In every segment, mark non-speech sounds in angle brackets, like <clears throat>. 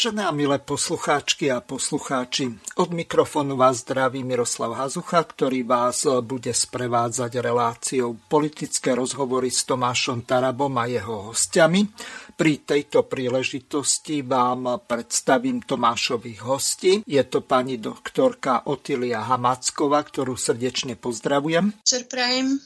Vážené a milé poslucháčky a poslucháči, od mikrofónu vás zdraví Miroslav Hazucha, ktorý vás bude sprevádzať reláciou politické rozhovory s Tomášom Tarabom a jeho hostiami. Pri tejto príležitosti vám predstavím Tomášových hostí. Je to pani doktorka Otilia Hamacková, ktorú srdečne pozdravujem.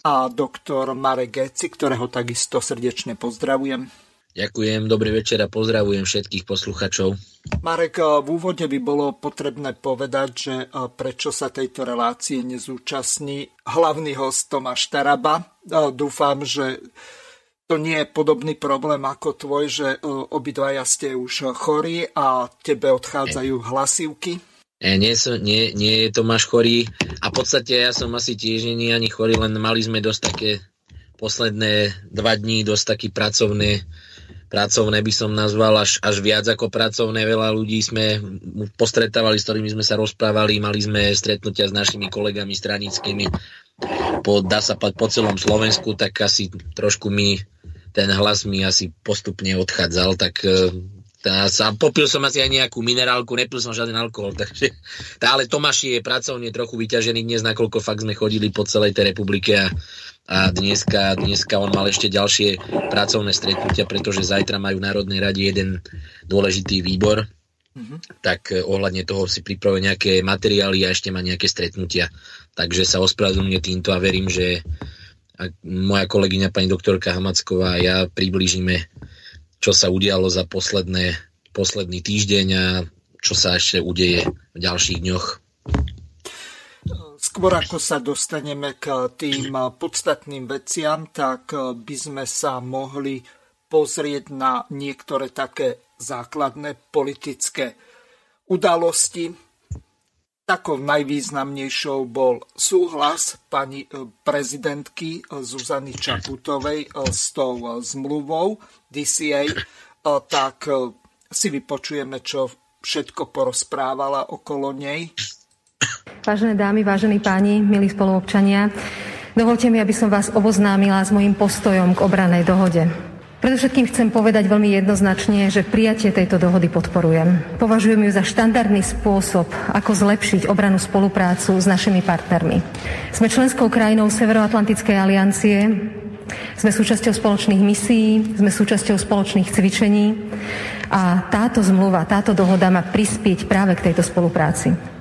A doktor Marek Geci, ktorého takisto srdečne pozdravujem. Ďakujem, dobrý večer a pozdravujem všetkých posluchačov. Marek, v úvode by bolo potrebné povedať, že prečo sa tejto relácie nezúčastní hlavný host Tomáš Taraba. Dúfam, že to nie je podobný problém ako tvoj, že obidvaja ste už chorí a tebe odchádzajú hlasivky. E, nie, som, nie, nie je Tomáš chorý a v podstate ja som asi tiež nie ani chorý, len mali sme dosť také posledné dva dní, dosť taký pracovné pracovné by som nazval až, až viac ako pracovné. Veľa ľudí sme postretávali, s ktorými sme sa rozprávali, mali sme stretnutia s našimi kolegami stranickými, po, dá sa pať po celom Slovensku, tak asi trošku mi ten hlas mi asi postupne odchádzal, tak e, tá, sa, popil som asi aj nejakú minerálku, nepil som žiaden alkohol, <laughs> takže tá, ale Tomáš je pracovne trochu vyťažený dnes, nakoľko fakt sme chodili po celej tej republike a a dneska, dneska on mal ešte ďalšie pracovné stretnutia, pretože zajtra majú v Národnej rade jeden dôležitý výbor, mm-hmm. tak eh, ohľadne toho si pripravuje nejaké materiály a ešte má nejaké stretnutia. Takže sa ospravedlňujem týmto a verím, že moja kolegyňa pani doktorka Hamacková a ja priblížime, čo sa udialo za posledné, posledný týždeň a čo sa ešte udeje v ďalších dňoch. Skôr ako sa dostaneme k tým podstatným veciam, tak by sme sa mohli pozrieť na niektoré také základné politické udalosti. Takou najvýznamnejšou bol súhlas pani prezidentky Zuzany Čaputovej s tou zmluvou DCA, tak si vypočujeme, čo všetko porozprávala okolo nej. Vážené dámy, vážení páni, milí spoluobčania, dovolte mi, aby som vás oboznámila s môjim postojom k obranej dohode. Predovšetkým chcem povedať veľmi jednoznačne, že prijatie tejto dohody podporujem. Považujem ju za štandardný spôsob, ako zlepšiť obranú spoluprácu s našimi partnermi. Sme členskou krajinou Severoatlantickej aliancie, sme súčasťou spoločných misií, sme súčasťou spoločných cvičení a táto zmluva, táto dohoda má prispieť práve k tejto spolupráci.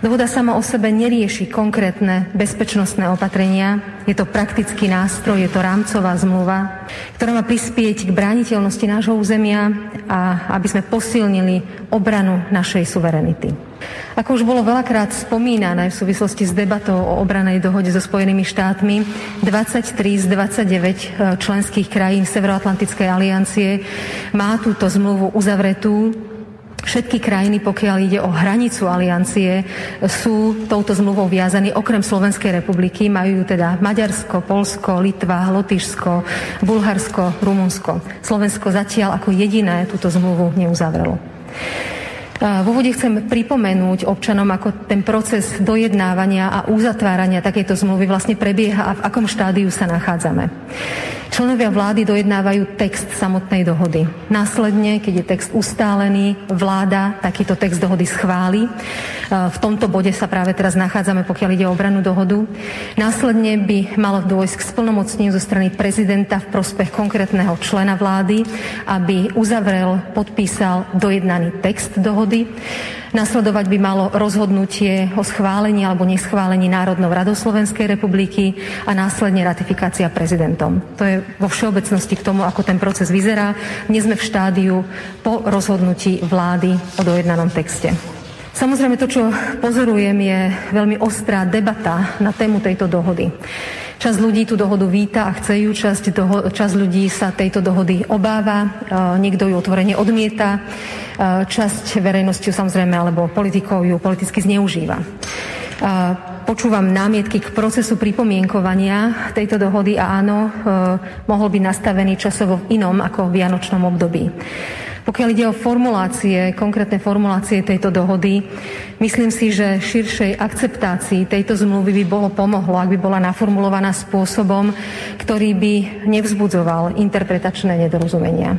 Dohoda sama o sebe nerieši konkrétne bezpečnostné opatrenia. Je to praktický nástroj, je to rámcová zmluva, ktorá má prispieť k brániteľnosti nášho územia a aby sme posilnili obranu našej suverenity. Ako už bolo veľakrát spomínané v súvislosti s debatou o obranej dohode so Spojenými štátmi, 23 z 29 e, členských krajín Severoatlantickej aliancie má túto zmluvu uzavretú Všetky krajiny, pokiaľ ide o hranicu aliancie, sú touto zmluvou viazaní okrem Slovenskej republiky. Majú teda Maďarsko, Polsko, Litva, Lotyšsko, Bulharsko, Rumunsko. Slovensko zatiaľ ako jediné túto zmluvu neuzavrelo. V úvode chcem pripomenúť občanom, ako ten proces dojednávania a uzatvárania takejto zmluvy vlastne prebieha a v akom štádiu sa nachádzame. Členovia vlády dojednávajú text samotnej dohody. Následne, keď je text ustálený, vláda takýto text dohody schváli. E, v tomto bode sa práve teraz nachádzame, pokiaľ ide o obranú dohodu. Následne by malo dôjsť k splnomocneniu zo strany prezidenta v prospech konkrétneho člena vlády, aby uzavrel, podpísal dojednaný text dohody. Nasledovať by malo rozhodnutie o schválení alebo neschválení Národnou radou Slovenskej republiky a následne ratifikácia prezidentom. To je vo všeobecnosti k tomu, ako ten proces vyzerá. Dnes sme v štádiu po rozhodnutí vlády o dojednanom texte. Samozrejme to, čo pozorujem, je veľmi ostrá debata na tému tejto dohody. Časť ľudí tú dohodu víta a chce ju, časť, doho- časť ľudí sa tejto dohody obáva, e, niekto ju otvorene odmieta, e, časť verejnosti samozrejme alebo politikov ju politicky zneužíva. E, počúvam námietky k procesu pripomienkovania tejto dohody a áno, mohol byť nastavený časovo v inom ako v vianočnom období. Pokiaľ ide o formulácie, konkrétne formulácie tejto dohody, myslím si, že širšej akceptácii tejto zmluvy by bolo pomohlo, ak by bola naformulovaná spôsobom, ktorý by nevzbudzoval interpretačné nedorozumenia.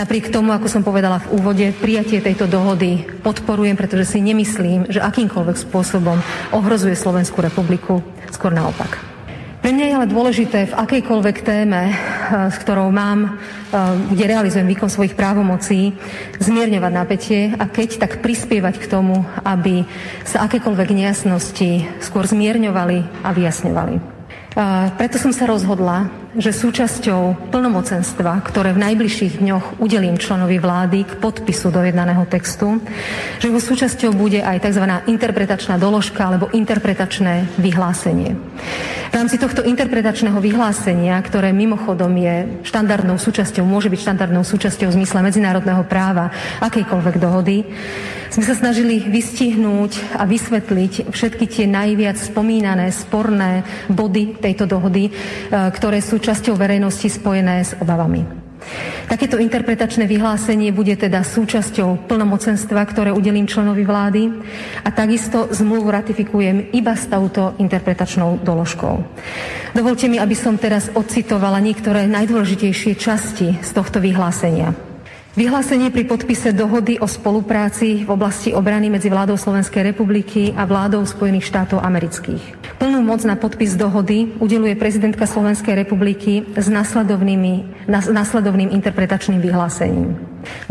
Napriek tomu, ako som povedala v úvode, prijatie tejto dohody podporujem, pretože si nemyslím, že akýmkoľvek spôsobom ohrozuje Slovenskú republiku, skôr naopak. Pre mňa je ale dôležité v akejkoľvek téme, eh, s ktorou mám, eh, kde realizujem výkon svojich právomocí, zmierňovať napätie a keď tak prispievať k tomu, aby sa akékoľvek nejasnosti skôr zmierňovali a vyjasňovali. Preto som sa rozhodla, že súčasťou plnomocenstva, ktoré v najbližších dňoch udelím členovi vlády k podpisu dojednaného textu, že jeho súčasťou bude aj tzv. interpretačná doložka alebo interpretačné vyhlásenie. V rámci tohto interpretačného vyhlásenia, ktoré mimochodom je štandardnou súčasťou, môže byť štandardnou súčasťou v zmysle medzinárodného práva akejkoľvek dohody, sme sa snažili vystihnúť a vysvetliť všetky tie najviac spomínané sporné body tejto dohody, e, ktoré sú časťou verejnosti spojené s obavami. Takéto interpretačné vyhlásenie bude teda súčasťou plnomocenstva, ktoré udelím členovi vlády a takisto zmluvu ratifikujem iba s touto interpretačnou doložkou. Dovolte mi, aby som teraz odcitovala niektoré najdôležitejšie časti z tohto vyhlásenia. Vyhlásenie pri podpise dohody o spolupráci v oblasti obrany medzi vládou Slovenskej republiky a vládou Spojených štátov amerických. Plnú moc na podpis dohody udeluje prezidentka Slovenskej republiky s nasledovnými, nasledovným interpretačným vyhlásením.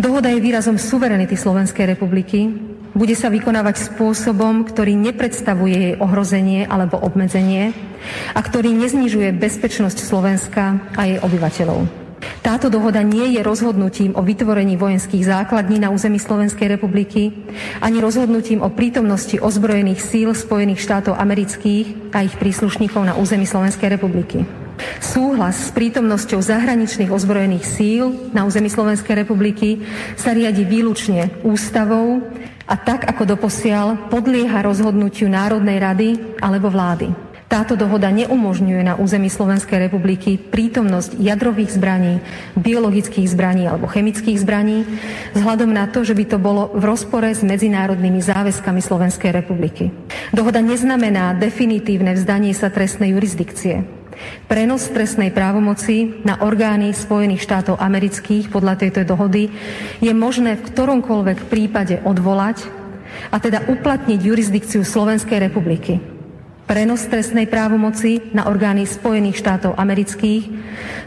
Dohoda je výrazom suverenity Slovenskej republiky, bude sa vykonávať spôsobom, ktorý nepredstavuje jej ohrozenie alebo obmedzenie a ktorý neznižuje bezpečnosť Slovenska a jej obyvateľov. Táto dohoda nie je rozhodnutím o vytvorení vojenských základní na území Slovenskej republiky, ani rozhodnutím o prítomnosti ozbrojených síl Spojených štátov amerických a ich príslušníkov na území Slovenskej republiky. Súhlas s prítomnosťou zahraničných ozbrojených síl na území Slovenskej republiky sa riadi výlučne ústavou a tak ako doposiaľ podlieha rozhodnutiu Národnej rady alebo vlády. Táto dohoda neumožňuje na území Slovenskej republiky prítomnosť jadrových zbraní, biologických zbraní alebo chemických zbraní, vzhľadom na to, že by to bolo v rozpore s medzinárodnými záväzkami Slovenskej republiky. Dohoda neznamená definitívne vzdanie sa trestnej jurisdikcie. Prenos trestnej právomoci na orgány Spojených štátov amerických podľa tejto dohody je možné v ktoromkoľvek prípade odvolať a teda uplatniť jurisdikciu Slovenskej republiky. Prenos trestnej právomoci na orgány Spojených štátov amerických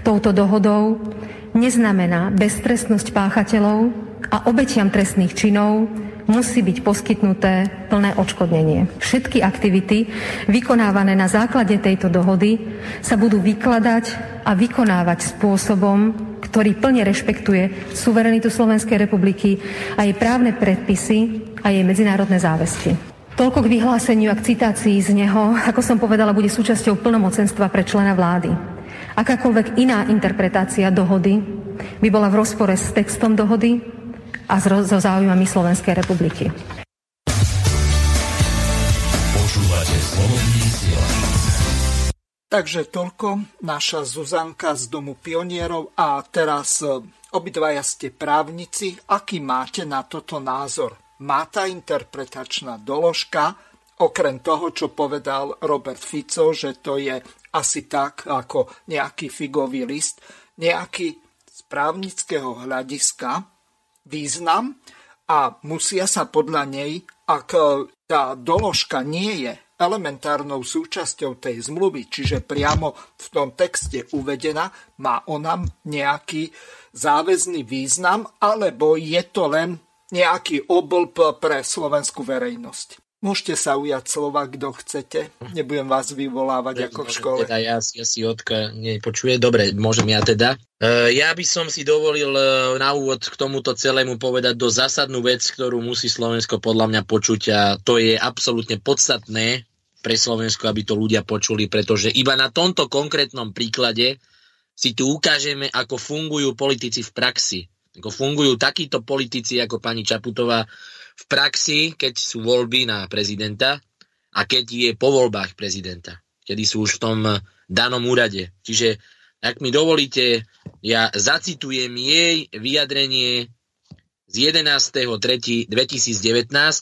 touto dohodou neznamená beztrestnosť páchateľov a obetiam trestných činov musí byť poskytnuté plné odškodnenie. Všetky aktivity vykonávané na základe tejto dohody sa budú vykladať a vykonávať spôsobom, ktorý plne rešpektuje suverenitu Slovenskej republiky a jej právne predpisy a jej medzinárodné záväzky. Toľko k vyhláseniu a k citácii z neho, ako som povedala, bude súčasťou plnomocenstva pre člena vlády. Akákoľvek iná interpretácia dohody by bola v rozpore s textom dohody a so záujmami Slovenskej republiky. Takže toľko naša Zuzanka z Domu pionierov a teraz e, obidvaja ste právnici. Aký máte na toto názor? Má tá interpretačná doložka, okrem toho, čo povedal Robert Fico, že to je asi tak ako nejaký figový list, nejaký z právnického hľadiska význam a musia sa podľa nej, ak tá doložka nie je elementárnou súčasťou tej zmluvy, čiže priamo v tom texte uvedená, má ona nejaký záväzný význam, alebo je to len nejaký oblb pre slovenskú verejnosť. Môžete sa ujať slova, kto chcete. Nebudem vás vyvolávať ako v škole. Teda ja, ja si Otka nepočuje. Dobre, môžem ja teda. Uh, ja by som si dovolil uh, na úvod k tomuto celému povedať do zásadnú vec, ktorú musí Slovensko podľa mňa počuť a to je absolútne podstatné pre Slovensko, aby to ľudia počuli, pretože iba na tomto konkrétnom príklade si tu ukážeme, ako fungujú politici v praxi. Ako fungujú takíto politici ako pani Čaputová, v praxi, keď sú voľby na prezidenta a keď je po voľbách prezidenta, kedy sú už v tom danom úrade. Čiže, ak mi dovolíte, ja zacitujem jej vyjadrenie z 11.3.2019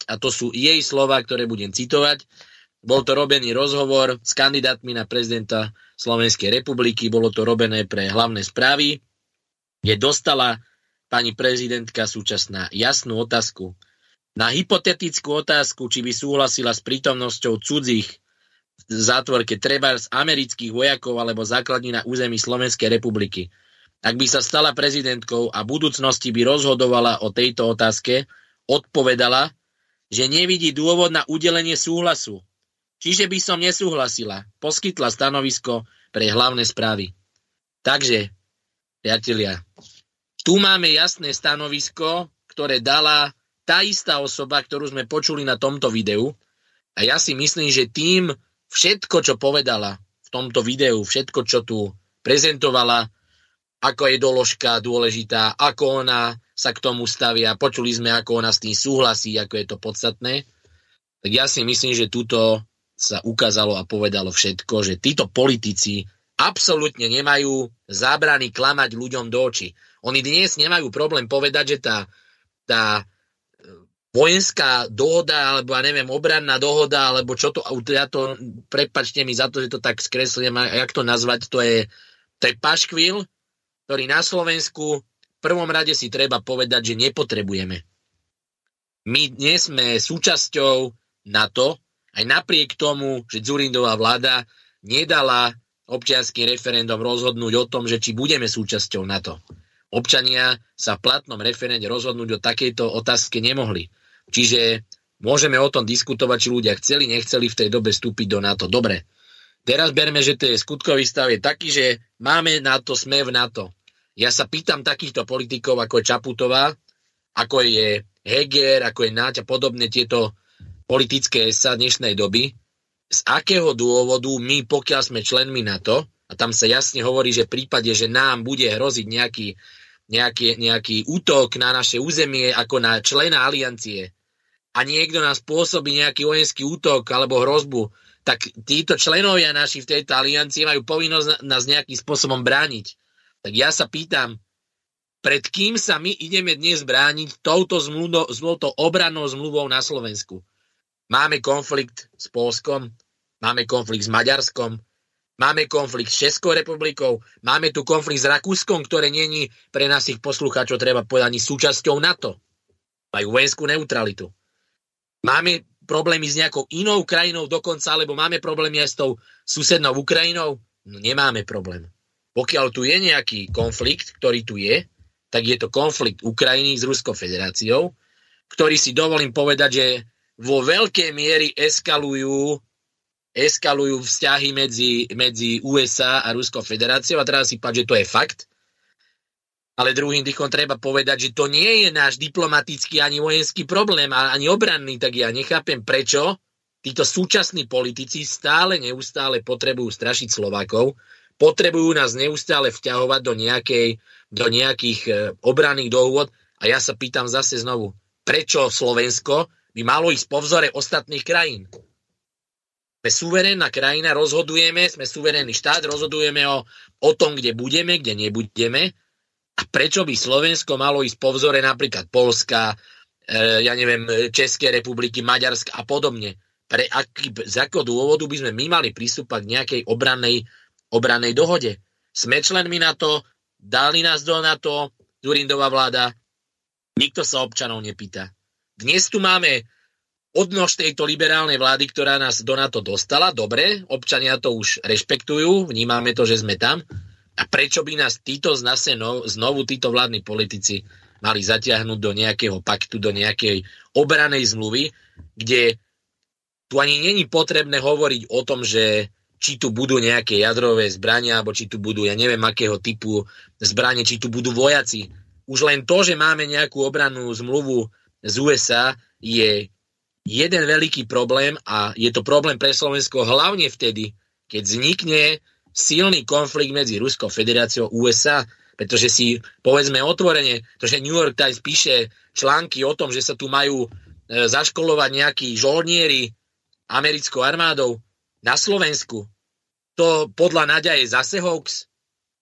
a to sú jej slova, ktoré budem citovať. Bol to robený rozhovor s kandidátmi na prezidenta Slovenskej republiky, bolo to robené pre hlavné správy, kde dostala pani prezidentka súčasná jasnú otázku. Na hypotetickú otázku, či by súhlasila s prítomnosťou cudzích v zátvorke treba z amerických vojakov alebo základní na území Slovenskej republiky. Ak by sa stala prezidentkou a budúcnosti by rozhodovala o tejto otázke, odpovedala, že nevidí dôvod na udelenie súhlasu. Čiže by som nesúhlasila. Poskytla stanovisko pre hlavné správy. Takže, priatelia, tu máme jasné stanovisko, ktoré dala tá istá osoba, ktorú sme počuli na tomto videu. A ja si myslím, že tým všetko, čo povedala v tomto videu, všetko, čo tu prezentovala, ako je doložka dôležitá, ako ona sa k tomu stavia, počuli sme, ako ona s tým súhlasí, ako je to podstatné, tak ja si myslím, že túto sa ukázalo a povedalo všetko, že títo politici absolútne nemajú zábrany klamať ľuďom do očí. Oni dnes nemajú problém povedať, že tá, tá vojenská dohoda, alebo ja neviem, obranná dohoda, alebo čo to, ja to, prepačte mi za to, že to tak skreslím, jak to nazvať, to je, to je paškvil, ktorý na Slovensku v prvom rade si treba povedať, že nepotrebujeme. My dnes sme súčasťou NATO, aj napriek tomu, že Zurindová vláda nedala občianský referendum rozhodnúť o tom, že či budeme súčasťou NATO. Občania sa v platnom referende rozhodnúť o takejto otázke nemohli. Čiže môžeme o tom diskutovať, či ľudia chceli, nechceli v tej dobe vstúpiť do NATO. Dobre, teraz berme, že ten skutkový stav je taký, že máme NATO, sme v NATO. Ja sa pýtam takýchto politikov, ako je Čaputová, ako je Heger, ako je Náť a podobne tieto politické sa dnešnej doby, z akého dôvodu my, pokiaľ sme členmi NATO, a tam sa jasne hovorí, že v prípade, že nám bude hroziť nejaký, nejaký, nejaký útok na naše územie ako na člena aliancie, a niekto nás pôsobí nejaký vojenský útok alebo hrozbu, tak títo členovia naši v tejto aliancii majú povinnosť nás nejakým spôsobom brániť. Tak ja sa pýtam, pred kým sa my ideme dnes brániť touto, zmluvo, touto obrannou zmluvou na Slovensku? Máme konflikt s Polskom, máme konflikt s Maďarskom, máme konflikt s Českou republikou, máme tu konflikt s Rakúskom, ktoré není pre našich poslucháčov, treba povedať, ani súčasťou NATO. Majú vojenskú neutralitu. Máme problémy s nejakou inou krajinou dokonca, alebo máme problémy aj s tou susednou Ukrajinou? No nemáme problém. Pokiaľ tu je nejaký konflikt, ktorý tu je, tak je to konflikt Ukrajiny s Ruskou federáciou, ktorý si dovolím povedať, že vo veľkej miery eskalujú, eskalujú vzťahy medzi, medzi USA a Ruskou federáciou a teraz si povedať, že to je fakt, ale druhým dýchom treba povedať, že to nie je náš diplomatický ani vojenský problém, ani obranný, tak ja nechápem, prečo títo súčasní politici stále, neustále potrebujú strašiť Slovákov, potrebujú nás neustále vťahovať do, nejakej, do nejakých e, obranných dohôd a ja sa pýtam zase znovu, prečo Slovensko by malo ísť po vzore ostatných krajín? Sme suverénna krajina, rozhodujeme, sme suverénny štát, rozhodujeme o, o tom, kde budeme, kde nebudeme a prečo by Slovensko malo ísť po vzore napríklad Polska, e, ja neviem, Českej republiky, Maďarska a podobne? Pre aký, z akého dôvodu by sme my mali prístupať k nejakej obrannej, obrannej dohode? Sme členmi NATO, dali nás do NATO, Zurindová vláda, nikto sa občanov nepýta. Dnes tu máme odnož tejto liberálnej vlády, ktorá nás do NATO dostala, dobre, občania to už rešpektujú, vnímame to, že sme tam, a prečo by nás títo zase no, znovu títo vládni politici mali zatiahnuť do nejakého paktu, do nejakej obranej zmluvy, kde tu ani není potrebné hovoriť o tom, že či tu budú nejaké jadrové zbrania, alebo či tu budú, ja neviem, akého typu zbranie, či tu budú vojaci. Už len to, že máme nejakú obranú zmluvu z USA, je jeden veľký problém a je to problém pre Slovensko hlavne vtedy, keď vznikne silný konflikt medzi Ruskou federáciou USA, pretože si povedzme otvorene, to, že New York Times píše články o tom, že sa tu majú e, zaškolovať nejakí žolnieri americkou armádou na Slovensku, to podľa Nadia je zase hoax.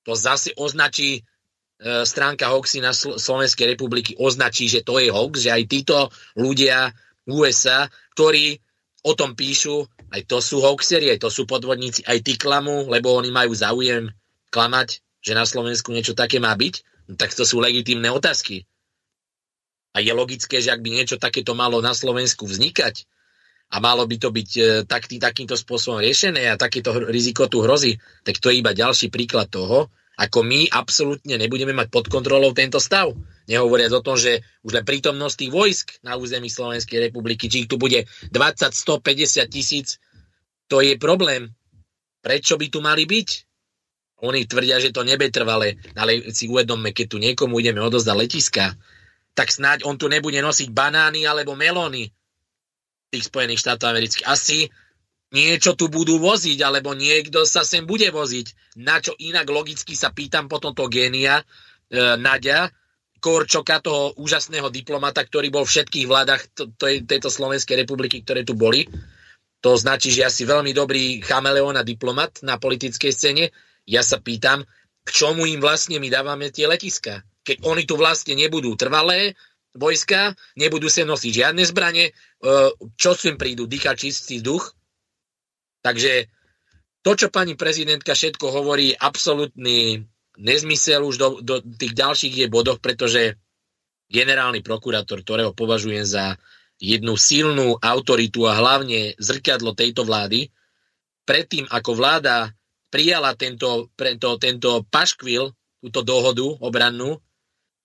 To zase označí e, stránka hoaxy na Slo- Slovenskej republiky, označí, že to je hoax, že aj títo ľudia USA, ktorí o tom píšu, aj to sú hoaxeri, aj to sú podvodníci, aj tí klamú, lebo oni majú záujem klamať, že na Slovensku niečo také má byť, no tak to sú legitímne otázky. A je logické, že ak by niečo takéto malo na Slovensku vznikať a malo by to byť e, tak, tý, takýmto spôsobom riešené a takéto riziko tu hrozí, tak to je iba ďalší príklad toho, ako my absolútne nebudeme mať pod kontrolou tento stav. Nehovoriac o tom, že už len prítomnosť tých vojsk na území Slovenskej republiky, či ich tu bude 20, 150 tisíc, to je problém. Prečo by tu mali byť? Oni tvrdia, že to nebetrvale, ale si uvedomme, keď tu niekomu ideme odozdať letiska, tak snáď on tu nebude nosiť banány alebo melóny tých Spojených štátov amerických. Asi niečo tu budú voziť, alebo niekto sa sem bude voziť. Na čo inak logicky sa pýtam potom to génia e, Nadia, Korčoka, toho úžasného diplomata, ktorý bol v všetkých vládach to, to tejto Slovenskej republiky, ktoré tu boli. To značí, že asi veľmi dobrý chameleón a diplomat na politickej scéne. Ja sa pýtam, k čomu im vlastne my dávame tie letiska? Keď oni tu vlastne nebudú trvalé vojska, nebudú sa nosiť žiadne zbranie, e, čo im prídu? Dýchať čistý vzduch? Takže to, čo pani prezidentka všetko hovorí, absolútny nezmysel už do, do tých ďalších je bodoch, pretože generálny prokurátor, ktorého považujem za jednu silnú autoritu a hlavne zrkadlo tejto vlády, predtým ako vláda prijala tento, tento, tento paškvil, túto dohodu obrannú,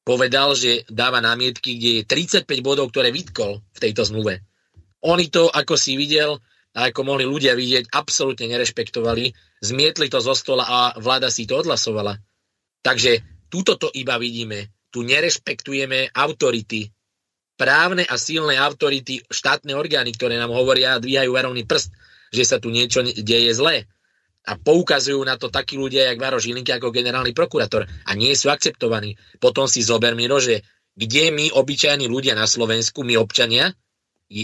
povedal, že dáva námietky, kde je 35 bodov, ktoré vytkol v tejto zmluve. Oni to, ako si videl, a ako mohli ľudia vidieť, absolútne nerešpektovali, zmietli to zo stola a vláda si to odhlasovala. Takže túto to iba vidíme. Tu nerešpektujeme autority, právne a silné autority, štátne orgány, ktoré nám hovoria a dvíhajú varovný prst, že sa tu niečo deje zlé. A poukazujú na to takí ľudia, jak Varo Žilinky, ako generálny prokurátor. A nie sú akceptovaní. Potom si zober, Miro, že kde my, obyčajní ľudia na Slovensku, my občania,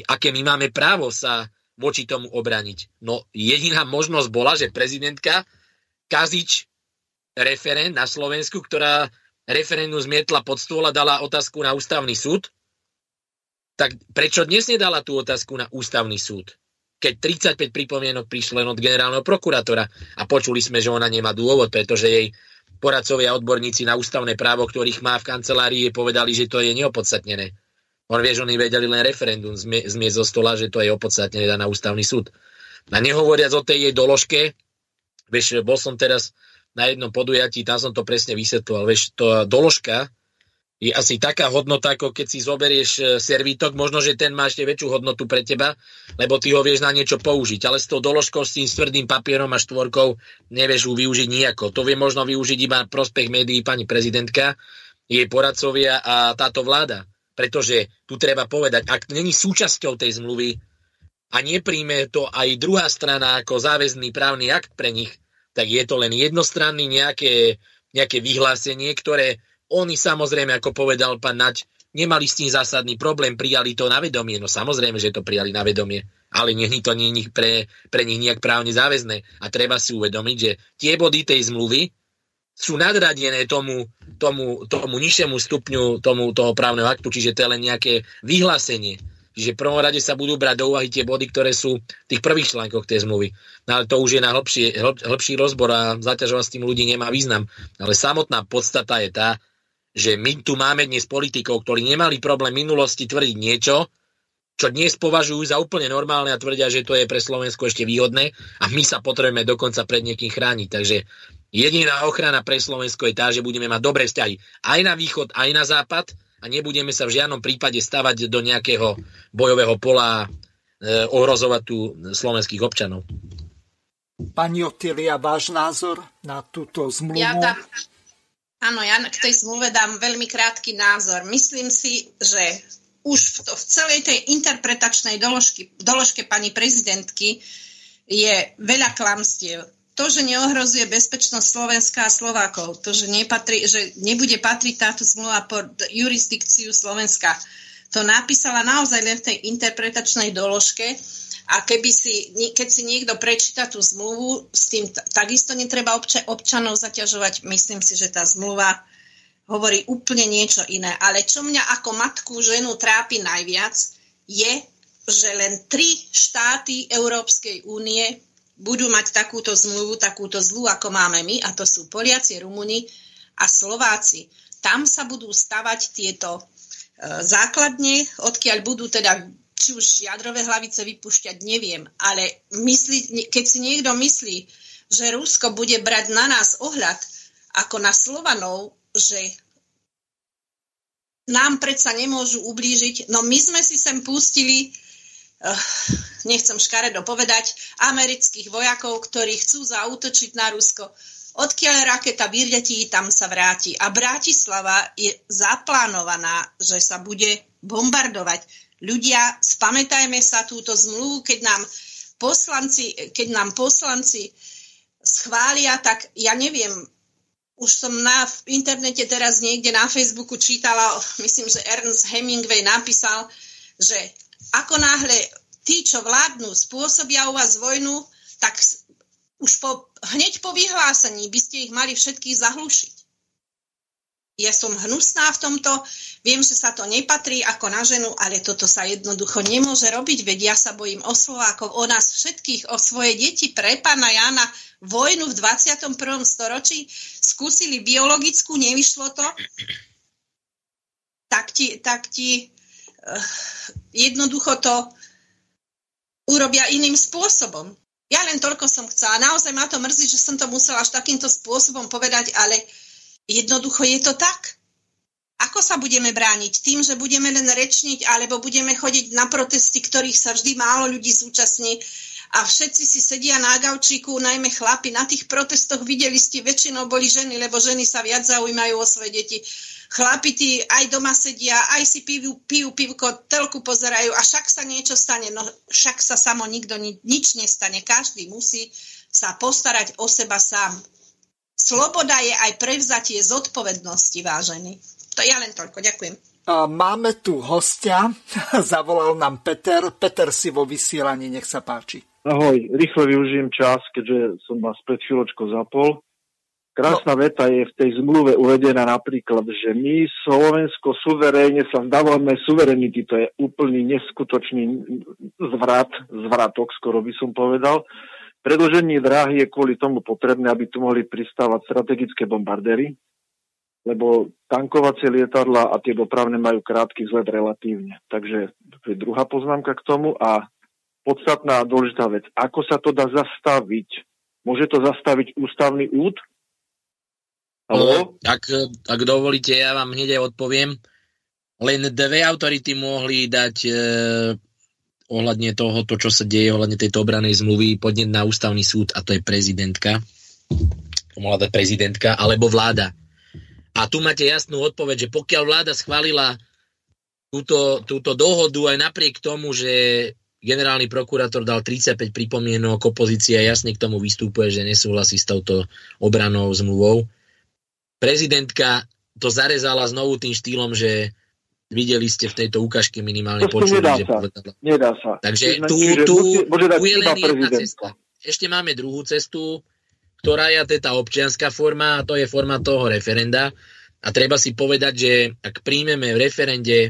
aké my máme právo sa voči tomu obraniť. No jediná možnosť bola, že prezidentka Kazič referent na Slovensku, ktorá referendum zmietla pod stôl a dala otázku na ústavný súd, tak prečo dnes nedala tú otázku na ústavný súd? Keď 35 pripomienok prišlo len od generálneho prokurátora a počuli sme, že ona nemá dôvod, pretože jej poradcovia odborníci na ústavné právo, ktorých má v kancelárii, povedali, že to je neopodstatnené. On vie, že oni vedeli len referendum zmieť zo stola, že to je opodstatnené na ústavný súd. A nehovoriac o tej jej doložke, vieš, bol som teraz na jednom podujatí, tam som to presne vysvetloval. Vieš, to doložka je asi taká hodnota, ako keď si zoberieš e, servítok, možno, že ten má ešte väčšiu hodnotu pre teba, lebo ty ho vieš na niečo použiť. Ale s tou doložkou, s tým tvrdým papierom a štvorkou nevieš ju využiť nejako. To vie možno využiť iba prospech médií pani prezidentka, jej poradcovia a táto vláda. Pretože tu treba povedať, ak není súčasťou tej zmluvy a nepríjme to aj druhá strana ako záväzný právny akt pre nich, tak je to len jednostranný nejaké, nejaké vyhlásenie, ktoré oni samozrejme, ako povedal pán Naď, nemali s tým zásadný problém, prijali to na vedomie. No samozrejme, že to prijali na vedomie, ale nie to nie pre, pre nich nejak právne záväzné. A treba si uvedomiť, že tie body tej zmluvy sú nadradené tomu, tomu, tomu nižšiemu stupňu tomu, toho právneho aktu, čiže to je len nejaké vyhlásenie. Čiže v prvom rade sa budú brať do úvahy tie body, ktoré sú v tých prvých článkoch tej zmluvy. No ale to už je na hĺbší, hĺbší rozbor a zaťažovať s tým ľudí nemá význam. Ale samotná podstata je tá, že my tu máme dnes politikov, ktorí nemali problém v minulosti tvrdiť niečo, čo dnes považujú za úplne normálne a tvrdia, že to je pre Slovensko ešte výhodné a my sa potrebujeme dokonca pred niekým chrániť. Takže jediná ochrana pre Slovensko je tá, že budeme mať dobré vzťahy aj na východ, aj na západ a nebudeme sa v žiadnom prípade stavať do nejakého bojového pola a e, ohrozovať tu slovenských občanov. Pani Otilia, váš názor na túto zmluvu? Ja tam, áno, ja k tej zmluve dám veľmi krátky názor. Myslím si, že už v, to, v celej tej interpretačnej doložky, doložke pani prezidentky je veľa klamstiev to, že neohrozuje bezpečnosť Slovenska a Slovákov, to, že, nepatrí, že nebude patriť táto zmluva pod jurisdikciu Slovenska, to napísala naozaj len v tej interpretačnej doložke a keby si, keď si niekto prečíta tú zmluvu, s tým takisto netreba obča, občanov zaťažovať. Myslím si, že tá zmluva hovorí úplne niečo iné. Ale čo mňa ako matku ženu trápi najviac, je, že len tri štáty Európskej únie budú mať takúto zmluvu, takúto zlú, ako máme my, a to sú Poliaci, Rumuni a Slováci. Tam sa budú stavať tieto e, základne, odkiaľ budú teda či už jadrové hlavice vypušťať, neviem, ale myslí, keď si niekto myslí, že Rusko bude brať na nás ohľad ako na Slovanov, že nám predsa nemôžu ublížiť, no my sme si sem pustili nechcem škaredo povedať, amerických vojakov, ktorí chcú zautočiť na Rusko. Odkiaľ raketa vyletí, tam sa vráti. A Bratislava je zaplánovaná, že sa bude bombardovať. Ľudia, spamätajme sa túto zmluvu, keď nám poslanci, keď nám poslanci schvália, tak ja neviem, už som na v internete teraz niekde na Facebooku čítala, myslím, že Ernst Hemingway napísal, že ako náhle tí, čo vládnu, spôsobia u vás vojnu, tak už po, hneď po vyhlásení by ste ich mali všetkých zahlušiť. Ja som hnusná v tomto, viem, že sa to nepatrí ako na ženu, ale toto sa jednoducho nemôže robiť, veď ja sa bojím o Slovákov, o nás všetkých, o svoje deti, pre pána Jana, vojnu v 21. storočí, skúsili biologickú, nevyšlo to, tak ti, tak ti jednoducho to urobia iným spôsobom. Ja len toľko som chcela. Naozaj ma to mrzí, že som to musela až takýmto spôsobom povedať, ale jednoducho je to tak. Ako sa budeme brániť? Tým, že budeme len rečniť, alebo budeme chodiť na protesty, ktorých sa vždy málo ľudí zúčastní a všetci si sedia na gaučíku, najmä chlapi. Na tých protestoch videli ste, väčšinou boli ženy, lebo ženy sa viac zaujímajú o svoje deti chlapi tí aj doma sedia, aj si pijú, pijú pivko, telku pozerajú a však sa niečo stane. No však sa samo nikto ni, nič nestane. Každý musí sa postarať o seba sám. Sloboda je aj prevzatie zodpovednosti, vážený. To ja len toľko. Ďakujem. Máme tu hostia, <laughs> zavolal nám Peter. Peter si vo vysielaní, nech sa páči. Ahoj, rýchle využijem čas, keďže som vás pred chvíľočkou zapol. Krásna no. veta je v tej zmluve uvedená napríklad, že my Slovensko suverénne sa zdávame suverenity, to je úplný neskutočný zvrat, zvratok skoro by som povedal. Predlženie dráhy je kvôli tomu potrebné, aby tu mohli pristávať strategické bombardéry, lebo tankovacie lietadla a tie dopravné majú krátky vzhled relatívne. Takže to je druhá poznámka k tomu a podstatná a dôležitá vec. Ako sa to dá zastaviť? Môže to zastaviť ústavný úd, No, ak, ak dovolíte, ja vám hneď odpoviem. Len dve autority mohli dať e, ohľadne toho, to, čo sa deje, ohľadne tejto obranej zmluvy, podnet na ústavný súd, a to je prezidentka. To mohla dať prezidentka, alebo vláda. A tu máte jasnú odpoveď, že pokiaľ vláda schválila túto, túto dohodu aj napriek tomu, že generálny prokurátor dal 35 pripomienok, opozícia jasne k tomu vystupuje, že nesúhlasí s touto obranou zmluvou, prezidentka to zarezala znovu tým štýlom, že videli ste v tejto ukážke minimálne počuli, nedá že sa. povedala. Nedá sa. Takže tu, tu, tu je len jedna cesta. Ešte máme druhú cestu, ktorá je teda občianská forma a to je forma toho referenda. A treba si povedať, že ak príjmeme v referende e,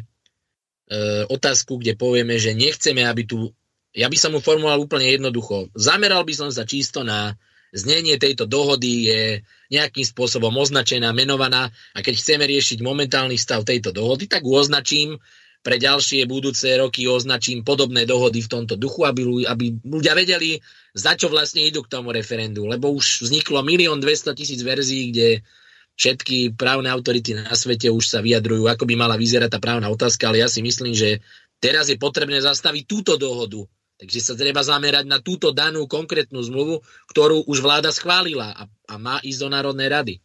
otázku, kde povieme, že nechceme, aby tu... Ja by som mu formuloval úplne jednoducho. Zameral by som sa čisto na znenie tejto dohody je nejakým spôsobom označená, menovaná a keď chceme riešiť momentálny stav tejto dohody, tak označím pre ďalšie budúce roky označím podobné dohody v tomto duchu, aby, aby ľudia vedeli, za čo vlastne idú k tomu referendu. Lebo už vzniklo milión 200 tisíc verzií, kde všetky právne autority na svete už sa vyjadrujú, ako by mala vyzerať tá právna otázka, ale ja si myslím, že teraz je potrebné zastaviť túto dohodu. Takže sa treba zamerať na túto danú konkrétnu zmluvu, ktorú už vláda schválila a, a má ísť do Národnej rady.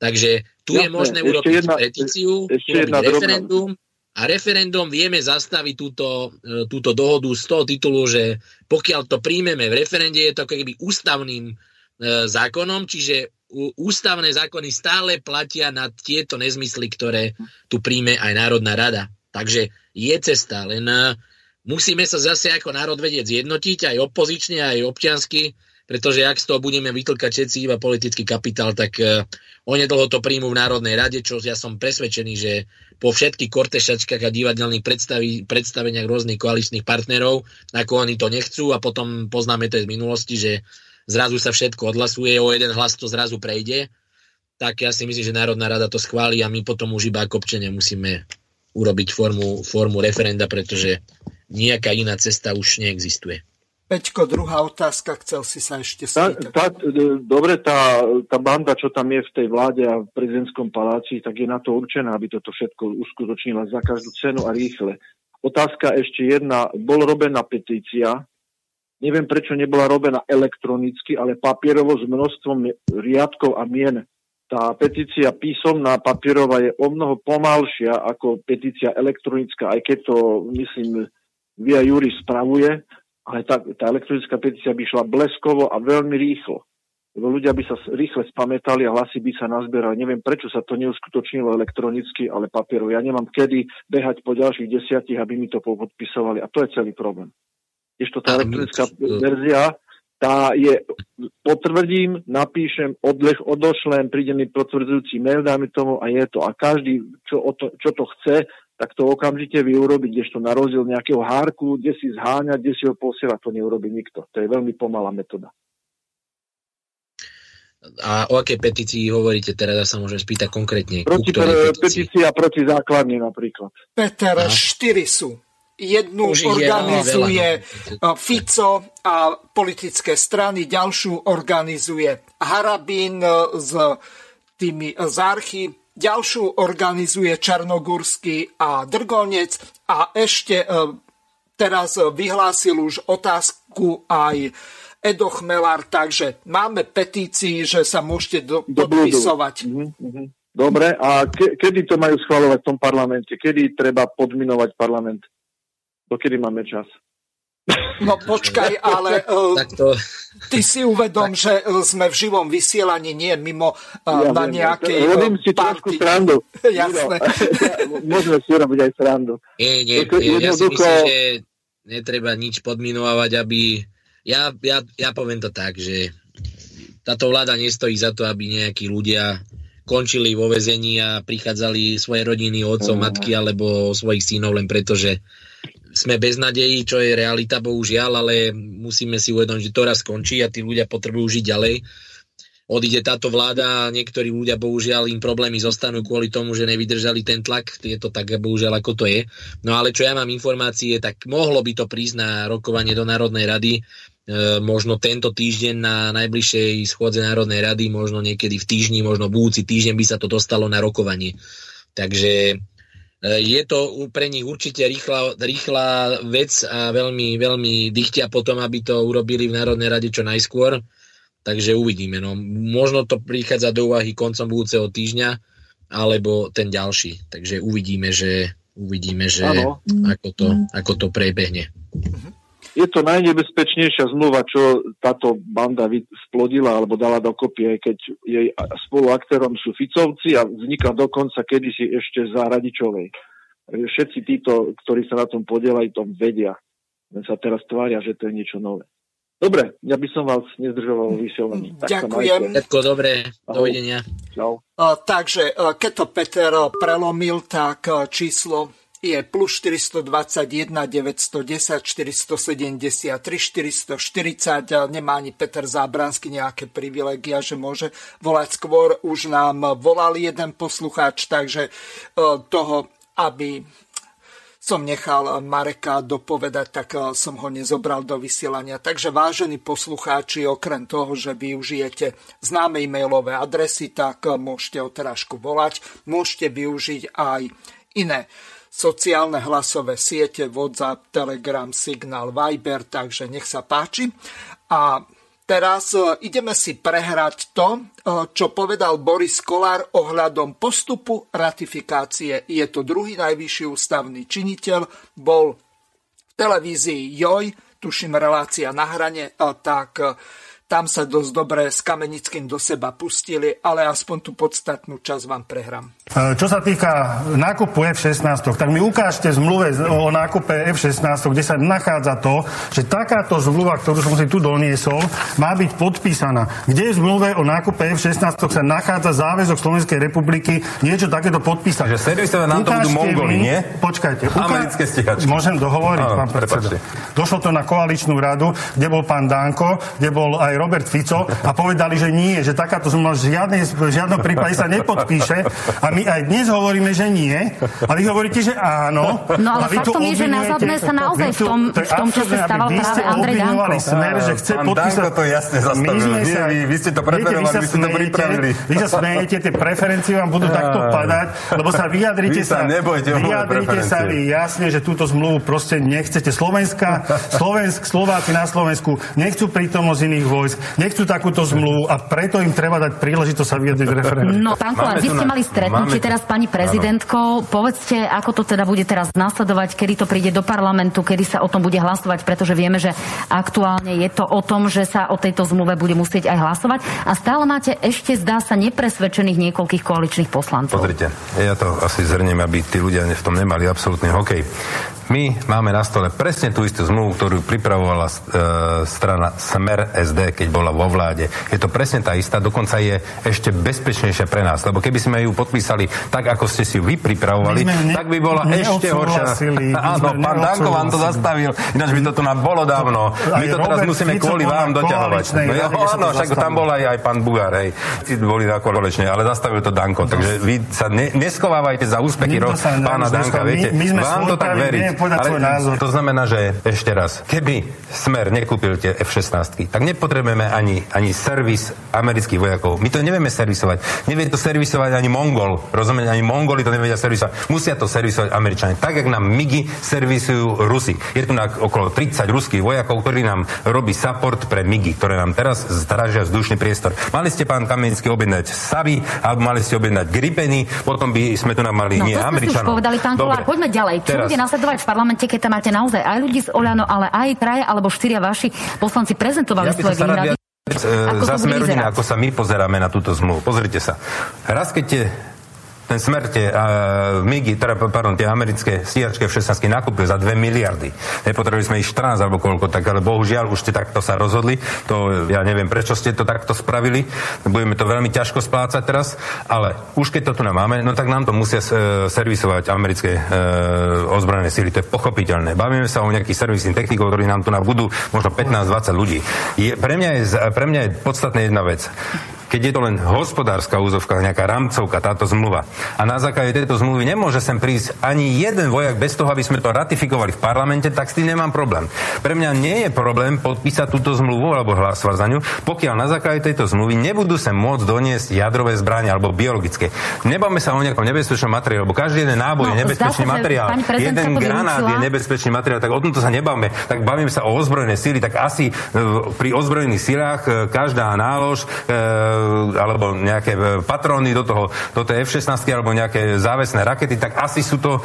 Takže tu Jasne, je možné urobiť jedna, petíciu, urobiť referendum a referendum vieme zastaviť túto, e, túto dohodu z toho titulu, že pokiaľ to príjmeme v referende, je to keby ústavným e, zákonom, čiže ústavné zákony stále platia na tieto nezmysly, ktoré tu príjme aj Národná rada. Takže je cesta, len e, musíme sa zase ako národ vedieť zjednotiť, aj opozične, aj občiansky, pretože ak z toho budeme vytlkať všetci iba politický kapitál, tak uh, onedlho to príjmu v Národnej rade, čo ja som presvedčený, že po všetkých kortešačkách a divadelných predstaví, predstaveniach rôznych koaličných partnerov, ako oni to nechcú a potom poznáme to z minulosti, že zrazu sa všetko odhlasuje, o jeden hlas to zrazu prejde, tak ja si myslím, že Národná rada to schváli a my potom už iba ako občania musíme urobiť formu, formu referenda, pretože nejaká iná cesta už neexistuje. Peťko, druhá otázka, chcel si sa ešte spýtať. Tá, tá, dobre, tá, tá banda, čo tam je v tej vláde a v prezidentskom paláci, tak je na to určená, aby toto všetko uskutočnila za každú cenu a rýchle. Otázka ešte jedna. Bol robená petícia, neviem prečo nebola robená elektronicky, ale papierovo s množstvom riadkov a mien. Tá petícia písomná papierová je o mnoho pomalšia ako petícia elektronická, aj keď to, myslím, Via Juri spravuje, ale tá, tá elektronická petícia by šla bleskovo a veľmi rýchlo. Lebo ľudia by sa rýchle spamätali a hlasy by sa nazbierali. Neviem, prečo sa to neuskutočnilo elektronicky, ale papierov. Ja nemám kedy behať po ďalších desiatich, aby mi to podpisovali. A to je celý problém. Ešte tá elektronická verzia, tá je, potvrdím, napíšem, odlech, odošlem, príde mi potvrdzujúci mail, dáme tomu a je to. A každý, čo, to, čo to chce, tak to okamžite vie urobiť, kdežto na rozdiel nejakého hárku, kde si zháňať, kde si ho posielať, to neurobi nikto. To je veľmi pomalá metóda. A o akej petícii hovoríte teraz, ja sa môžem spýtať konkrétne. Proti, petícia proti základne napríklad. Peter, Aha. štyri sú. Jednu Už organizuje veľa. Fico a politické strany, ďalšiu organizuje Harabín s tými zárchy, ďalšiu organizuje Černogórsky a Drgonec a ešte e, teraz vyhlásil už otázku aj Edo Chmelár, takže máme petícii, že sa môžete do, do podpisovať. Mm-hmm. Dobre, a ke, kedy to majú schvalovať v tom parlamente? Kedy treba podminovať parlament? Dokedy máme čas? No počkaj, ale uh, ty si uvedom, že uh, sme v živom vysielaní, nie mimo uh, ja na viem, nejakej ja, Robím si trošku srandu. <laughs> Jasné. <laughs> Môžeme si robiť aj srandu. Nie, nie, nie ja si myslím, že netreba nič podminovať, aby... Ja, ja, ja poviem to tak, že táto vláda nestojí za to, aby nejakí ľudia končili vo vezení a prichádzali svoje rodiny, otcov, matky alebo svojich synov len preto, že sme bez nadejí, čo je realita, bohužiaľ, ale musíme si uvedomiť, že to raz skončí a tí ľudia potrebujú žiť ďalej. Odíde táto vláda niektorí ľudia, bohužiaľ, im problémy zostanú kvôli tomu, že nevydržali ten tlak. Je to tak, bohužiaľ, ako to je. No ale čo ja mám informácie, tak mohlo by to prísť na rokovanie do Národnej rady, e, možno tento týždeň na najbližšej schôdze Národnej rady, možno niekedy v týždni, možno budúci týždeň by sa to dostalo na rokovanie. Takže je to pre nich určite rýchla, rýchla vec a veľmi, veľmi dychtia potom, aby to urobili v Národnej rade čo najskôr. Takže uvidíme. No, možno to prichádza do úvahy koncom budúceho týždňa, alebo ten ďalší. Takže uvidíme, že, uvidíme, že ako, to, ako to prebehne. Je to najnebezpečnejšia zmluva, čo táto banda splodila alebo dala dokopy, aj keď jej spoluaktérom sú Ficovci a vznikla dokonca kedysi ešte za Radičovej. Všetci títo, ktorí sa na tom podielajú, to vedia. Len sa teraz tvária, že to je niečo nové. Dobre, ja by som vás nezdržoval vysielaním. Ďakujem. Všetko dobré, dovidenia. Čau. takže, keď to Peter prelomil, tak číslo je plus 421 910 473 440. Nemá ani Peter Zábransky nejaké privilegia, že môže volať skôr. Už nám volal jeden poslucháč, takže e, toho, aby som nechal Mareka dopovedať, tak eh, som ho nezobral do vysielania. Takže vážení poslucháči, okrem toho, že využijete známe e-mailové adresy, tak eh, môžete o terážku volať. Môžete využiť aj iné sociálne hlasové siete, WhatsApp, Telegram, Signal, Viber, takže nech sa páči. A Teraz e, ideme si prehrať to, e, čo povedal Boris Kolár ohľadom postupu ratifikácie. Je to druhý najvyšší ústavný činiteľ, bol v televízii JOJ, tuším relácia na hrane, tak tam sa dosť dobre s Kamenickým do seba pustili, ale aspoň tú podstatnú časť vám prehrám. E, čo sa týka nákupu F-16, tak mi ukážte zmluve o nákupe F-16, kde sa nachádza to, že takáto zmluva, ktorú som si tu doniesol, má byť podpísaná. Kde je v zmluve o nákupe F-16 sa nachádza záväzok Slovenskej republiky niečo takéto podpísať. Takže servisové nám to budú Mongoli, nie? Počkajte. Uká... Americké stichačky. Môžem dohovoriť, Áno, pán predseda. Došlo to na koaličnú radu, kde bol pán Danko, kde bol aj Robert Fico a povedali, že nie, že takáto zmluva v, žiadnom prípade sa nepodpíše. A my aj dnes hovoríme, že nie. A vy hovoríte, že áno. No ale faktom je, že na sa naozaj v tom, v tom čase stával práve Andrej Danko. Smer, že chce pán podpísať... Danko to jasne zastavil. My nie, vy, vy ste to preferovali, vy ste to pripravili. Vy sa smejete, tie preferencie vám budú takto padať, lebo sa vyjadrite sa, vyjadrite sa vy jasne, že túto zmluvu proste nechcete. Slovenska, Slovensk, Slováci na Slovensku nechcú prítomnosť iných vojsk, nechcú takúto zmluvu a preto im treba dať príležitosť sa vyjadriť v referende. No, pán Kolár, vy ste mali stretnutie teraz s pani prezidentkou. Povedzte, ako to teda bude teraz nasledovať, kedy to príde do parlamentu, kedy sa o tom bude hlasovať, pretože vieme, že aktuálne je to o tom, že sa o tejto zmluve bude musieť aj hlasovať. A stále máte ešte, zdá sa, nepresvedčených niekoľkých koaličných poslancov. Pozrite, ja to asi zhrniem, aby tí ľudia v tom nemali absolútny hokej. My máme na stole presne tú istú zmluvu, ktorú pripravovala e, strana Smer SD, keď bola vo vláde. Je to presne tá istá, dokonca je ešte bezpečnejšia pre nás, lebo keby sme ju podpísali tak, ako ste si ju vy pripravovali, ne, tak by bola ešte horšia. <laughs> Áno, pán Danko vám to zastavil, ináč by to tu nám bolo dávno. My to teraz musíme kvôli vám doťahovať. No, ja, áno, však tam bol aj, aj pán Bugár, hej. Boli na kolečne, ale zastavil to Danko. Takže vy sa ne, neschovávajte za úspechy pána Danka, viete. Vám to tak verí povedať Ale svoj názor. To znamená, že ešte raz, keby Smer nekúpil tie F-16, tak nepotrebujeme ani, ani servis amerických vojakov. My to nevieme servisovať. Nevie to servisovať ani Mongol. Rozumieť, ani Mongoli to nevedia servisovať. Musia to servisovať Američania. Tak, jak nám MIGI servisujú Rusi. Je tu na okolo 30 ruských vojakov, ktorí nám robí support pre MIGI, ktoré nám teraz zdražia vzdušný priestor. Mali ste, pán Kamenický, objednať Savy, alebo mali ste objednať Gripeny, potom by sme tu nám mali no, nie Američanov. povedali, pán Kolár, poďme ďalej. Čo teraz, bude nasledovať v parlamente, keď tam máte naozaj aj ľudí z Oľano, ale aj traja alebo štyria vaši poslanci prezentovali ja svoje výhrady. Za Smerodina, ako sa my pozeráme na túto zmluvu. Pozrite sa. Raz, keď ten smer tie uh, MIGI, teda, pardon, tie americké stíhačky F-16 nakúpil za 2 miliardy. Nepotrebovali sme ich 14 alebo koľko, tak ale bohužiaľ už ste takto sa rozhodli. To ja neviem, prečo ste to takto spravili. Budeme to veľmi ťažko splácať teraz, ale už keď to tu máme, no tak nám to musia uh, servisovať americké uh, ozbrojené síly. To je pochopiteľné. Bavíme sa o nejakých servisných technikov, ktorí nám tu budú možno 15-20 ľudí. Je, pre, mňa je, pre mňa je podstatná jedna vec keď je to len hospodárska úzovka, nejaká rámcovka, táto zmluva. A na základe tejto zmluvy nemôže sem prísť ani jeden vojak bez toho, aby sme to ratifikovali v parlamente, tak s tým nemám problém. Pre mňa nie je problém podpísať túto zmluvu alebo hlasovať za ňu, pokiaľ na základe tejto zmluvy nebudú sem môcť doniesť jadrové zbranie alebo biologické. Nebáme sa o nejakom nebezpečnom materiálu, lebo každý jeden náboj no, je nebezpečný sa, materiál. Jeden granát je nebezpečný materiál, tak o tomto sa nebáme. Tak bavíme sa o ozbrojené síly, tak asi e, pri ozbrojených silách e, každá nálož e, alebo nejaké e, patróny do toho, do tej F-16 alebo nejaké závesné rakety, tak asi sú to e,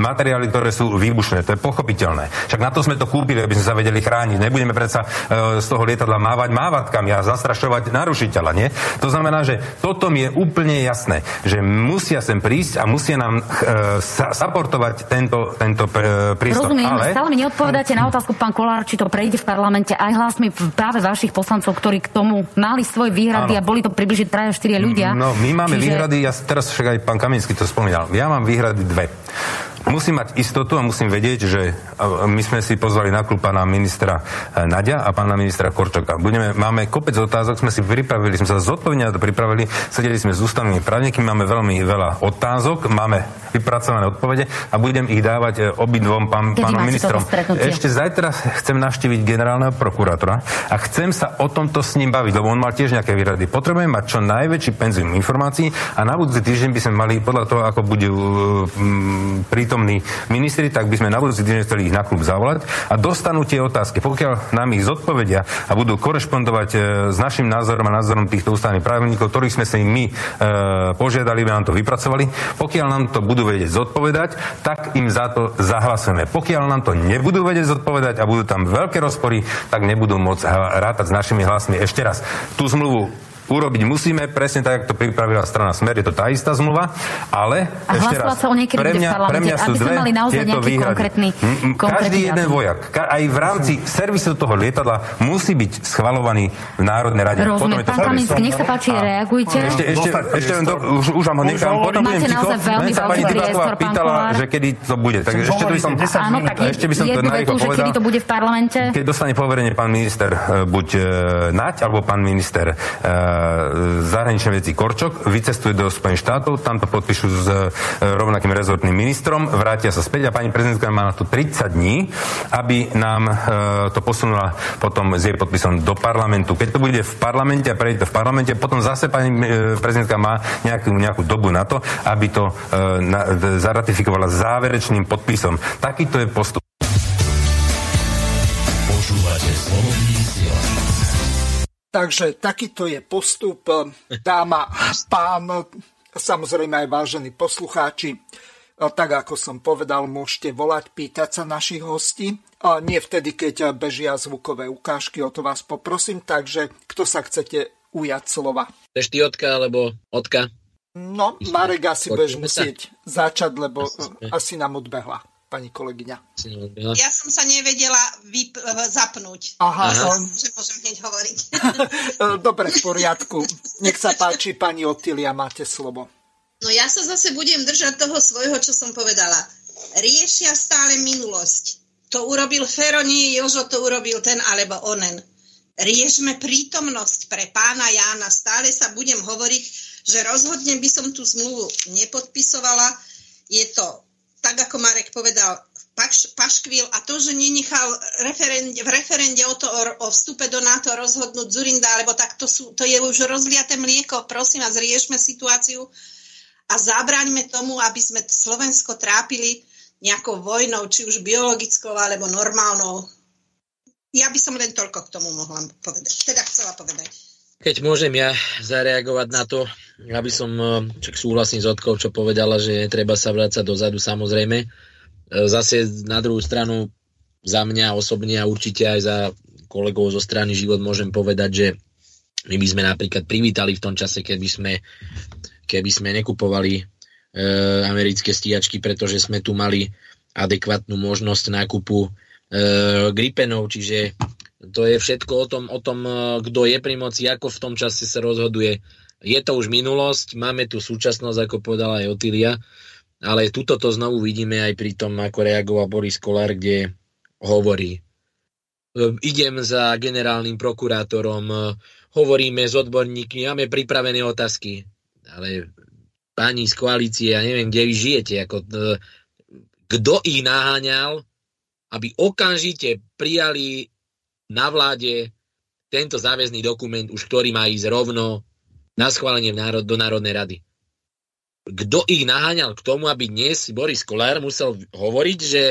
materiály, ktoré sú výbušné. To je pochopiteľné. Však na to sme to kúpili, aby sme sa vedeli chrániť. Nebudeme predsa e, z toho lietadla mávať mávatkami a zastrašovať narušiteľa, nie? To znamená, že toto mi je úplne jasné, že musia sem prísť a musia nám e, sa, saportovať tento, tento e, prístup. Rozumiem, ale... stále mi neodpovedáte na otázku, pán Kolár, či to prejde v parlamente aj hlasmi práve vašich poslancov, ktorí k tomu mali svoje výhrady Áno. a boli to približne 3-4 ľudia. No, my máme Čiže... výhrady, ja teraz však aj pán Kaminský to spomínal. Ja mám výhrady dve. Musím mať istotu a musím vedieť, že my sme si pozvali na klub pána ministra e, Nadia a pána ministra Korčoka. Budeme, máme kopec otázok, sme si pripravili, sme sa zodpovedne to pripravili, sedeli sme s ústavnými právnikmi, máme veľmi veľa otázok, máme vypracované odpovede a budem ich dávať e, obidvom pán, pánom ministrom. Ešte zajtra chcem navštíviť generálneho prokurátora a chcem sa o tomto s ním baviť, lebo on mal tiež nejaké výrady. Potrebujem mať čo najväčší penzum informácií a na budúci týždeň by sme mali podľa toho, ako budú um, prítomní ministri, tak by sme na budúci týždeň chceli ich na klub zavolať a dostanú tie otázky. Pokiaľ nám ich zodpovedia a budú korešpondovať e, s našim názorom a názorom týchto ústavných právnikov, ktorých sme sa im my e, požiadali, aby nám to vypracovali, pokiaľ nám to budú vedieť zodpovedať, tak im za to zahlasujeme. Pokiaľ nám to nebudú vedieť zodpovedať a budú tam veľké rozpory, tak nebudú môcť rátať s našimi hlasmi. Ešte raz, tú zmluvu urobiť musíme, presne tak, ako to pripravila strana Smer, je to tá istá zmluva, ale a ešte raz, sa o pre mňa, pre mňa sú dve mali tieto výhrady. Konkrétny, konkrétny Každý jeden vojak, aj v rámci servisu toho lietadla musí byť schvalovaný v Národnej rade. Rozumiem, pán Kaminsky, nech sa páči, reagujte. Ešte, ešte, ešte do, už, už vám ho nechám, potom budem ticho. Len sa pani Dybáková pýtala, že kedy to bude. Takže ešte by som, áno, tak ešte by som to narýchlo povedal. Kedy to bude v parlamente? Keď dostane poverenie pán minister e, buď e, Nať, alebo pán minister e, zahraničné veci Korčok, vycestuje do Spojených štátov, tam to podpíšu s e, rovnakým rezortným ministrom, vrátia sa späť a pani prezidentka má na to 30 dní, aby nám e, to posunula potom s jej podpisom do parlamentu. Keď to bude v parlamente a prejde to v parlamente, potom zase pani e, prezidentka má nejakú, nejakú dobu na to, aby to na, zaratifikovala záverečným podpisom. Takýto je postup. Takže takýto je postup. Dáma, pán, samozrejme aj vážení poslucháči, tak ako som povedal, môžete volať, pýtať sa našich hostí. Nie vtedy, keď bežia zvukové ukážky, o to vás poprosím. Takže kto sa chcete ujať slova? Chceš ty Otka alebo Otka? No, Marek asi budeš musieť začať, lebo asi nám odbehla pani kolegyňa. Ja som sa nevedela vyp- zapnúť. Aha. Aha. Že môžem hneď hovoriť. <laughs> Dobre, v poriadku. Nech sa páči, pani Otilia, máte slovo. No ja sa zase budem držať toho svojho, čo som povedala. Riešia stále minulosť. To urobil Fero, nie Jožo, to urobil ten alebo onen. Riešme prítomnosť pre pána Jána. Stále sa budem hovoriť, že rozhodne by som tú zmluvu nepodpisovala. Je to tak ako Marek povedal, paš, paškvil a to, že nenechal referende, v referende o, to, o, vstupe do NATO rozhodnúť Zurinda, alebo tak to, sú, to je už rozliaté mlieko. Prosím vás, riešme situáciu a zabráňme tomu, aby sme Slovensko trápili nejakou vojnou, či už biologickou alebo normálnou. Ja by som len toľko k tomu mohla povedať. Teda chcela povedať. Keď môžem ja zareagovať na to, aby som, e, čak súhlasím s Odkou, čo povedala, že treba sa vrácať dozadu, samozrejme. E, zase na druhú stranu za mňa osobne a určite aj za kolegov zo strany Život môžem povedať, že my by sme napríklad privítali v tom čase, keby sme, keby sme nekupovali e, americké stíhačky, pretože sme tu mali adekvátnu možnosť nákupu e, Gripenov, čiže to je všetko o tom, o tom, e, kto je pri moci, ako v tom čase sa rozhoduje. Je to už minulosť, máme tu súčasnosť, ako povedala aj Otilia, ale tuto to znovu vidíme aj pri tom, ako reagoval Boris Kolár, kde hovorí, e, idem za generálnym prokurátorom, e, hovoríme s odborníkmi, máme pripravené otázky, ale páni z koalície, ja neviem, kde vy žijete, ako, kto ich naháňal, aby okamžite prijali na vláde tento záväzný dokument, už ktorý má ísť rovno na schválenie v národ, do Národnej rady. Kto ich naháňal k tomu, aby dnes Boris Kolár musel hovoriť, že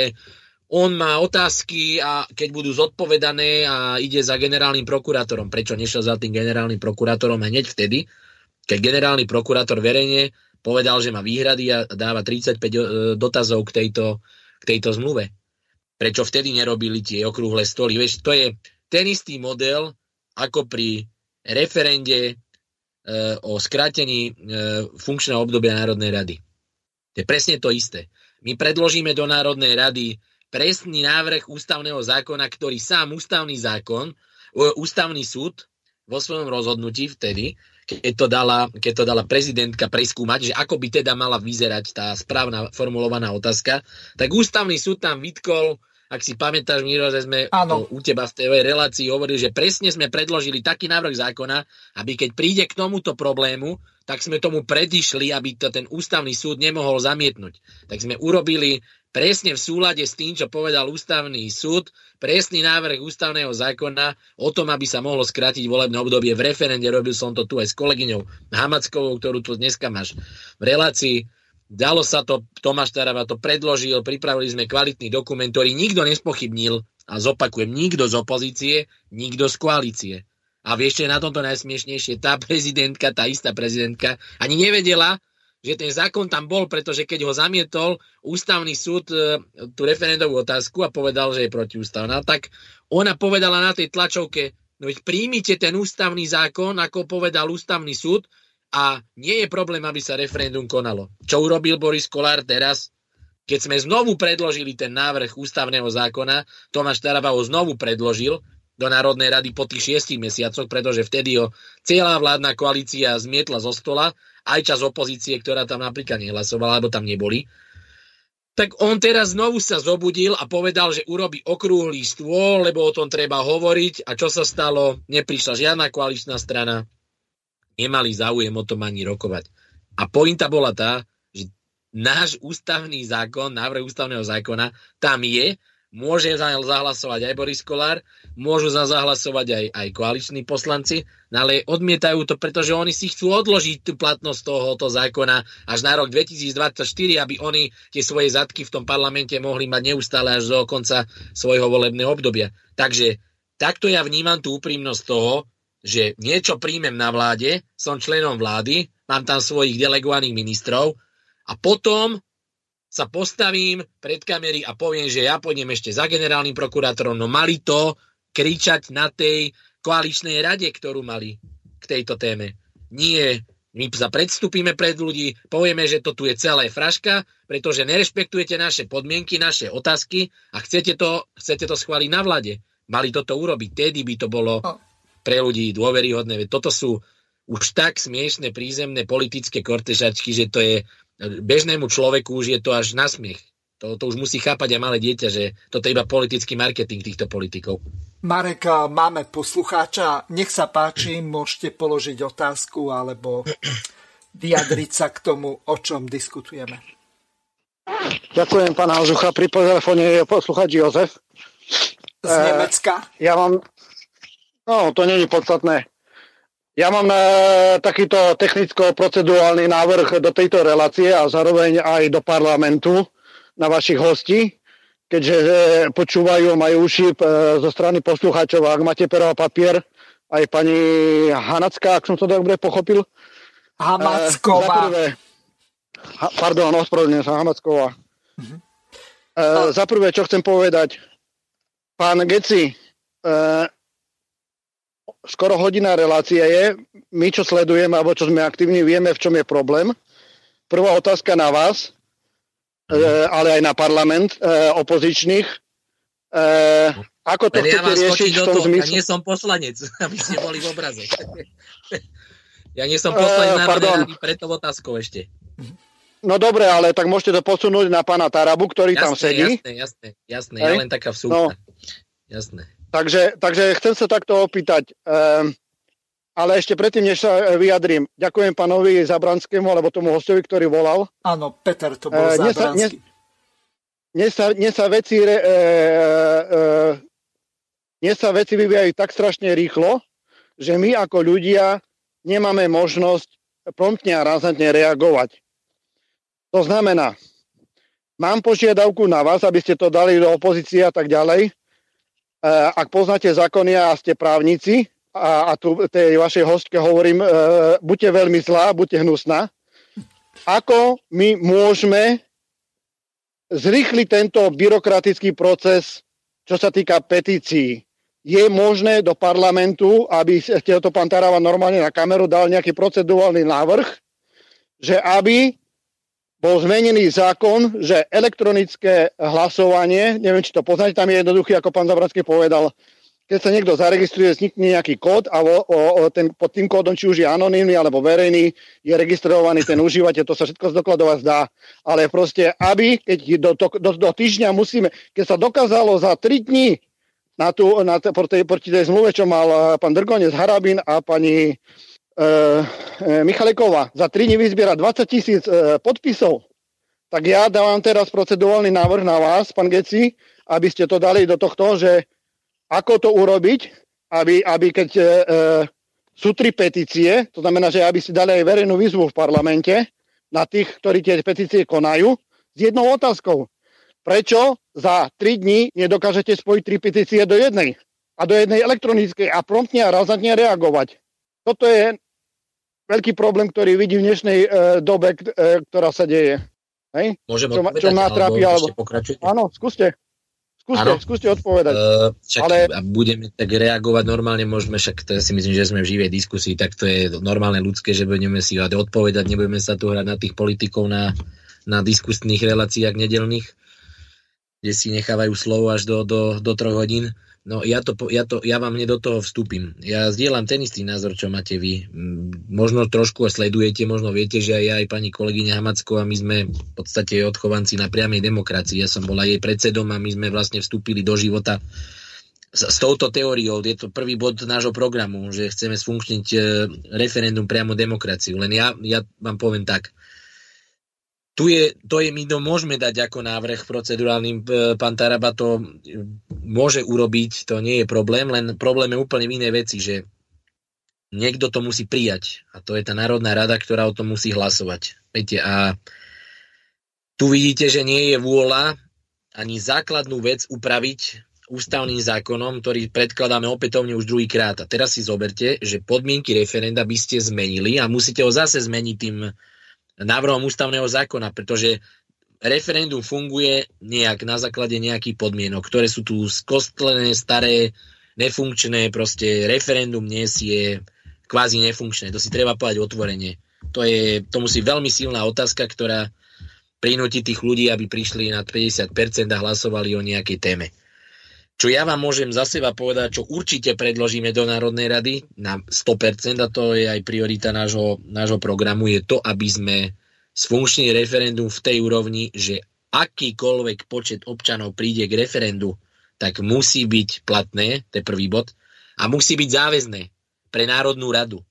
on má otázky a keď budú zodpovedané a ide za generálnym prokurátorom. Prečo nešiel za tým generálnym prokurátorom hneď vtedy, keď generálny prokurátor verejne povedal, že má výhrady a dáva 35 e, dotazov k tejto, k tejto zmluve. Prečo vtedy nerobili tie okrúhle stoly? Vieš, to je ten istý model, ako pri referende E, o skrátení e, funkčného obdobia Národnej rady. To je presne to isté. My predložíme do Národnej rady presný návrh ústavného zákona, ktorý sám ústavný zákon, e, ústavný súd vo svojom rozhodnutí vtedy, keď to dala, keď to dala prezidentka preskúmať, že ako by teda mala vyzerať tá správna formulovaná otázka, tak ústavný súd tam vytkol, ak si pamätáš, Miro, že sme ano. u teba v tej relácii hovorili, že presne sme predložili taký návrh zákona, aby keď príde k tomuto problému, tak sme tomu predišli, aby to ten ústavný súd nemohol zamietnúť. Tak sme urobili presne v súlade s tým, čo povedal ústavný súd, presný návrh ústavného zákona o tom, aby sa mohlo skrátiť volebné obdobie v referende. Robil som to tu aj s kolegyňou Hamackovou, ktorú tu dneska máš v relácii. Dalo sa to, Tomáš Taraba to predložil, pripravili sme kvalitný dokument, ktorý nikto nespochybnil a zopakujem, nikto z opozície, nikto z koalície. A vieš, čo je na tomto najsmiešnejšie? Tá prezidentka, tá istá prezidentka, ani nevedela, že ten zákon tam bol, pretože keď ho zamietol ústavný súd e, tú referendovú otázku a povedal, že je protiústavná, tak ona povedala na tej tlačovke, no veď príjmite ten ústavný zákon, ako povedal ústavný súd a nie je problém, aby sa referendum konalo. Čo urobil Boris Kolár teraz? Keď sme znovu predložili ten návrh ústavného zákona, Tomáš Taraba ho znovu predložil do Národnej rady po tých šiestich mesiacoch, pretože vtedy ho celá vládna koalícia zmietla zo stola aj čas opozície, ktorá tam napríklad nehlasovala, alebo tam neboli, tak on teraz znovu sa zobudil a povedal, že urobí okrúhly stôl, lebo o tom treba hovoriť. A čo sa stalo? Neprišla žiadna koaličná strana. Nemali záujem o tom ani rokovať. A pointa bola tá, že náš ústavný zákon, návrh ústavného zákona, tam je Môže za zahlasovať aj Boris Kolár, môžu za zahlasovať aj, aj koaliční poslanci, no ale odmietajú to, pretože oni si chcú odložiť tú platnosť tohoto zákona až na rok 2024, aby oni tie svoje zadky v tom parlamente mohli mať neustále až do konca svojho volebného obdobia. Takže takto ja vnímam tú úprimnosť toho, že niečo príjmem na vláde, som členom vlády, mám tam svojich delegovaných ministrov a potom sa postavím pred kamery a poviem, že ja pôjdem ešte za generálnym prokurátorom, no mali to kričať na tej koaličnej rade, ktorú mali k tejto téme. Nie, my sa predstúpime pred ľudí, povieme, že to tu je celé fraška, pretože nerešpektujete naše podmienky, naše otázky a chcete to, chcete to schváliť na vlade. Mali toto urobiť, tedy by to bolo pre ľudí dôveryhodné. Toto sú už tak smiešne prízemné politické kortežačky, že to je bežnému človeku už je to až na smiech. To, to už musí chápať aj malé dieťa, že toto je iba politický marketing týchto politikov. Marek, máme poslucháča. Nech sa páči, môžete položiť otázku alebo vyjadriť sa k tomu, o čom diskutujeme. Ďakujem, pán Hazucha. Pri telefóne je poslucháč Jozef. Z Nemecka? E, ja mám... No, to není podstatné. Ja mám na takýto technicko-procedurálny návrh do tejto relácie a zároveň aj do parlamentu na vašich hostí, keďže e, počúvajú, majú uši e, zo strany poslucháčov. Ak máte pero a papier, aj pani Hanacká, ak som to dobre pochopil. Hamacková. E, ha, pardon, ospravedlňujem sa, Hamacková. Uh-huh. E, za prvé, čo chcem povedať, pán Geci, e, skoro hodina relácie je. My, čo sledujeme, alebo čo sme aktívni, vieme, v čom je problém. Prvá otázka na vás, e, ale aj na parlament e, opozičných. E, ako to chcete ja riešiť v tom zmysle? Ja nie som poslanec, <laughs> aby ste boli v obraze. <laughs> ja nie som poslanec uh, na preto otázkou ešte. No dobre, ale tak môžete to posunúť na pána Tarabu, ktorý jasné, tam sedí. Jasné, jasné, jasné. Ja len taká vsúka. No. Jasné. Takže, takže chcem sa takto opýtať. Um, ale ešte predtým, než sa vyjadrím, ďakujem pánovi Zabranskému, alebo tomu hostovi, ktorý volal. Áno, Peter, to bol uh, Zabranský. Dnes sa, dnes sa veci uh, uh, dnes sa veci vyvíjajú tak strašne rýchlo, že my ako ľudia nemáme možnosť promptne a razantne reagovať. To znamená, mám požiadavku na vás, aby ste to dali do opozície a tak ďalej, ak poznáte zákony a ste právnici, a, a tu tej vašej hostke hovorím, e, buďte veľmi zlá, buďte hnusná, ako my môžeme zrýchliť tento byrokratický proces, čo sa týka petícií. Je možné do parlamentu, aby ste to pán Tarava normálne na kameru dal nejaký procedurálny návrh, že aby bol zmenený zákon, že elektronické hlasovanie, neviem, či to poznáte, tam je jednoduchý, ako pán Zabradský povedal, keď sa niekto zaregistruje, vznikne nejaký kód a o, o, o ten, pod tým kódom, či už je anonymný alebo verejný, je registrovaný ten užívateľ, to sa všetko zdokladovať zdá. Ale proste, aby, keď do, do, do, do týždňa musíme, keď sa dokázalo za 3 dní na, tú, na proti, proti tej zmluve, čo mal eh, pán Drgonec Harabin a pani Michaleková za 3 dní vyzbiera 20 tisíc e, podpisov, tak ja dávam teraz procedurálny návrh na vás, pán Geci, aby ste to dali do tohto, že ako to urobiť, aby, aby keď e, sú tri petície, to znamená, že aby si dali aj verejnú výzvu v parlamente na tých, ktorí tie petície konajú, s jednou otázkou. Prečo za tri dní nedokážete spojiť tri petície do jednej? A do jednej elektronickej a promptne a razantne reagovať. Toto je veľký problém, ktorý vidím v dnešnej e, dobe, e, ktorá sa deje. Hej? Môžem čo, odpovedať, čo má trápi, alebo... Áno, skúste. Skúste, ano. skúste odpovedať. Uh, však ale... a budeme tak reagovať normálne, môžeme, však to si myslím, že sme v živej diskusii, tak to je normálne ľudské, že budeme si odpovedať, nebudeme sa tu hrať na tých politikov na, na diskusných reláciách nedelných, kde si nechávajú slovo až do, do, do troch hodín. No ja, to, ja, to, ja vám hneď do toho vstúpim. Ja zdieľam ten istý názor, čo máte vy. Možno trošku sledujete, možno viete, že aj ja, aj pani kolegyňa Hamacková, my sme v podstate odchovanci na priamej demokracii. Ja som bola jej predsedom a my sme vlastne vstúpili do života s, s touto teóriou. Je to prvý bod nášho programu, že chceme sfunkčniť e, referendum priamo demokraciu. Len ja, ja vám poviem tak tu je, to je, my to môžeme dať ako návrh procedurálnym, e, pán Taraba to môže urobiť, to nie je problém, len problém je úplne v inej veci, že niekto to musí prijať a to je tá Národná rada, ktorá o tom musí hlasovať. Viete, a tu vidíte, že nie je vôľa ani základnú vec upraviť ústavným zákonom, ktorý predkladáme opätovne už druhýkrát. A teraz si zoberte, že podmienky referenda by ste zmenili a musíte ho zase zmeniť tým návrhom ústavného zákona, pretože referendum funguje nejak na základe nejakých podmienok, ktoré sú tu skostlené, staré, nefunkčné, proste referendum dnes je kvázi nefunkčné. To si treba povedať otvorene. To, je, to musí veľmi silná otázka, ktorá prinúti tých ľudí, aby prišli nad 50% a hlasovali o nejakej téme. Čo ja vám môžem za seba povedať, čo určite predložíme do Národnej rady na 100%, a to je aj priorita nášho, nášho programu, je to, aby sme sfunkčnili referendum v tej úrovni, že akýkoľvek počet občanov príde k referendu, tak musí byť platné, to je prvý bod, a musí byť záväzné pre Národnú radu.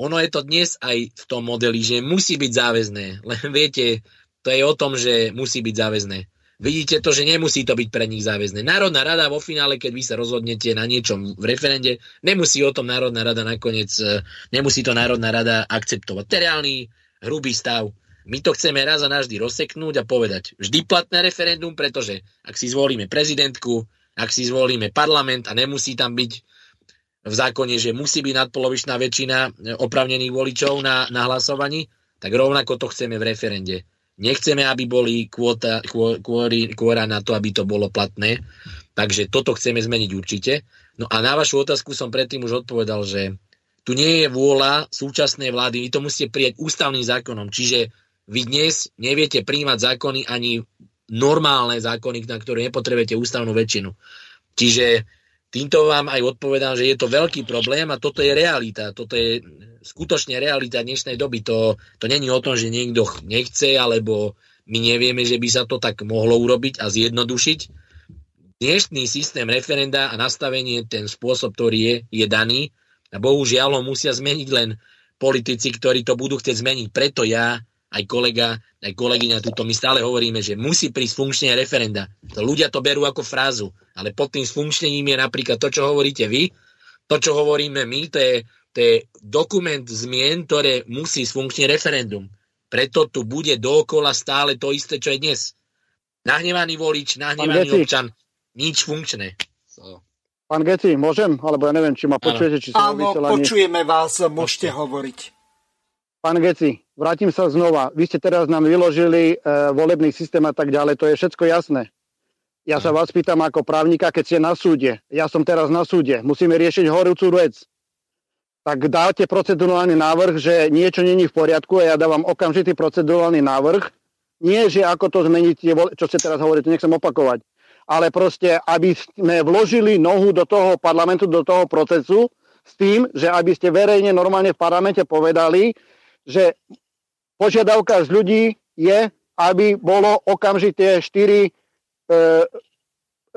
Ono je to dnes aj v tom modeli, že musí byť záväzné, len viete, to je o tom, že musí byť záväzné. Vidíte to, že nemusí to byť pre nich záväzné. Národná rada vo finále, keď vy sa rozhodnete na niečom v referende, nemusí o tom Národná rada nakoniec, e, nemusí to Národná rada akceptovať. To je reálny, hrubý stav. My to chceme raz a navždy rozseknúť a povedať, vždy platné referendum, pretože ak si zvolíme prezidentku, ak si zvolíme parlament a nemusí tam byť v zákone, že musí byť nadpolovičná väčšina opravnených voličov na, na hlasovaní, tak rovnako to chceme v referende. Nechceme, aby boli kvóta, kvôry, kvôra na to, aby to bolo platné. Takže toto chceme zmeniť určite. No a na vašu otázku som predtým už odpovedal, že tu nie je vôľa súčasnej vlády. Vy to musíte prijať ústavným zákonom. Čiže vy dnes neviete príjmať zákony ani normálne zákony, na ktoré nepotrebujete ústavnú väčšinu. Čiže týmto vám aj odpovedám, že je to veľký problém a toto je realita. Toto je skutočne realita dnešnej doby. To, to není o tom, že niekto nechce, alebo my nevieme, že by sa to tak mohlo urobiť a zjednodušiť. Dnešný systém referenda a nastavenie, ten spôsob, ktorý je, je daný a bohužiaľ ho musia zmeniť len politici, ktorí to budú chcieť zmeniť. Preto ja, aj kolega, aj kolegyňa, tuto my stále hovoríme, že musí prísť funkčne referenda. To ľudia to berú ako frázu, ale pod tým funkčnením je napríklad to, čo hovoríte vy, to, čo hovoríme my, to je to je dokument zmien, ktoré musí sfunkčniť referendum. Preto tu bude dookola stále to isté, čo je dnes. Nahnevaný volič, nahnevaný občan, nič funkčné. So. Pán Geci, môžem? Alebo ja neviem, či ma počujete, či sa Áno, počujeme vás, môžete hovoriť. Pán Geci, vrátim sa znova. Vy ste teraz nám vyložili e, volebný systém a tak ďalej, to je všetko jasné. Ja sa vás pýtam ako právnika, keď ste na súde. Ja som teraz na súde. Musíme riešiť horúcu vec tak dáte procedurálny návrh, že niečo není v poriadku a ja dávam okamžitý procedurálny návrh. Nie, že ako to zmeniť, čo ste teraz hovoríte, nechcem opakovať. ale proste, aby sme vložili nohu do toho parlamentu, do toho procesu, s tým, že aby ste verejne normálne v parlamente povedali, že požiadavka z ľudí je, aby bolo okamžite štyri e, e,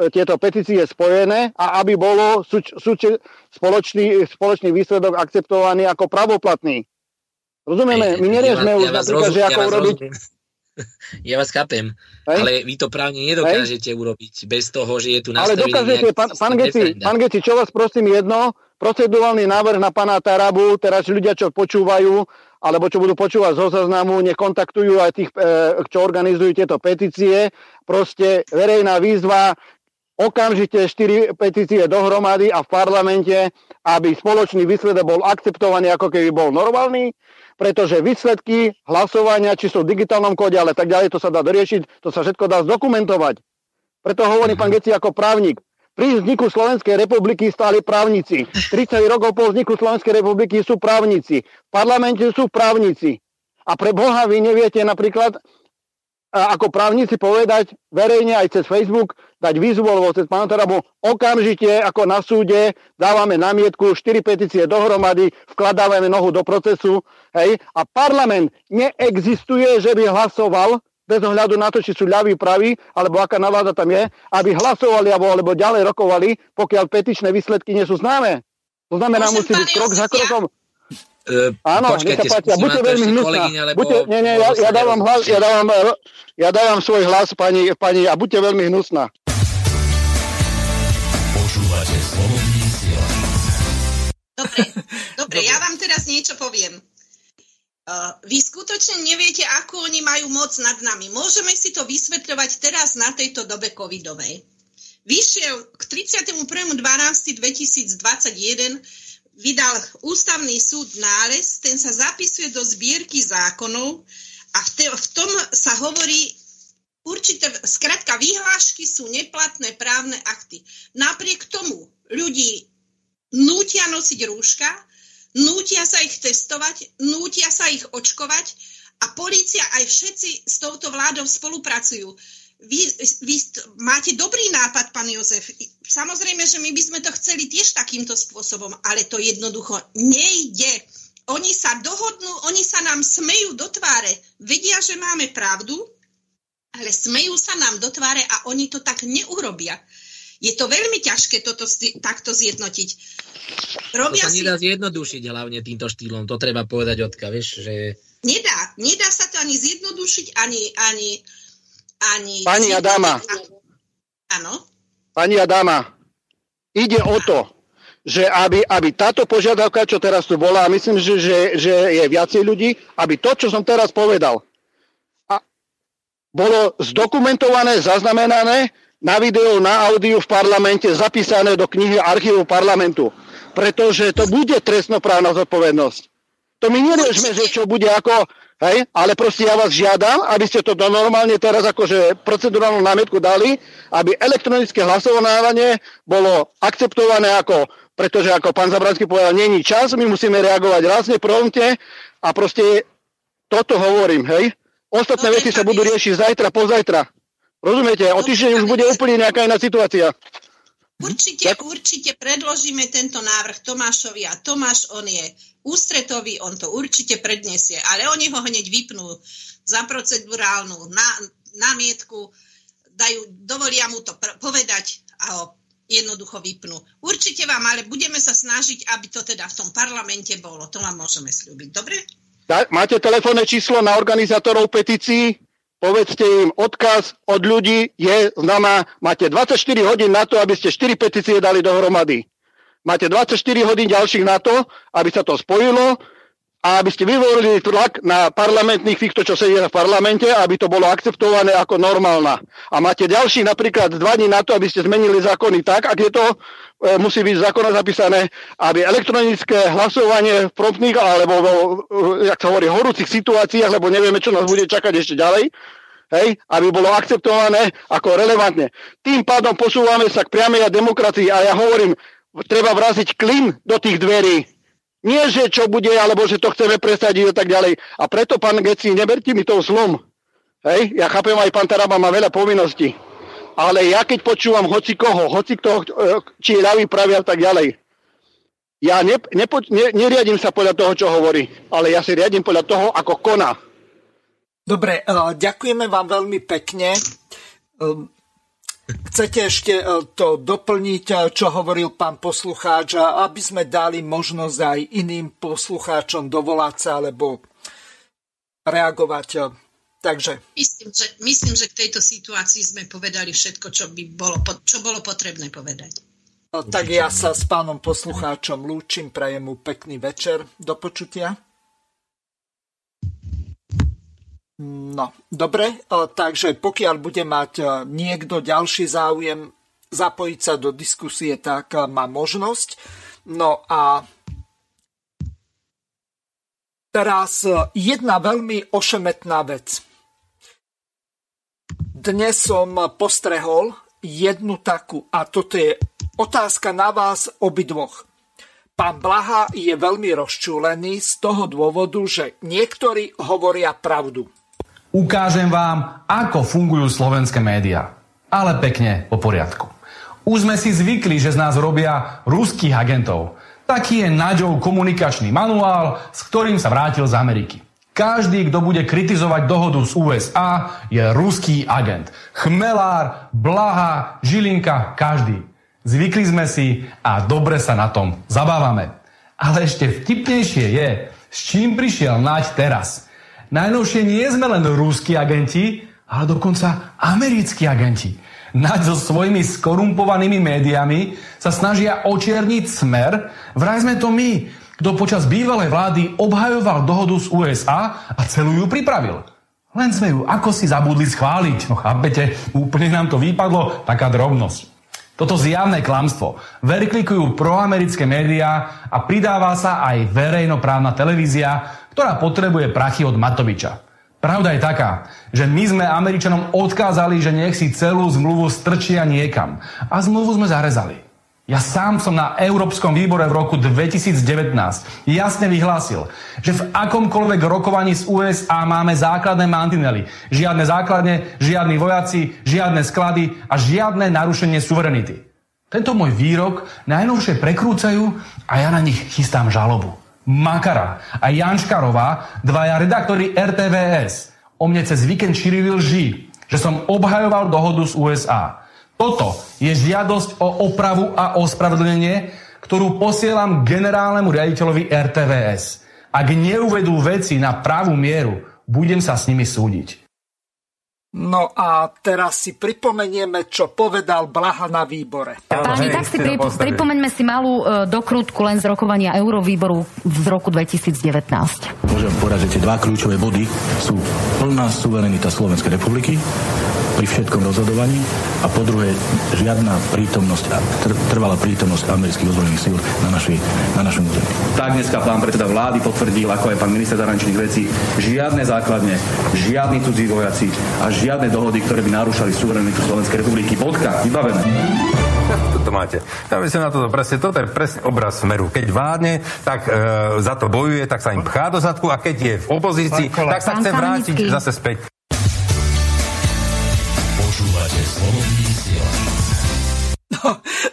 tieto petície spojené a aby bolo súč, súč, spoločný, spoločný výsledok akceptovaný ako pravoplatný. Rozumieme? My neriešme ja, už ja napríklad, rozum, že ako ja urobiť... <laughs> Ja vás chápem, Hej? ale vy to právne nedokážete Hej? urobiť bez toho, že je tu nastavený Ale dokážete, pán, pán, Geci, pán Geci, čo vás prosím jedno, procedurálny návrh na pána Tarabu, teraz ľudia, čo počúvajú, alebo čo budú počúvať zo zaznamu, nech kontaktujú aj tých, e, čo organizujú tieto petície. Proste verejná výzva, okamžite štyri petície dohromady a v parlamente, aby spoločný výsledok bol akceptovaný, ako keby bol normálny pretože výsledky hlasovania, či sú v digitálnom kóde, ale tak ďalej, to sa dá doriešiť, to sa všetko dá zdokumentovať. Preto hovorí pán Geci ako právnik. Pri vzniku Slovenskej republiky stáli právnici. 30 rokov po vzniku Slovenskej republiky sú právnici. V parlamente sú právnici. A pre Boha vy neviete napríklad, ako právnici povedať verejne aj cez Facebook, dať výzvu alebo cez pána Tarabu, okamžite ako na súde dávame namietku, 4 petície dohromady, vkladávame nohu do procesu, hej, a parlament neexistuje, že by hlasoval bez ohľadu na to, či sú ľaví, praví, alebo aká nálada tam je, aby hlasovali alebo, alebo ďalej rokovali, pokiaľ petičné výsledky nie sú známe. To znamená, Môžem, musí byť krok za krokom. Uh, Áno, počkajte, sa páči, buďte veľmi hnusná. Buďte, nie, nie, ja, ja, dávam hlas, ja, dávam, ja dávam svoj hlas pani, pani a buďte veľmi hnusná. Počúvate Dobre, dobre, ja vám teraz niečo poviem. Uh, vy skutočne neviete, akú oni majú moc nad nami. Môžeme si to vysvetľovať teraz na tejto dobe covidovej. Vyšiel k 31.12.2021 vydal ústavný súd nález, ten sa zapisuje do zbierky zákonov a v, te, v tom sa hovorí určite, skratka, výhlášky sú neplatné právne akty. Napriek tomu ľudí nútia nosiť rúška, nútia sa ich testovať, nútia sa ich očkovať a polícia aj všetci s touto vládou spolupracujú vy, vy máte dobrý nápad, pán Jozef. Samozrejme, že my by sme to chceli tiež takýmto spôsobom, ale to jednoducho nejde. Oni sa dohodnú, oni sa nám smejú do tváre, vedia, že máme pravdu, ale smejú sa nám do tváre a oni to tak neurobia. Je to veľmi ťažké toto takto zjednotiť. Robia to sa si... nedá zjednodušiť hlavne týmto štýlom, to treba povedať odka, vieš, že... Nedá, nedá sa to ani zjednodušiť, ani, ani ani... Pani Adama. Áno. Pani Adama, ide o to, že aby, aby táto požiadavka, čo teraz tu bola, a myslím, že, že, že je viacej ľudí, aby to, čo som teraz povedal, a bolo zdokumentované, zaznamenané na videu, na audiu v parlamente, zapísané do knihy archívu parlamentu. Pretože to bude trestnoprávna zodpovednosť. To my neriešme, že čo bude ako, hej, ale proste ja vás žiadam, aby ste to normálne teraz akože procedurálnu námietku dali, aby elektronické hlasovanie bolo akceptované ako, pretože ako pán Zabranský povedal, není čas, my musíme reagovať rázne, prompte a proste toto hovorím, hej. Ostatné no, veci sa budú riešiť zajtra, pozajtra. Rozumiete? O týždeň už bude úplne nejaká iná situácia. Určite, určite predložíme tento návrh Tomášovi a Tomáš, on je ústretový, on to určite predniesie, ale oni ho hneď vypnú za procedurálnu námietku, dajú, dovolia mu to povedať a ho jednoducho vypnú. Určite vám, ale budeme sa snažiť, aby to teda v tom parlamente bolo. To vám môžeme slúbiť. Dobre? Máte telefónne číslo na organizátorov petícií? Povedzte im, odkaz od ľudí je znamená, máte 24 hodín na to, aby ste 4 petície dali dohromady. Máte 24 hodín ďalších na to, aby sa to spojilo a aby ste vyvolili tlak na parlamentných týchto, čo sedia v parlamente, aby to bolo akceptované ako normálna. A máte ďalších napríklad dva dní na to, aby ste zmenili zákony tak, ak je to, e, musí byť zákona zapísané, aby elektronické hlasovanie v promptných alebo, e, jak sa hovorí, horúcich situáciách, lebo nevieme, čo nás bude čakať ešte ďalej, hej, aby bolo akceptované ako relevantne. Tým pádom posúvame sa k priamej demokracii a ja hovorím, treba vraziť klin do tých dverí. Nie, že čo bude, alebo že to chceme presadiť a tak ďalej. A preto, pán Geci, neberte mi to zlom. Hej, ja chápem, aj pán Taraba má veľa povinností. Ale ja keď počúvam hoci koho, hoci kto, či je ľavý, pravý a tak ďalej, ja ne, nepo, ne, neriadím sa podľa toho, čo hovorí, ale ja si riadím podľa toho, ako koná. Dobre, ďakujeme vám veľmi pekne. Chcete ešte to doplniť, čo hovoril pán poslucháč, aby sme dali možnosť aj iným poslucháčom dovolať sa alebo reagovať Takže. Myslím že, myslím, že k tejto situácii sme povedali všetko, čo, by bolo, čo bolo potrebné povedať. Tak ja sa s pánom poslucháčom lúčim, prajem mu pekný večer. Do počutia. No, dobre, takže pokiaľ bude mať niekto ďalší záujem zapojiť sa do diskusie, tak má možnosť. No a teraz jedna veľmi ošemetná vec dnes som postrehol jednu takú, a toto je otázka na vás obidvoch. Pán Blaha je veľmi rozčúlený z toho dôvodu, že niektorí hovoria pravdu. Ukážem vám, ako fungujú slovenské médiá. Ale pekne po poriadku. Už sme si zvykli, že z nás robia ruských agentov. Taký je Naďov komunikačný manuál, s ktorým sa vrátil z Ameriky. Každý, kto bude kritizovať dohodu z USA, je ruský agent. Chmelár, Blaha, Žilinka, každý. Zvykli sme si a dobre sa na tom zabávame. Ale ešte vtipnejšie je, s čím prišiel Naď teraz. Najnovšie nie sme len ruskí agenti, ale dokonca americkí agenti. Naď so svojimi skorumpovanými médiami sa snažia očierniť smer, vraj sme to my, kto počas bývalej vlády obhajoval dohodu z USA a celú ju pripravil. Len sme ju ako si zabudli schváliť. No chápete, úplne nám to vypadlo, taká drobnosť. Toto zjavné klamstvo veriklikujú proamerické médiá a pridáva sa aj verejnoprávna televízia, ktorá potrebuje prachy od Matoviča. Pravda je taká, že my sme Američanom odkázali, že nech si celú zmluvu strčia niekam. A zmluvu sme zarezali. Ja sám som na Európskom výbore v roku 2019 jasne vyhlásil, že v akomkoľvek rokovaní z USA máme základné mantinely. Žiadne základne, žiadni vojaci, žiadne sklady a žiadne narušenie suverenity. Tento môj výrok najnovšie prekrúcajú a ja na nich chystám žalobu. Makara a Janškarová, dvaja redaktori RTVS, o mne cez víkend šírili lži, že som obhajoval dohodu z USA. Toto je žiadosť o opravu a ospravedlnenie, ktorú posielam generálnemu riaditeľovi RTVS. Ak neuvedú veci na pravú mieru, budem sa s nimi súdiť. No a teraz si pripomenieme, čo povedal Blaha na výbore. Páni, tak si pri, pripomeňme si malú e, dokrutku len z rokovania Eurovýboru z roku 2019. Môžem povedať, že tie dva kľúčové body sú plná suverenita Slovenskej republiky pri všetkom rozhodovaní a po druhé žiadna prítomnosť, trvalá prítomnosť amerických ozbrojených síl na, naši, na našom území. Tak dneska pán predseda vlády potvrdil, ako aj pán minister zahraničných vecí, žiadne základne, žiadni cudzí vojaci a žiadne dohody, ktoré by narúšali suverenitu Slovenskej republiky. Bodka, vybavené. <laughs> Toto máte. Ja myslím na toto presne, toto je presne obraz smeru. Keď vládne, tak e, za to bojuje, tak sa im pchá do zadku a keď je v opozícii, tak sa chce vrátiť zase späť.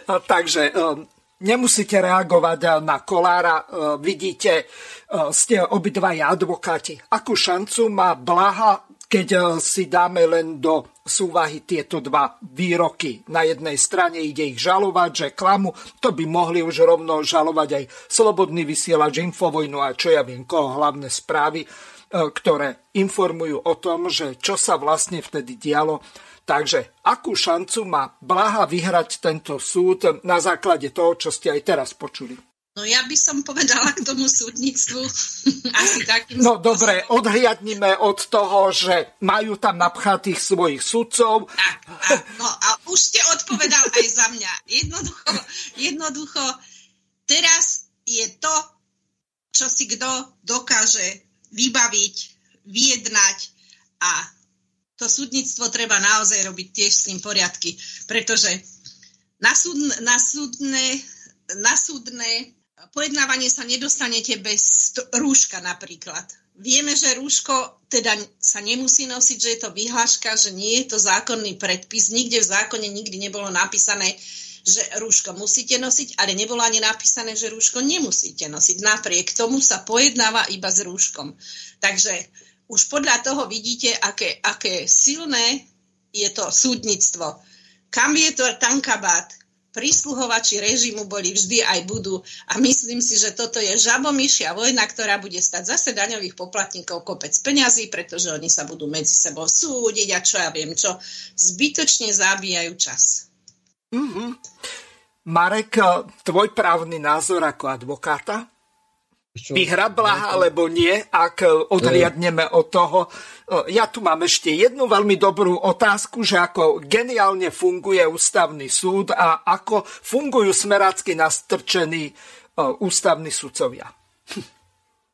No, takže um, nemusíte reagovať uh, na Kolára. Uh, vidíte, uh, ste obidvaja advokáti. Akú šancu má Blaha, keď si dáme len do súvahy tieto dva výroky. Na jednej strane ide ich žalovať, že klamu, to by mohli už rovno žalovať aj Slobodný vysielač, Infovojnu a čo ja viem, koho hlavné správy, ktoré informujú o tom, že čo sa vlastne vtedy dialo Takže akú šancu má Blaha vyhrať tento súd na základe toho, čo ste aj teraz počuli? No ja by som povedala k tomu súdnictvu <laughs> asi takým No spôsobom. dobre, odhliadnime od toho, že majú tam napchatých svojich sudcov. Tak, a, no a už ste odpovedal aj za mňa. Jednoducho, jednoducho, teraz je to, čo si kto dokáže vybaviť, vyjednať a to súdnictvo treba naozaj robiť tiež s tým poriadky, pretože na, súd, na, súdne, na súdne pojednávanie sa nedostanete bez rúška napríklad. Vieme, že rúško teda sa nemusí nosiť, že je to vyhláška, že nie je to zákonný predpis. Nikde v zákone nikdy nebolo napísané, že rúško musíte nosiť, ale nebolo ani napísané, že rúško nemusíte nosiť. Napriek tomu sa pojednáva iba s rúškom. Takže už podľa toho vidíte, aké, aké silné je to súdnictvo. Kam je to tankabát? prísluhovači režimu boli vždy aj budú. A myslím si, že toto je žabomyšia vojna, ktorá bude stať zase daňových poplatníkov kopec peňazí, pretože oni sa budú medzi sebou súdiť a čo ja viem čo. Zbytočne zabíjajú čas. Mm-hmm. Marek, tvoj právny názor ako advokáta? Vyhra Blaha alebo nie, ak odriadneme od toho. Ja tu mám ešte jednu veľmi dobrú otázku, že ako geniálne funguje ústavný súd a ako fungujú smerácky nastrčení ústavní sudcovia.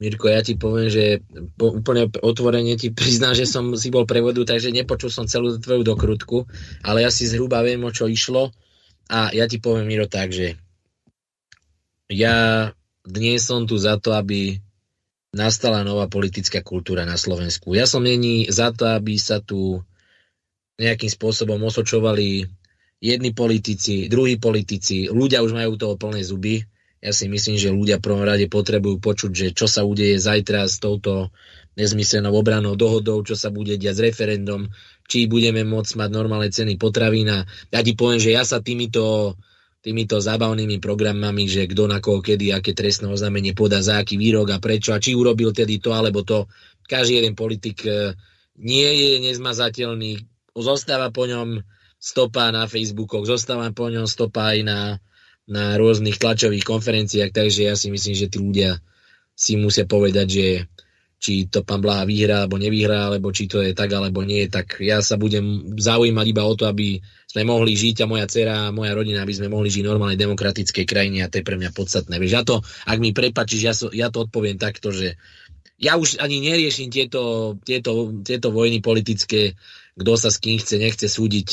Mirko, ja ti poviem, že po, úplne otvorene ti priznám, že som si bol prevodu, takže nepočul som celú tvoju dokrutku, ale ja si zhruba viem, o čo išlo a ja ti poviem, Miro, tak, že ja dnes som tu za to, aby nastala nová politická kultúra na Slovensku. Ja som není za to, aby sa tu nejakým spôsobom osočovali jedni politici, druhí politici. Ľudia už majú toho plné zuby. Ja si myslím, že ľudia prvom rade potrebujú počuť, že čo sa udeje zajtra s touto nezmyslenou obranou dohodou, čo sa bude diať s referendum, či budeme môcť mať normálne ceny potravín. ja ti poviem, že ja sa týmito týmito zábavnými programami, že kto na koho kedy, aké trestné oznámenie podá za aký výrok a prečo a či urobil tedy to alebo to. Každý jeden politik e, nie je nezmazateľný, zostáva po ňom stopa na Facebookoch, zostáva po ňom stopa aj na, na rôznych tlačových konferenciách, takže ja si myslím, že tí ľudia si musia povedať, že či to pán Blaha vyhrá alebo nevyhrá, alebo či to je tak alebo nie, tak ja sa budem zaujímať iba o to, aby sme mohli žiť a moja dcera a moja rodina, aby sme mohli žiť v normálnej demokratickej krajine a to je pre mňa podstatné. Vieš, ja to, ak mi prepačíš, ja, so, ja to odpoviem takto, že ja už ani neriešim tieto, tieto, tieto vojny politické, kto sa s kým chce, nechce súdiť.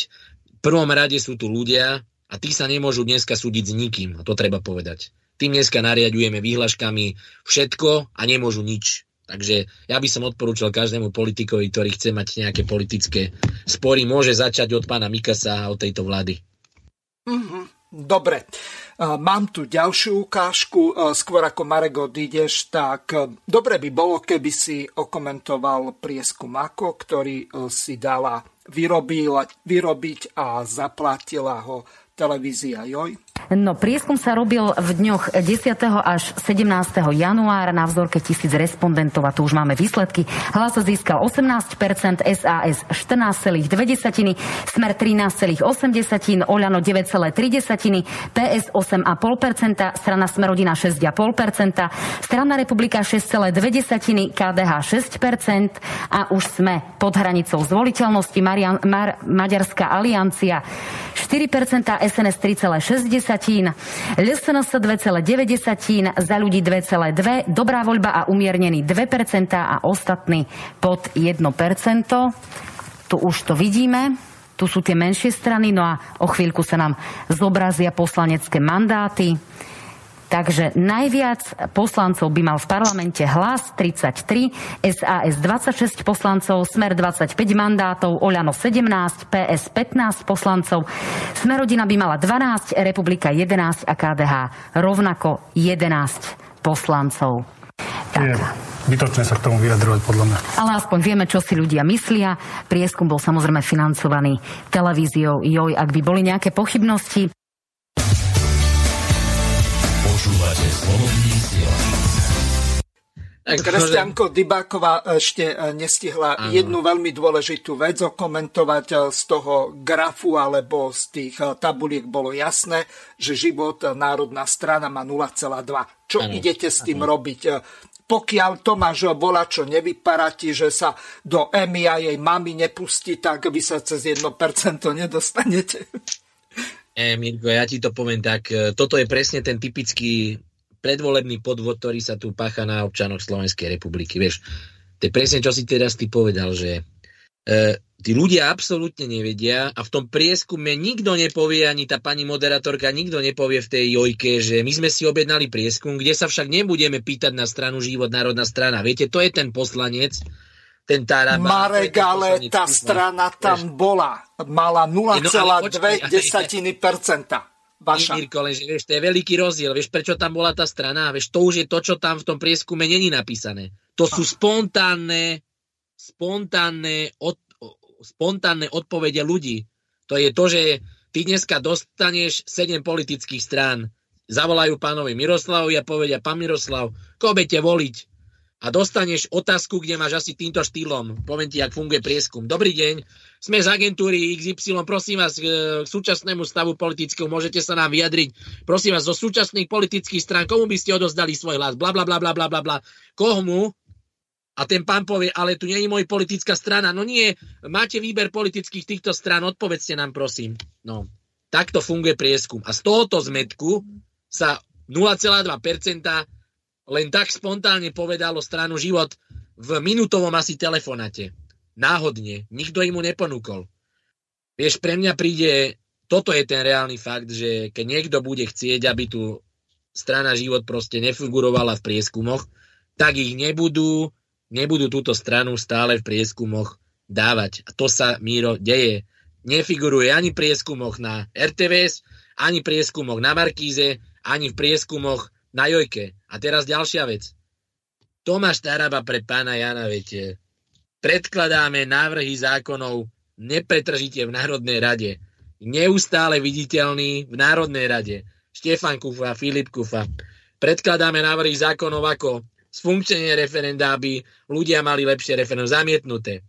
V prvom rade sú tu ľudia a tí sa nemôžu dneska súdiť s nikým, a to treba povedať. Tým dneska nariadujeme výhľaškami všetko a nemôžu nič. Takže ja by som odporúčal každému politikovi, ktorý chce mať nejaké politické spory, môže začať od pána Mikasa a od tejto vlády. Mm-hmm. Dobre, mám tu ďalšiu ukážku. Skôr ako Marek odídeš, tak dobre by bolo, keby si okomentoval prieskum ako, ktorý si dala vyrobiť a zaplatila ho televízia Joj. No, prieskum sa robil v dňoch 10. až 17. januára na vzorke tisíc respondentov a tu už máme výsledky. Hlas získal 18%, SAS 14,2, Smer 13,8, Oľano 9,3, PS 8,5%, strana Smerodina 6,5%, strana Republika 6,2, KDH 6% a už sme pod hranicou zvoliteľnosti Marian, Mar, Maďarská aliancia 4%, SNS 3,6, LSNS 2,9, za ľudí 2,2, dobrá voľba a umiernený 2% a ostatní pod 1%. Tu už to vidíme. Tu sú tie menšie strany, no a o chvíľku sa nám zobrazia poslanecké mandáty. Takže najviac poslancov by mal v parlamente hlas 33, SAS 26 poslancov, Smer 25 mandátov, Oľano 17, PS 15 poslancov, Smerodina by mala 12, Republika 11 a KDH rovnako 11 poslancov. Tak. Je bytočné sa k tomu vyjadrovať, podľa mňa. Ale aspoň vieme, čo si ľudia myslia. Prieskum bol samozrejme financovaný televíziou JOJ. Ak by boli nejaké pochybnosti, slobodný Kresťanko Dybáková ešte e, nestihla ano. jednu veľmi dôležitú vec okomentovať e, z toho grafu alebo z tých e, tabuliek bolo jasné, že život národná strana má 0,2. Čo ano. idete s tým ano. robiť? Pokiaľ Tomáš čo nevypadá ti, že sa do Emy a jej mami nepustí, tak vy sa cez 1% nedostanete. <laughs> E, Mirko, ja ti to poviem tak. Toto je presne ten typický predvolebný podvod, ktorý sa tu pácha na občanoch Slovenskej republiky. Vieš, to je presne, čo si teraz ty povedal, že E, tí ľudia absolútne nevedia a v tom prieskume nikto nepovie, ani tá pani moderátorka, nikto nepovie v tej jojke, že my sme si objednali prieskum, kde sa však nebudeme pýtať na stranu Život, Národná strana. Viete, to je ten poslanec, ten Taraba. Marek, ale tá strana tam bola. Mala 0,2%. No, Vaša. Mirko, lenže vieš, to je veľký rozdiel. Vieš, prečo tam bola tá strana? Vieš, to už je to, čo tam v tom prieskume není napísané. To sú spontánne, spontánne, od, spontánne odpovede ľudí. To je to, že ty dneska dostaneš 7 politických strán. Zavolajú pánovi Miroslavovi a povedia, pán Miroslav, koho budete voliť? A dostaneš otázku, kde máš asi týmto štýlom. Poviem ti, jak funguje prieskum. Dobrý deň, sme z agentúry XY, prosím vás k súčasnému stavu politického, môžete sa nám vyjadriť. Prosím vás, zo súčasných politických strán, komu by ste odozdali svoj hlas? Bla, bla, bla, bla, bla, bla, bla. Komu? A ten pán povie, ale tu nie je moja politická strana. No nie, máte výber politických týchto strán, odpovedzte nám, prosím. No, takto funguje prieskum. A z tohoto zmetku sa 0,2% len tak spontánne povedalo stranu život v minútovom asi telefonate. Náhodne. Nikto im mu neponúkol. Vieš, pre mňa príde, toto je ten reálny fakt, že keď niekto bude chcieť, aby tu strana život proste nefigurovala v prieskumoch, tak ich nebudú, nebudú túto stranu stále v prieskumoch dávať. A to sa, Míro, deje. Nefiguruje ani v prieskumoch na RTVS, ani prieskumoch na Markíze, ani v prieskumoch na Jojke. A teraz ďalšia vec. Tomáš Taraba pre pána Jana, viete, predkladáme návrhy zákonov nepretržite v Národnej rade. Neustále viditeľný v Národnej rade. Štefan Kufa, Filip Kufa. Predkladáme návrhy zákonov ako sfunkčenie referenda, aby ľudia mali lepšie referendum zamietnuté.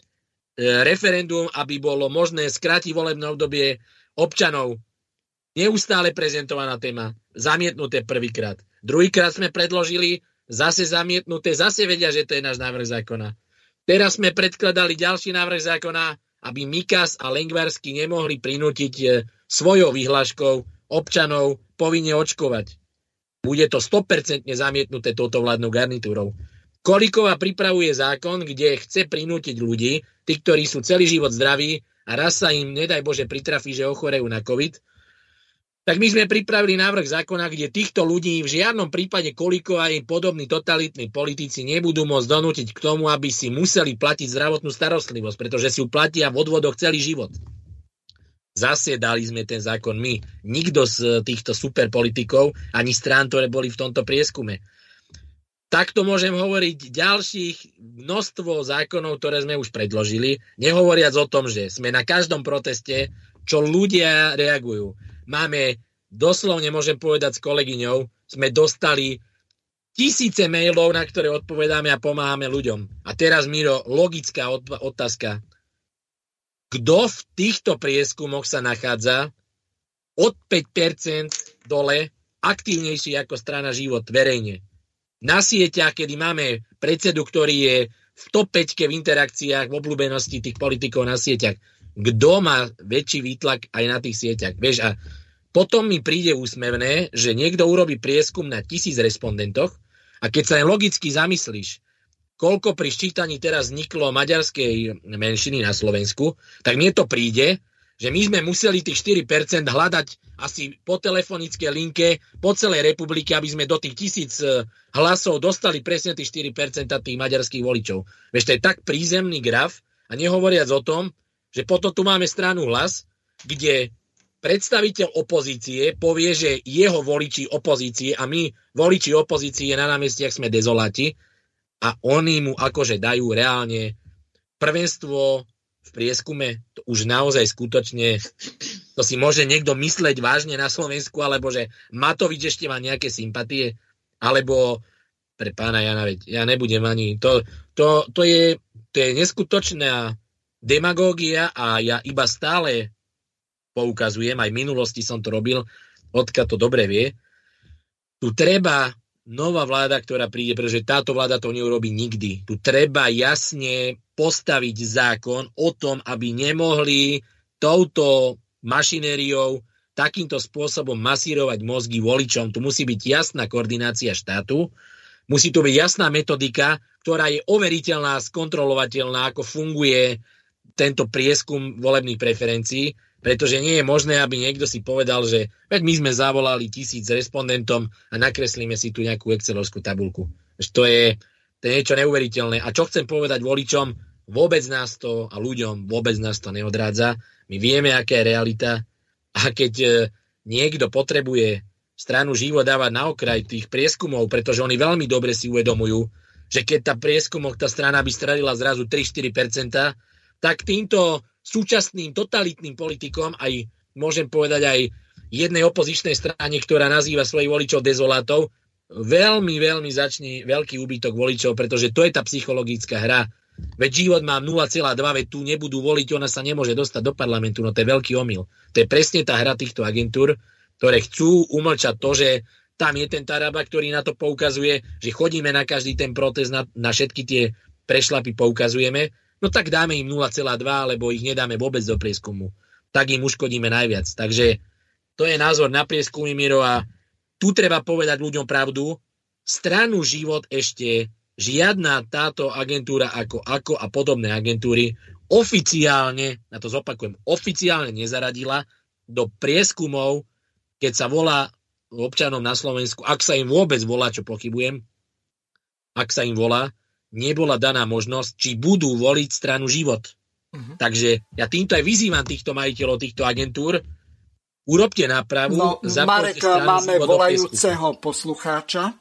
E, referendum, aby bolo možné skrátiť volebné obdobie občanov. Neustále prezentovaná téma. Zamietnuté prvýkrát. Druhýkrát sme predložili, zase zamietnuté, zase vedia, že to je náš návrh zákona. Teraz sme predkladali ďalší návrh zákona, aby Mikas a Lengvarsky nemohli prinútiť e, svojou vyhláškou občanov povinne očkovať. Bude to 100% zamietnuté touto vládnou garnitúrou. Kolikova pripravuje zákon, kde chce prinútiť ľudí, tí, ktorí sú celý život zdraví a raz sa im, nedaj Bože, pritrafí, že ochorejú na COVID, tak my sme pripravili návrh zákona, kde týchto ľudí v žiadnom prípade koliko a im podobní totalitní politici nebudú môcť donútiť k tomu, aby si museli platiť zdravotnú starostlivosť, pretože si ju platia v odvodoch celý život. Zase dali sme ten zákon my. Nikto z týchto superpolitikov, ani strán, ktoré boli v tomto prieskume. Takto môžem hovoriť ďalších množstvo zákonov, ktoré sme už predložili, nehovoriac o tom, že sme na každom proteste, čo ľudia reagujú máme, doslovne môžem povedať s kolegyňou, sme dostali tisíce mailov, na ktoré odpovedáme a pomáhame ľuďom. A teraz, Miro, logická otázka. Kto v týchto prieskumoch sa nachádza od 5% dole aktívnejší ako strana život verejne? Na sieťach, kedy máme predsedu, ktorý je v top 5 v interakciách, v obľúbenosti tých politikov na sieťach kto má väčší výtlak aj na tých sieťach. Vieš, a potom mi príde úsmevné, že niekto urobí prieskum na tisíc respondentoch a keď sa aj logicky zamyslíš, koľko pri ščítaní teraz vzniklo maďarskej menšiny na Slovensku, tak mne to príde, že my sme museli tých 4% hľadať asi po telefonické linke po celej republike, aby sme do tých tisíc e, hlasov dostali presne tých 4% tých maďarských voličov. Vieš, to je tak prízemný graf a nehovoriac o tom, že potom tu máme stranu hlas, kde predstaviteľ opozície povie, že jeho voliči opozície a my voliči opozície na námestiach sme dezoláti a oni mu akože dajú reálne prvenstvo v prieskume, to už naozaj skutočne, to si môže niekto mysleť vážne na Slovensku, alebo že Matovič ešte má nejaké sympatie, alebo pre pána Jana, veď ja nebudem ani, to, to, to, je, to je neskutočná demagógia a ja iba stále poukazujem, aj v minulosti som to robil, Odka to dobre vie, tu treba nová vláda, ktorá príde, pretože táto vláda to neurobi nikdy. Tu treba jasne postaviť zákon o tom, aby nemohli touto mašinériou takýmto spôsobom masírovať mozgy voličom. Tu musí byť jasná koordinácia štátu, musí tu byť jasná metodika, ktorá je overiteľná, skontrolovateľná, ako funguje tento prieskum volebných preferencií, pretože nie je možné, aby niekto si povedal, že veď my sme zavolali tisíc respondentom a nakreslíme si tu nejakú excelovskú tabulku. To je, to je niečo neuveriteľné. A čo chcem povedať voličom, vôbec nás to a ľuďom vôbec nás to neodrádza. My vieme, aká je realita a keď e, niekto potrebuje stranu živo dávať na okraj tých prieskumov, pretože oni veľmi dobre si uvedomujú, že keď tá prieskumok, tá strana by stradila zrazu 3-4%, tak týmto súčasným totalitným politikom, aj môžem povedať aj jednej opozičnej strane, ktorá nazýva svojich voličov dezolátov, veľmi, veľmi začne veľký úbytok voličov, pretože to je tá psychologická hra. Veď život má 0,2, veď tu nebudú voliť, ona sa nemôže dostať do parlamentu, no to je veľký omyl. To je presne tá hra týchto agentúr, ktoré chcú umlčať to, že tam je ten Taraba, ktorý na to poukazuje, že chodíme na každý ten protest, na, na všetky tie prešlapy poukazujeme, no tak dáme im 0,2, alebo ich nedáme vôbec do prieskumu. Tak im uškodíme najviac. Takže to je názor na prieskumy Miro a tu treba povedať ľuďom pravdu. Stranu život ešte žiadna táto agentúra ako ako a podobné agentúry oficiálne, na to zopakujem, oficiálne nezaradila do prieskumov, keď sa volá občanom na Slovensku, ak sa im vôbec volá, čo pochybujem, ak sa im volá, nebola daná možnosť, či budú voliť stranu život. Uh-huh. Takže ja týmto aj vyzývam týchto majiteľov týchto agentúr, urobte nápravu. No, Marek, máme volajúceho poslucháča.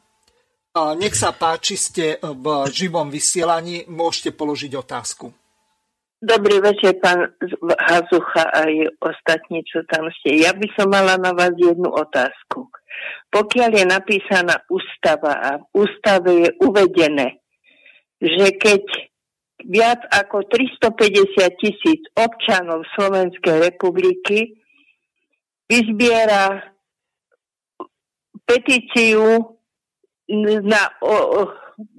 Nech sa páči, ste v živom vysielaní, môžete položiť otázku. Dobrý večer, pán Hazucha a aj ostatní, čo tam ste. Ja by som mala na vás jednu otázku. Pokiaľ je napísaná ústava a v ústave je uvedené, že keď viac ako 350 tisíc občanov Slovenskej republiky vyzbiera petíciu na, o, o,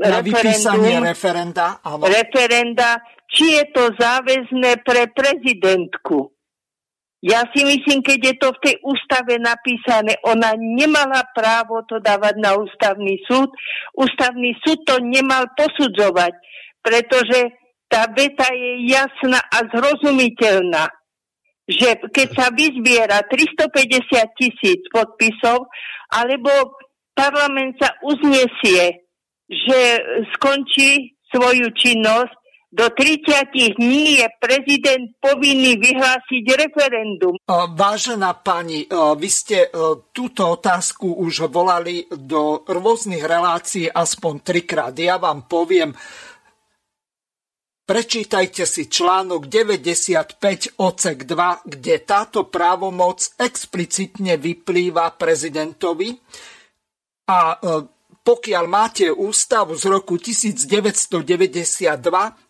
na vypísanie referenda, áno. referenda, či je to záväzné pre prezidentku. Ja si myslím, keď je to v tej ústave napísané, ona nemala právo to dávať na ústavný súd. Ústavný súd to nemal posudzovať, pretože tá veta je jasná a zrozumiteľná že keď sa vyzbiera 350 tisíc podpisov, alebo parlament sa uznesie, že skončí svoju činnosť, do 30 dní je prezident povinný vyhlásiť referendum. Vážená pani, vy ste túto otázku už volali do rôznych relácií aspoň trikrát. Ja vám poviem, Prečítajte si článok 95 odsek 2, kde táto právomoc explicitne vyplýva prezidentovi a pokiaľ máte ústavu z roku 1992,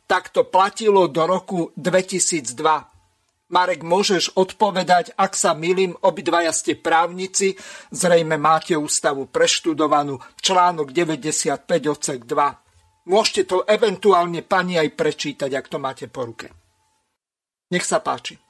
tak to platilo do roku 2002. Marek, môžeš odpovedať, ak sa milím, obidvaja ste právnici, zrejme máte ústavu preštudovanú, článok 95 odsek 2. Môžete to eventuálne pani aj prečítať, ak to máte po ruke. Nech sa páči.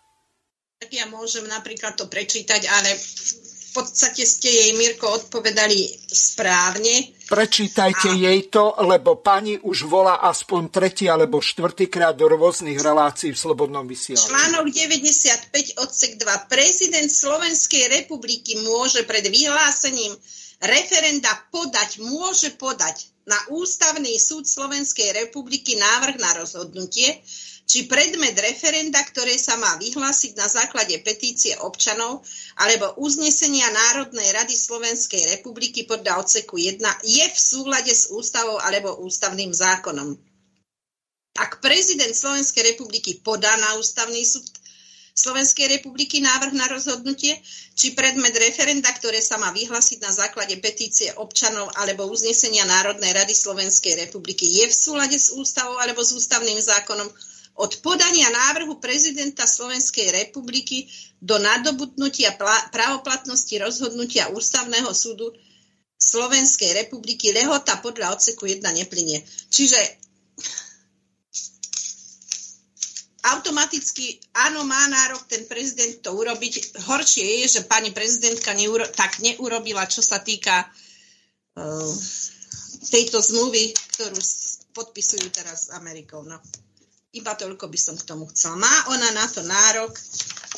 Tak ja môžem napríklad to prečítať, ale v podstate ste jej, Mirko, odpovedali správne. Prečítajte jej to, lebo pani už volá aspoň tretí alebo štvrtýkrát do rôznych relácií v Slobodnom vysielaní. Článok 95 odsek 2. Prezident Slovenskej republiky môže pred vyhlásením referenda podať, môže podať na Ústavný súd Slovenskej republiky návrh na rozhodnutie, či predmet referenda, ktoré sa má vyhlásiť na základe petície občanov alebo uznesenia Národnej rady Slovenskej republiky podľa odseku 1 je v súlade s ústavou alebo ústavným zákonom. Ak prezident Slovenskej republiky podá na ústavný súd Slovenskej republiky návrh na rozhodnutie, či predmet referenda, ktoré sa má vyhlasiť na základe petície občanov alebo uznesenia Národnej rady Slovenskej republiky, je v súlade s ústavou alebo s ústavným zákonom od podania návrhu prezidenta Slovenskej republiky do nadobudnutia právoplatnosti rozhodnutia Ústavného súdu Slovenskej republiky lehota podľa odseku 1 neplynie. Čiže automaticky áno, má nárok ten prezident to urobiť. Horšie je, že pani prezidentka neuro, tak neurobila, čo sa týka uh, tejto zmluvy, ktorú podpisujú teraz s Amerikou. No. Iba toľko by som k tomu chcela. Má ona na to nárok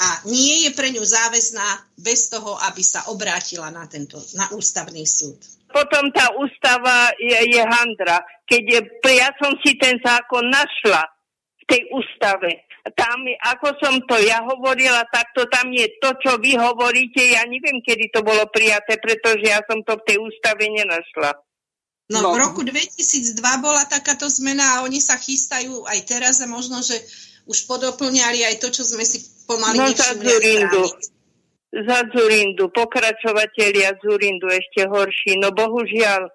a nie je pre ňu záväzná bez toho, aby sa obrátila na, tento, na ústavný súd. Potom tá ústava je, je handra. Keď je, ja som si ten zákon našla v tej ústave. Tam, ako som to ja hovorila, takto tam je to, čo vy hovoríte. Ja neviem, kedy to bolo prijaté, pretože ja som to v tej ústave nenašla. No, no v roku 2002 bola takáto zmena a oni sa chystajú aj teraz a možno, že už podoplňali aj to, čo sme si pomaly no, za Zurindu. Za Zurindu, pokračovatelia Zurindu ešte horší. No bohužiaľ,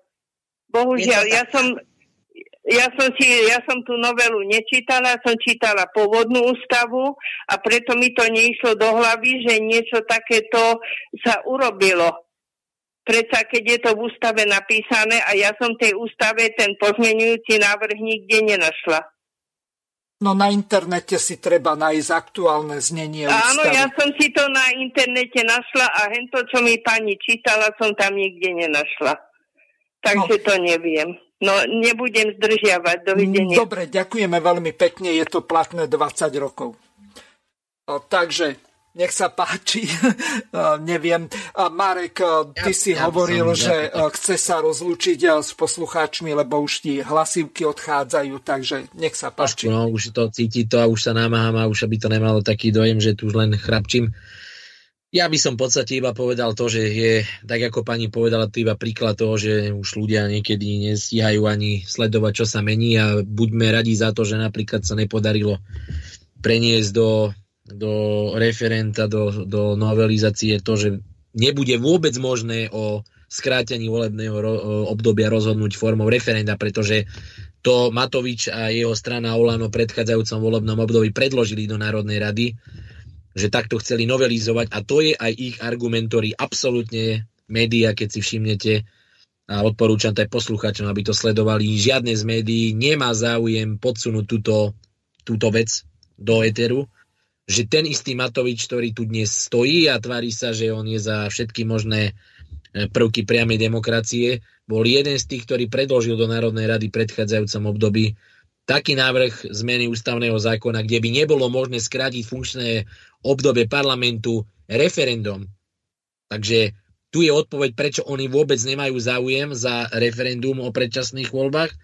bohužiaľ, ja som, ja som, si, ja som tú novelu nečítala, som čítala pôvodnú ústavu a preto mi to neišlo do hlavy, že niečo takéto sa urobilo. Predsa keď je to v ústave napísané a ja som tej ústave ten pozmenujúci návrh nikde nenašla. No na internete si treba nájsť aktuálne znenie Áno, ústavy. ja som si to na internete našla a hento, čo mi pani čítala, som tam nikde nenašla. Takže no. to neviem. No, nebudem zdržiavať. Dovidenia. Dobre, ďakujeme veľmi pekne. Je to platné 20 rokov. O, takže nech sa páči, <laughs> neviem. Marek, ty ja, si ja hovoril, že ja, chce sa rozlúčiť s poslucháčmi, lebo už ti hlasivky odchádzajú, takže nech sa páči. No, už to cíti to a už sa namáham a už aby to nemalo taký dojem, že tu už len chrapčím. Ja by som v podstate iba povedal to, že je, tak ako pani povedala, to iba príklad toho, že už ľudia niekedy nestíhajú ani sledovať, čo sa mení a buďme radi za to, že napríklad sa nepodarilo preniesť do do referenta, do, do novelizácie to, že nebude vôbec možné o skrátení volebného obdobia rozhodnúť formou referenda, pretože to Matovič a jeho strana Olano v predchádzajúcom volebnom období predložili do Národnej rady, že takto chceli novelizovať a to je aj ich argument, ktorý absolútne média, keď si všimnete, a odporúčam to aj poslucháčom, aby to sledovali, žiadne z médií nemá záujem podsunúť túto, túto vec do Eteru, že ten istý Matovič, ktorý tu dnes stojí a tvári sa, že on je za všetky možné e, prvky priamej demokracie, bol jeden z tých, ktorý predložil do Národnej rady v predchádzajúcom období taký návrh zmeny ústavného zákona, kde by nebolo možné skrátiť funkčné obdobie parlamentu referendum. Takže tu je odpoveď, prečo oni vôbec nemajú záujem za referendum o predčasných voľbách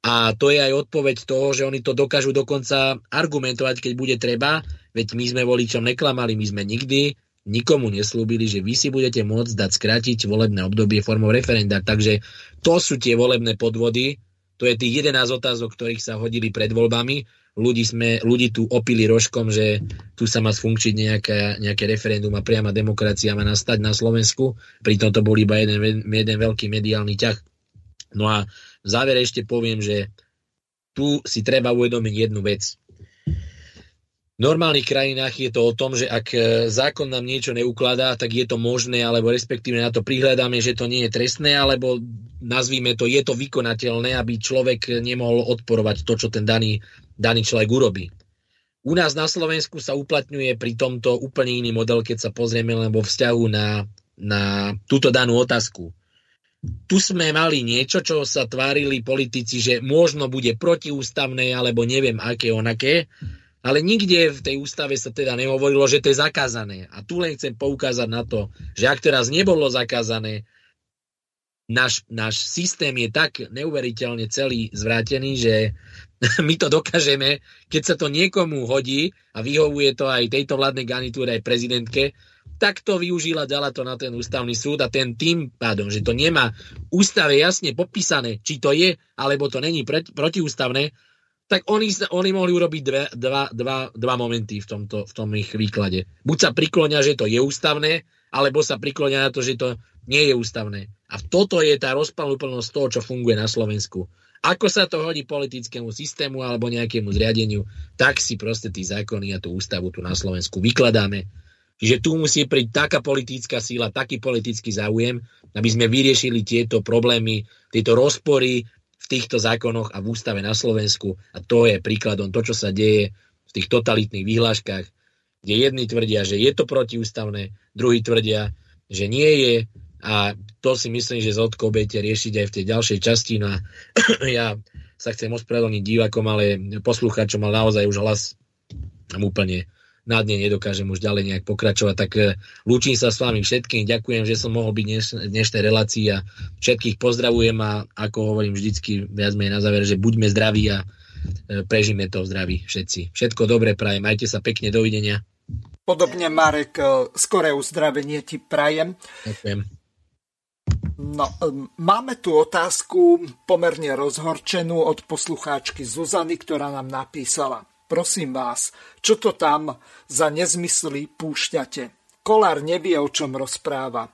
a to je aj odpoveď toho, že oni to dokážu dokonca argumentovať, keď bude treba, veď my sme voličom neklamali, my sme nikdy nikomu neslúbili, že vy si budete môcť dať skrátiť volebné obdobie formou referenda. Takže to sú tie volebné podvody, to je tých 11 otázok, ktorých sa hodili pred voľbami. Ľudí, sme, ľudí tu opili rožkom, že tu sa má sfunkčiť nejaká, nejaké referendum a priama demokracia má nastať na Slovensku. Pritom to bol iba jeden, jeden veľký mediálny ťah. No a v závere ešte poviem, že tu si treba uvedomiť jednu vec. V normálnych krajinách je to o tom, že ak e, zákon nám niečo neukladá, tak je to možné, alebo respektíve na to prihľadáme, že to nie je trestné, alebo nazvíme to, je to vykonateľné, aby človek nemohol odporovať to, čo ten daný, daný človek urobí. U nás na Slovensku sa uplatňuje pri tomto úplne iný model, keď sa pozrieme len vo vzťahu na, na túto danú otázku tu sme mali niečo, čo sa tvárili politici, že možno bude protiústavné, alebo neviem aké onaké, ale nikde v tej ústave sa teda nehovorilo, že to je zakázané. A tu len chcem poukázať na to, že ak teraz nebolo zakázané, náš, náš systém je tak neuveriteľne celý zvrátený, že <laughs> my to dokážeme, keď sa to niekomu hodí a vyhovuje to aj tejto vládnej garnitúre, aj prezidentke, tak to využila, dala to na ten ústavný súd a ten tým pádom, že to nemá ústave jasne popísané, či to je, alebo to není pre, protiústavné, tak oni, oni mohli urobiť dve, dva, dva, dva momenty v, tomto, v tom ich výklade. Buď sa priklonia, že to je ústavné, alebo sa priklonia na to, že to nie je ústavné. A toto je tá rozpalúplnosť toho, čo funguje na Slovensku. Ako sa to hodí politickému systému alebo nejakému zriadeniu, tak si proste tí zákony a tú ústavu tu na Slovensku vykladáme Čiže tu musí príť taká politická síla, taký politický záujem, aby sme vyriešili tieto problémy, tieto rozpory v týchto zákonoch a v ústave na Slovensku. A to je príkladom to, čo sa deje v tých totalitných výhľaškách, kde jedni tvrdia, že je to protiústavné, druhí tvrdia, že nie je. A to si myslím, že Zodko budete riešiť aj v tej ďalšej časti. No a <clears throat> ja sa chcem ospravedlniť divákom, ale poslucháčom mal naozaj už hlas úplne na dne nedokážem už ďalej nejak pokračovať, tak e, lúčim sa s vami všetkým, ďakujem, že som mohol byť dneš, dnešnej relácii a všetkých pozdravujem a ako hovorím vždycky viac menej na záver, že buďme zdraví a e, prežíme to v zdraví všetci. Všetko dobré prajem, majte sa pekne, dovidenia. Podobne Marek, e, skoré uzdravenie ti prajem. Ďakujem. No, máme tu otázku pomerne rozhorčenú od poslucháčky Zuzany, ktorá nám napísala. Prosím vás, čo to tam za nezmysly púšťate? Kolár nevie, o čom rozpráva.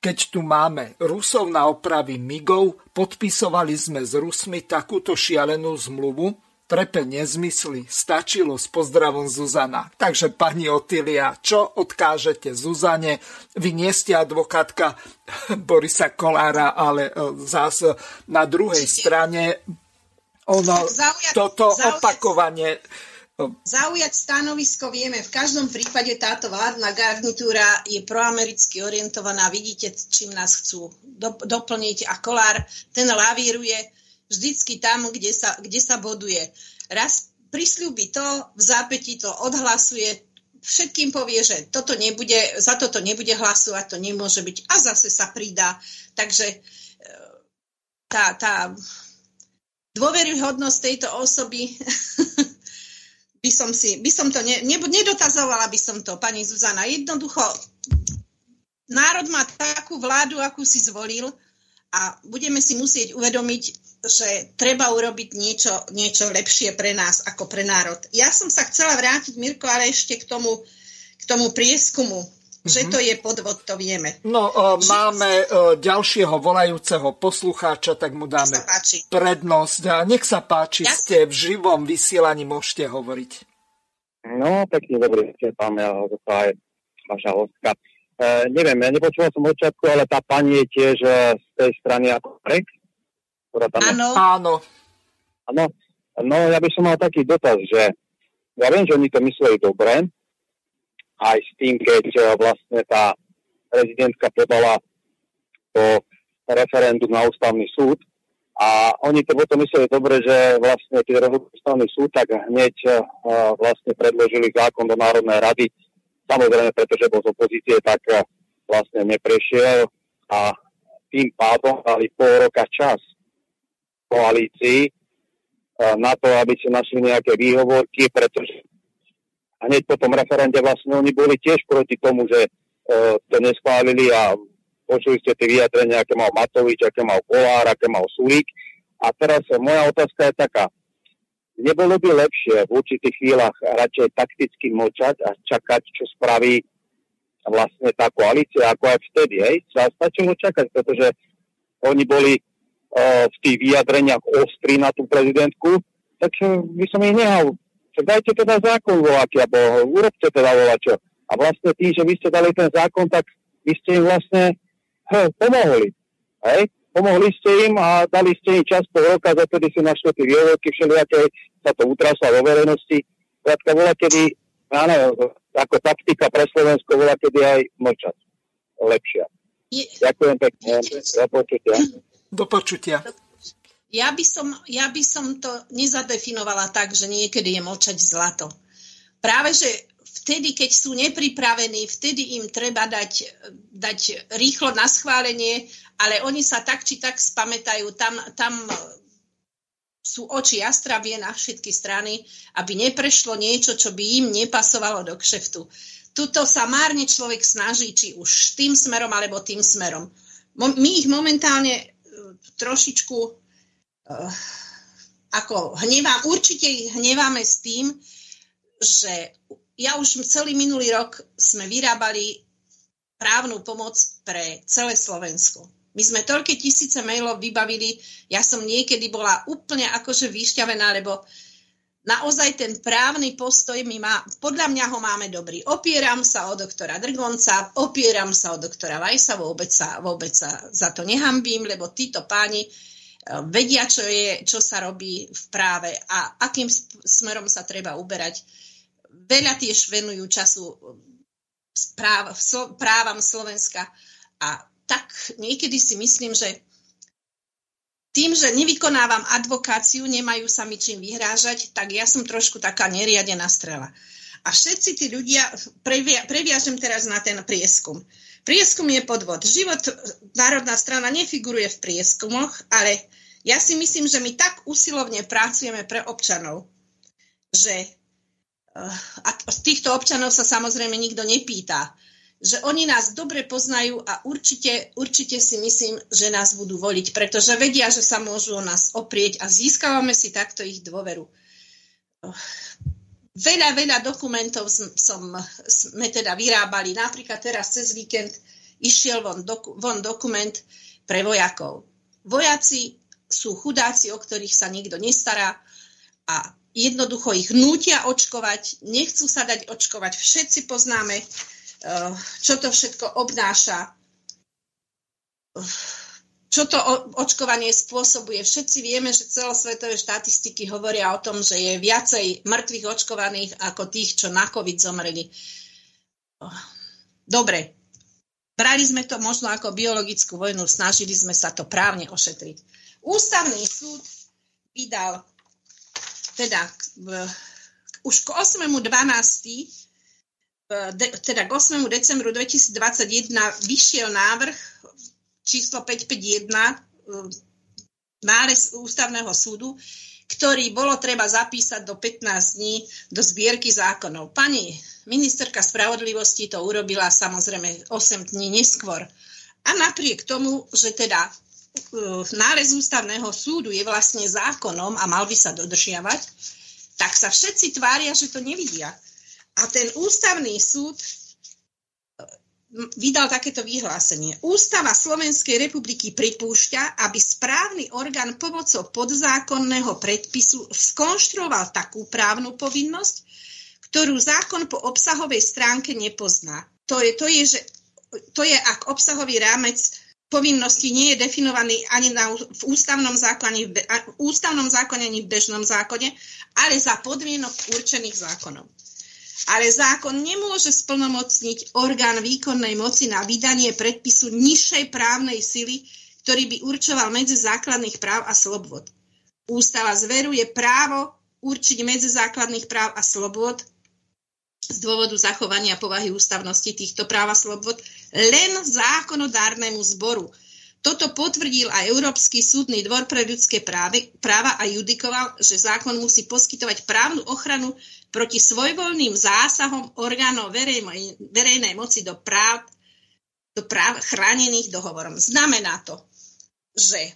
Keď tu máme Rusov na opravy migov, podpisovali sme s Rusmi takúto šialenú zmluvu, trepe nezmysly, stačilo s pozdravom Zuzana. Takže pani Otilia, čo odkážete Zuzane? Vy nie ste advokátka <laughs> Borisa Kolára, ale e, zás na druhej strane ono, zaujať, toto zaujať, opakovanie... Zaujať stanovisko vieme. V každom prípade táto vládna garnitúra je proamericky orientovaná. Vidíte, čím nás chcú do, doplniť. A Kolár, ten lavíruje vždycky tam, kde sa, kde sa boduje. Raz prisľúbi to, v zápäti to odhlasuje, všetkým povie, že toto nebude, za toto nebude hlasovať, to nemôže byť a zase sa pridá. Takže e, tá, tá dôveryhodnosť tejto osoby <laughs> by som si, by som to ne, ne, nedotazovala by som to, pani Zuzana. Jednoducho, národ má takú vládu, akú si zvolil a budeme si musieť uvedomiť, že treba urobiť niečo, niečo lepšie pre nás ako pre národ. Ja som sa chcela vrátiť, Mirko, ale ešte k tomu, k tomu prieskumu že to je podvod, to vieme. No, uh, máme uh, ďalšieho volajúceho poslucháča, tak mu dáme prednosť. A nech sa páči, ja? ste v živom vysielaní, môžete hovoriť. No, pekne dobrý ste, pán aj vaša hostka. E, neviem, ja nepočúval som očiatku, ale tá pani je tiež z tej strany ako Rek? Áno. Áno. Áno. No, ja by som mal taký dotaz, že ja viem, že oni to mysleli dobre, aj s tým, keď eh, vlastne tá prezidentka podala to referendum na ústavný súd. A oni to potom mysleli dobre, že vlastne keď ústavný súd, tak hneď uh, vlastne predložili zákon do Národnej rady. Samozrejme, pretože bol z opozície, tak uh, vlastne neprešiel a tým pádom dali pol roka čas koalícii na to, aby si našli nejaké výhovorky, pretože hneď po tom referende vlastne oni boli tiež proti tomu, že uh, to neschválili a počuli ste tie vyjadrenia, aké mal Matovič, aké mal Kolár, aké mal Sulík. A teraz moja otázka je taká. Nebolo by lepšie v určitých chvíľach radšej takticky močať a čakať, čo spraví vlastne tá koalícia, ako aj vtedy, hej? Stačilo čakať, pretože oni boli uh, v tých vyjadreniach ostri na tú prezidentku, tak by som ich nehal tak dajte teda zákon voľaký, alebo urobte teda voľačo. A vlastne tým, že vy ste dali ten zákon, tak vy ste im vlastne he, pomohli. Hej? Pomohli ste im a dali ste im čas po roka, za si našli tie výroky všelijaké, sa to utrasla vo verejnosti. Krátka bola, kedy, áno, ako taktika pre Slovensko bola, kedy aj mlčať. Lepšia. Je... Ďakujem pekne. Do počutia. Do počutia. Ja by, som, ja by som to nezadefinovala tak, že niekedy je mlčať zlato. Práve, že vtedy, keď sú nepripravení, vtedy im treba dať, dať rýchlo na schválenie, ale oni sa tak či tak spamätajú, tam, tam sú oči jastravie na všetky strany, aby neprešlo niečo, čo by im nepasovalo do kšeftu. Tuto sa márne človek snaží, či už tým smerom, alebo tým smerom. My ich momentálne e, trošičku ako hnevám, určite ich hneváme s tým, že ja už celý minulý rok sme vyrábali právnu pomoc pre celé Slovensko. My sme toľké tisíce mailov vybavili, ja som niekedy bola úplne akože vyšťavená, lebo naozaj ten právny postoj my má, podľa mňa ho máme dobrý. Opieram sa o doktora Drgonca, opieram sa o doktora Vajsa, vôbec sa, vôbec sa za to nehambím, lebo títo páni vedia, čo, je, čo sa robí v práve a akým smerom sa treba uberať. Veľa tiež venujú času práv, právam Slovenska a tak niekedy si myslím, že tým, že nevykonávam advokáciu, nemajú sa mi čím vyhrážať, tak ja som trošku taká neriadená strela. A všetci tí ľudia, previa, previažem teraz na ten prieskum. Prieskum je podvod. Život, Národná strana nefiguruje v prieskumoch, ale ja si myslím, že my tak usilovne pracujeme pre občanov, že eh, a z týchto občanov sa samozrejme nikto nepýta, že oni nás dobre poznajú a určite, určite si myslím, že nás budú voliť, pretože vedia, že sa môžu o nás oprieť a získavame si takto ich dôveru. Veľa, veľa dokumentov som, sme teda vyrábali. Napríklad teraz cez víkend išiel von, doku, von dokument pre vojakov. Vojaci sú chudáci, o ktorých sa nikto nestará a jednoducho ich nútia očkovať, nechcú sa dať očkovať. Všetci poznáme Eh, čo to všetko obnáša, čo to očkovanie spôsobuje. Všetci vieme, že celosvetové štatistiky hovoria o tom, že je viacej mŕtvych očkovaných ako tých, čo na COVID zomreli. Dobre, brali sme to možno ako biologickú vojnu, snažili sme sa to právne ošetriť. Ústavný súd vydal teda už k 8.12 teda k 8. decembru 2021 vyšiel návrh číslo 551 e, nález ústavného súdu, ktorý bolo treba zapísať do 15 dní do zbierky zákonov. Pani ministerka spravodlivosti to urobila samozrejme 8 dní neskôr. A napriek tomu, že teda nález ústavného súdu je vlastne zákonom a mal by sa dodržiavať, tak sa všetci tvária, že to nevidia. A ten ústavný súd e, vydal takéto vyhlásenie. Ústava Slovenskej republiky pripúšťa, aby správny orgán pomocou podzákonného predpisu skonštruoval takú právnu povinnosť, ktorú zákon po obsahovej stránke nepozná. To je, to je, že, to je ak obsahový rámec povinnosti nie je definovaný ani na, v ústavnom zákone, v, v ústavnom zákone, ani v bežnom zákone, ale za podmienok určených zákonom ale zákon nemôže splnomocniť orgán výkonnej moci na vydanie predpisu nižšej právnej sily, ktorý by určoval medzi základných práv a slobod. Ústava zveruje právo určiť medzi základných práv a slobod z dôvodu zachovania povahy ústavnosti týchto práv a slobod len zákonodárnemu zboru. Toto potvrdil aj Európsky súdny dvor pre ľudské práve, práva a judikoval, že zákon musí poskytovať právnu ochranu proti svojvoľným zásahom orgánov verejnej, verejnej moci do práv, do práv chránených dohovorom. Znamená to, že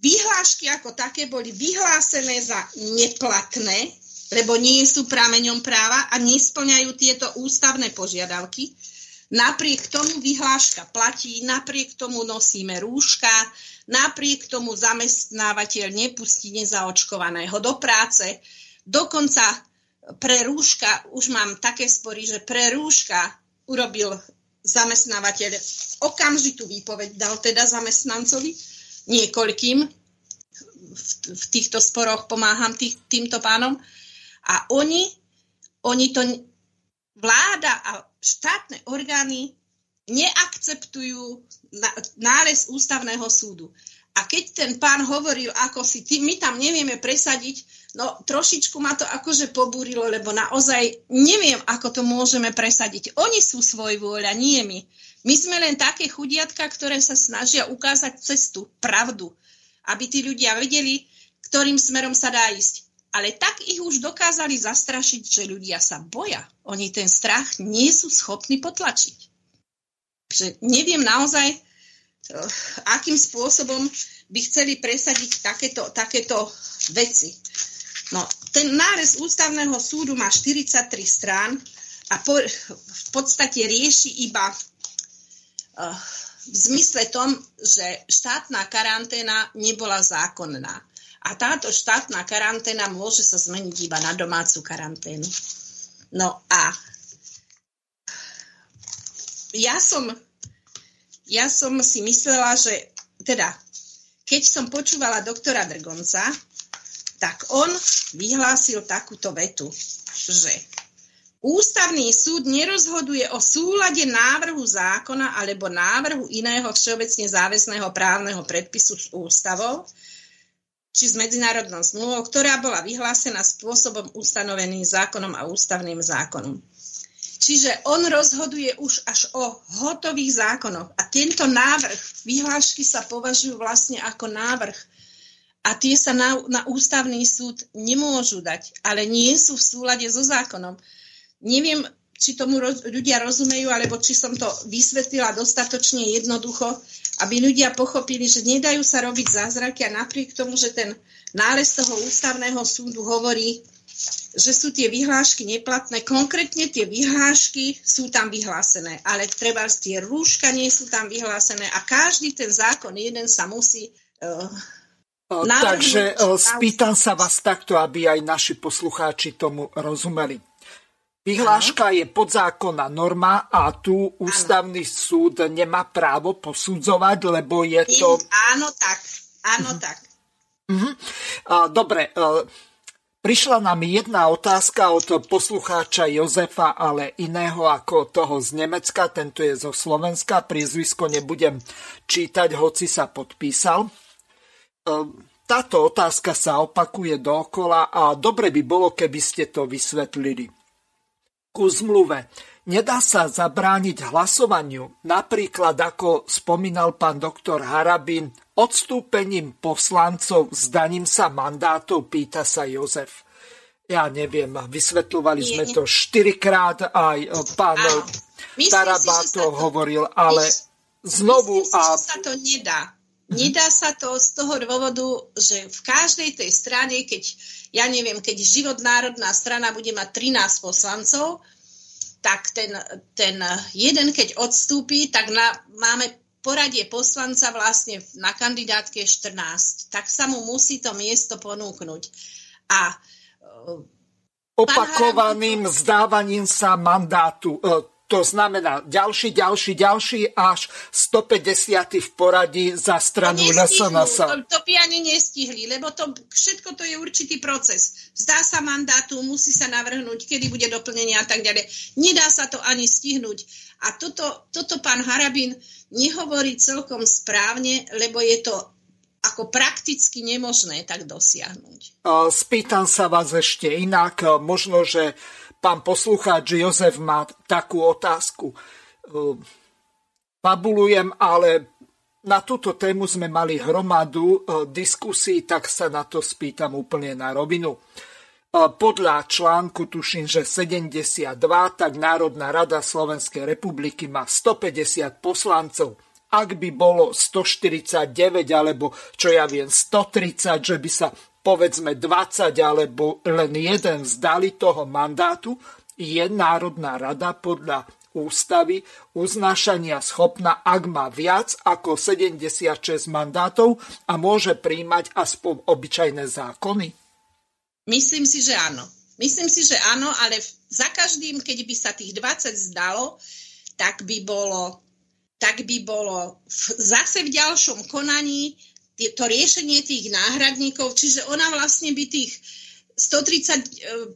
vyhlášky ako také boli vyhlásené za neplatné, lebo nie sú prameňom práva a nesplňajú tieto ústavné požiadavky. Napriek tomu vyhláška platí, napriek tomu nosíme rúška, Napriek tomu zamestnávateľ nepustí nezaočkovaného do práce. Dokonca pre rúška, už mám také spory, že pre rúška urobil zamestnávateľ okamžitú výpoveď, dal teda zamestnancovi niekoľkým. V, v týchto sporoch pomáham tých, týmto pánom. A oni, oni to, vláda a štátne orgány neakceptujú nález ústavného súdu. A keď ten pán hovoril, ako si ty, my tam nevieme presadiť, no trošičku ma to akože pobúrilo, lebo naozaj neviem, ako to môžeme presadiť. Oni sú svoj vôľa, nie my. My sme len také chudiatka, ktoré sa snažia ukázať cestu, pravdu, aby tí ľudia vedeli, ktorým smerom sa dá ísť. Ale tak ich už dokázali zastrašiť, že ľudia sa boja. Oni ten strach nie sú schopní potlačiť že neviem naozaj, eh, akým spôsobom by chceli presadiť takéto, takéto veci. No, ten nárez ústavného súdu má 43 strán a po, v podstate rieši iba uh, v zmysle tom, že štátna karanténa nebola zákonná. A táto štátna karanténa môže sa zmeniť iba na domácu karanténu. No a ja som, ja som si myslela, že teda, keď som počúvala doktora Drgonca, tak on vyhlásil takúto vetu, že Ústavný súd nerozhoduje o súlade návrhu zákona alebo návrhu iného všeobecne záväzného právneho predpisu s ústavou či s medzinárodnou zmluvou, ktorá bola vyhlásená spôsobom ustanoveným zákonom a ústavným zákonom. Čiže on rozhoduje už až o hotových zákonoch. A tento návrh vyhlášky sa považujú vlastne ako návrh. A tie sa na, na ústavný súd nemôžu dať, ale nie sú v súlade so zákonom. Neviem, či tomu roz, ľudia rozumejú, alebo či som to vysvetlila dostatočne jednoducho, aby ľudia pochopili, že nedajú sa robiť zázraky a napriek tomu, že ten nález toho ústavného súdu hovorí, že sú tie vyhlášky neplatné. Konkrétne tie vyhlášky sú tam vyhlásené, ale treba tie rúška nie sú tam vyhlásené a každý ten zákon jeden sa musí uh, Takže spýtam sa vás takto, aby aj naši poslucháči tomu rozumeli. Vyhláška je podzákonná norma a tu ústavný ano. súd nemá právo posudzovať, lebo je to... Áno, tak. Áno, uh-huh. tak. Uh-huh. Dobre, e, prišla nám jedna otázka od poslucháča Jozefa, ale iného ako toho z Nemecka, tento je zo Slovenska, priezvisko nebudem čítať, hoci sa podpísal. E, táto otázka sa opakuje dookola a dobre by bolo, keby ste to vysvetlili ku zmluve. Nedá sa zabrániť hlasovaniu, napríklad ako spomínal pán doktor Harabin, odstúpením poslancov zdaním sa mandátov, pýta sa Jozef. Ja neviem, vysvetľovali sme to štyrikrát, aj pán Taraba to hovoril, ale znovu... Myslím a... sa to nedá. Nedá sa to z toho dôvodu, že v každej tej strane, keď ja neviem, keď život národná strana bude mať 13 poslancov, tak ten, ten jeden, keď odstúpi, tak na, máme poradie poslanca vlastne na kandidátke 14. Tak sa mu musí to miesto ponúknuť. A opakovaným zdávaním sa mandátu. To znamená ďalší, ďalší, ďalší až 150 v poradí za stranu LSNS. To, to by ani nestihli, lebo to, všetko to je určitý proces. Zdá sa mandátu, musí sa navrhnúť, kedy bude doplnenie a tak ďalej. Nedá sa to ani stihnúť. A toto, toto pán Harabin nehovorí celkom správne, lebo je to ako prakticky nemožné tak dosiahnuť. Spýtam sa vás ešte inak. Možno, že pán poslucháč Jozef má takú otázku. Fabulujem, ale na túto tému sme mali hromadu e, diskusí, tak sa na to spýtam úplne na rovinu. E, podľa článku, tuším, že 72, tak Národná rada Slovenskej republiky má 150 poslancov. Ak by bolo 149 alebo čo ja viem 130, že by sa povedzme 20 alebo len jeden vzdali toho mandátu, je Národná rada podľa ústavy uznášania schopná, ak má viac ako 76 mandátov a môže príjmať aspoň obyčajné zákony? Myslím si, že áno. Myslím si, že áno, ale za každým, keď by sa tých 20 zdalo, tak by bolo, tak by bolo v, zase v ďalšom konaní to riešenie tých náhradníkov, čiže ona vlastne by tých 130 e,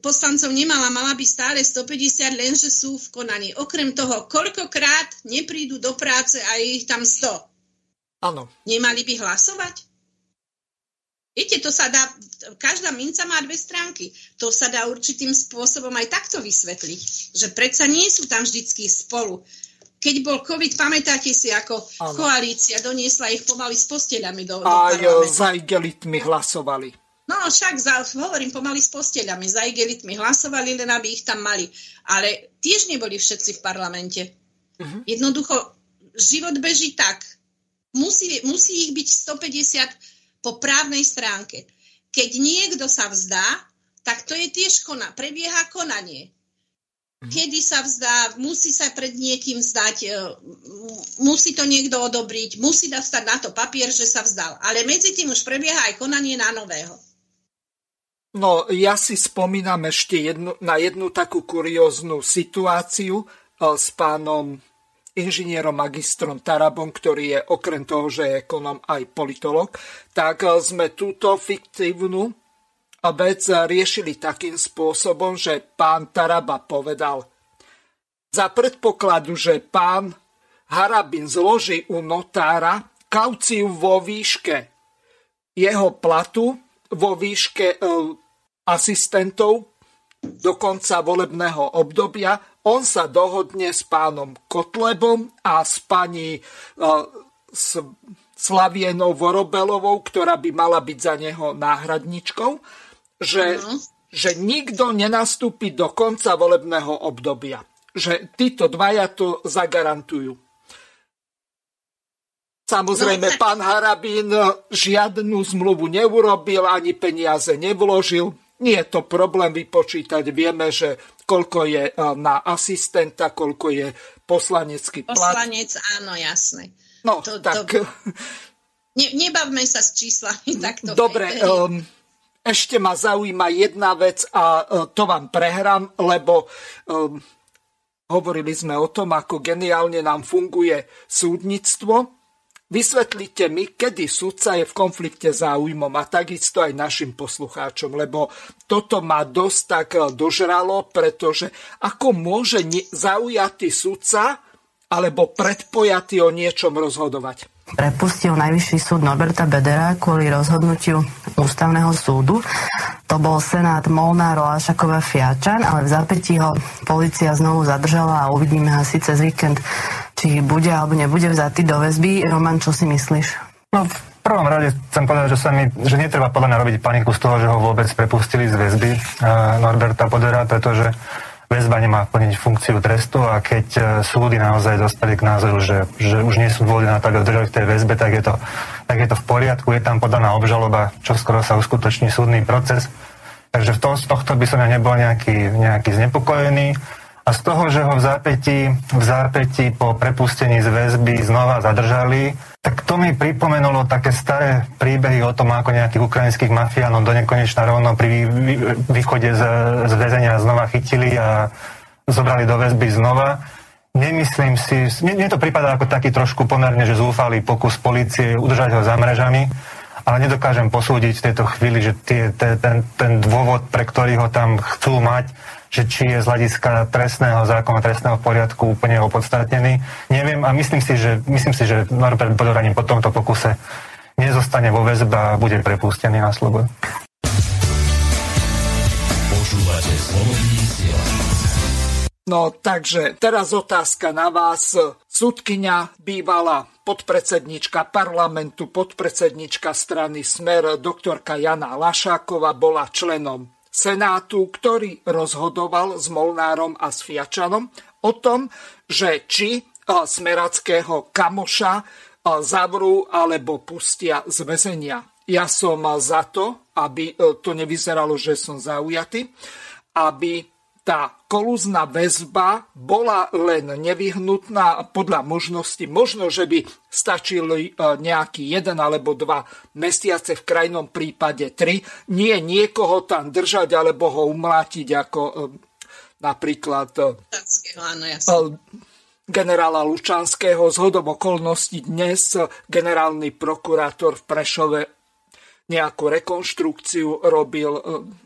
poslancov nemala, mala by stále 150, lenže sú v konaní. Okrem toho, koľkokrát neprídu do práce a je ich tam 100. Áno. Nemali by hlasovať? Viete, to sa dá, každá minca má dve stránky. To sa dá určitým spôsobom aj takto vysvetliť. Že predsa nie sú tam vždycky spolu. Keď bol COVID, pamätáte si, ako ano. koalícia doniesla ich pomaly s posteľami do, Aj do za igelitmi hlasovali. No však, za, hovorím, pomaly s posteľami. Za igelitmi hlasovali, len aby ich tam mali. Ale tiež neboli všetci v parlamente. Uh-huh. Jednoducho, život beží tak. Musí, musí ich byť 150 po právnej stránke. Keď niekto sa vzdá, tak to je tiež kona, prebieha konanie. Mhm. kedy sa vzdá, musí sa pred niekým vzdať, e, musí to niekto odobriť, musí dostať na to papier, že sa vzdal. Ale medzi tým už prebieha aj konanie na nového. No, ja si spomínam ešte jednu, na jednu takú kurióznu situáciu e, s pánom inžinierom magistrom Tarabom, ktorý je okrem toho, že je ekonom aj politolog, tak e, sme túto fiktívnu vec riešili takým spôsobom, že pán Taraba povedal, za predpokladu, že pán Harabin zloží u notára kauciu vo výške jeho platu, vo výške e, asistentov do konca volebného obdobia. On sa dohodne s pánom Kotlebom a s pani e, s Slavienou Vorobelovou, ktorá by mala byť za neho náhradničkou, že, uh-huh. že nikto nenastúpi do konca volebného obdobia. Že títo dvaja to zagarantujú. Samozrejme, no, pán Harabín žiadnu zmluvu neurobil, ani peniaze nevložil. Nie je to problém vypočítať. Vieme, že koľko je e, na asistenta, koľko je poslanecký plat. Poslanec, áno, jasné. No, to, tak... To... Ne, nebavme sa s číslami takto. Dobre, um, ešte ma zaujíma jedna vec a uh, to vám prehrám, lebo um, hovorili sme o tom, ako geniálne nám funguje súdnictvo. Vysvetlite mi, kedy sudca je v konflikte záujmom a takisto aj našim poslucháčom, lebo toto ma dosť tak uh, dožralo, pretože ako môže zaujatý sudca alebo predpojatý o niečom rozhodovať. Prepustil najvyšší súd Norberta Bedera kvôli rozhodnutiu ústavného súdu. To bol senát Molnár, Lášaková, Fiačan, ale v zapätí ho policia znovu zadržala a uvidíme asi cez víkend, či bude alebo nebude vzatý do väzby. Roman, čo si myslíš? No, v prvom rade chcem povedať, že, sa mi, že netreba podľa mňa robiť paniku z toho, že ho vôbec prepustili z väzby uh, Norberta Bodera, pretože väzba nemá plniť funkciu trestu a keď e, súdy naozaj dostali k názoru, že, že už nie sú dôvody na to, aby držali v tej väzbe, tak je, to, tak je to v poriadku, je tam podaná obžaloba, čo skoro sa uskutoční súdny proces. Takže v tom, z tohto by som ja nebol nejaký, nejaký znepokojený. A z toho, že ho v zápäti, v zápäti po prepustení z väzby znova zadržali, tak to mi pripomenulo také staré príbehy o tom, ako nejakých ukrajinských mafiánov do nekonečna rovno pri východe z, z väzenia znova chytili a zobrali do väzby znova. Nemyslím si, mne, mne to prípada ako taký trošku pomerne, že zúfalý pokus policie udržať ho za mrežami, ale nedokážem posúdiť v tejto chvíli, že tie, ten, ten dôvod, pre ktorý ho tam chcú mať, že či je z hľadiska trestného zákona, trestného poriadku úplne opodstatnený. Neviem a myslím si, že, myslím si, že Norbert Bodoraním po tomto pokuse nezostane vo väzbe a bude prepustený na slobodu. No takže teraz otázka na vás. Sudkynia bývala podpredsednička parlamentu, podpredsednička strany Smer, doktorka Jana Lašáková bola členom Senátu, ktorý rozhodoval s Molnárom a s Fiačanom o tom, že či smerackého kamoša zavrú alebo pustia z väzenia. Ja som za to, aby e, to nevyzeralo, že som zaujatý, aby tá kolúzna väzba bola len nevyhnutná podľa možnosti. Možno, že by stačili e, nejaký jeden alebo dva mesiace, v krajnom prípade tri. Nie niekoho tam držať alebo ho umlátiť ako e, napríklad e, generála Lučanského. Z hodom okolností dnes generálny prokurátor v Prešove nejakú rekonštrukciu robil.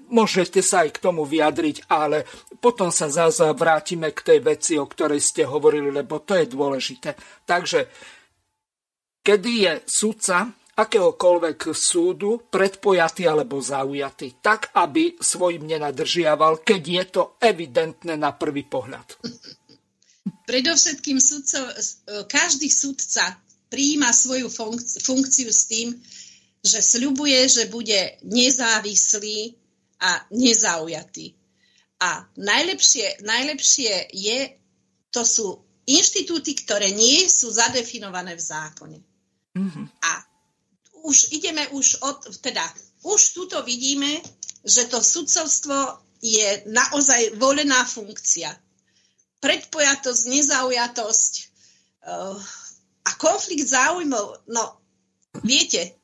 Môžete sa aj k tomu vyjadriť, ale potom sa zase vrátime k tej veci, o ktorej ste hovorili, lebo to je dôležité. Takže, kedy je sudca akéhokoľvek súdu predpojatý alebo zaujatý, tak, aby svojim nenadržiaval, keď je to evidentné na prvý pohľad. Predovšetkým sudco, každý sudca prijíma svoju funkciu s tým, že sľubuje, že bude nezávislý a nezaujatý. A najlepšie, najlepšie je, to sú inštitúty, ktoré nie sú zadefinované v zákone. Mm-hmm. A už ideme už od, teda, už tuto vidíme, že to sudcovstvo je naozaj volená funkcia. Predpojatosť, nezaujatosť uh, a konflikt záujmov. No, viete,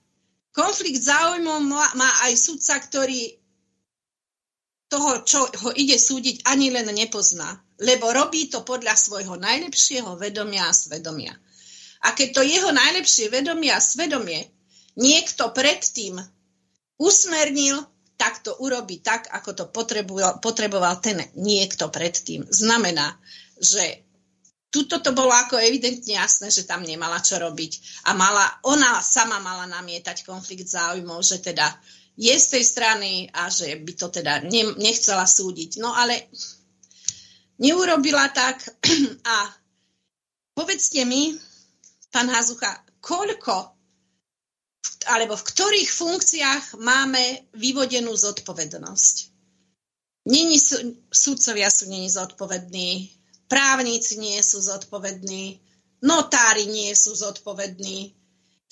Konflikt záujmov má aj sudca, ktorý toho, čo ho ide súdiť, ani len nepozná. Lebo robí to podľa svojho najlepšieho vedomia a svedomia. A keď to jeho najlepšie vedomie a svedomie niekto predtým usmernil, tak to urobí tak, ako to potreboval, potreboval ten niekto predtým. Znamená, že tuto to bolo ako evidentne jasné, že tam nemala čo robiť. A mala, ona sama mala namietať konflikt záujmov, že teda je z tej strany a že by to teda ne, nechcela súdiť. No ale neurobila tak <clears throat> a povedzte mi, pán Hazucha, koľko alebo v ktorých funkciách máme vyvodenú zodpovednosť. Není sú, súdcovia sú není zodpovední, právnici nie sú zodpovední, notári nie sú zodpovední,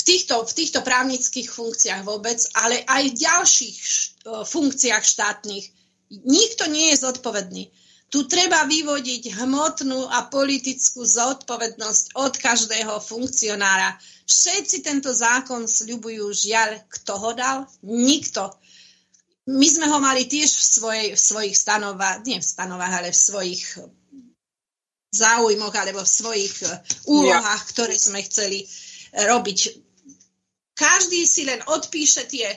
v týchto, v týchto právnických funkciách vôbec, ale aj v ďalších funkciách štátnych. Nikto nie je zodpovedný. Tu treba vyvodiť hmotnú a politickú zodpovednosť od každého funkcionára. Všetci tento zákon sľubujú žiaľ. Kto ho dal? Nikto. My sme ho mali tiež v, svojej, v svojich stanovách, nie v stanovách, ale v svojich záujmoch alebo v svojich eh, úlohách, ktoré sme chceli eh, robiť. Každý si len odpíše tie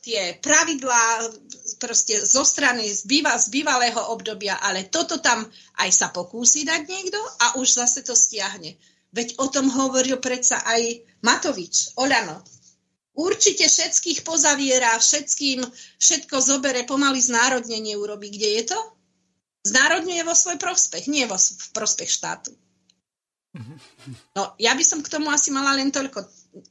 tie pravidlá proste zo strany z, býva, z bývalého obdobia, ale toto tam aj sa pokúsi dať niekto a už zase to stiahne. Veď o tom hovoril predsa aj Matovič, Olano. Určite všetkých pozaviera, všetkým, všetko zobere, pomaly znárodnenie urobí. Kde je to? Znárodňuje vo svoj prospech, nie vo, v prospech štátu. No, ja by som k tomu asi mala len toľko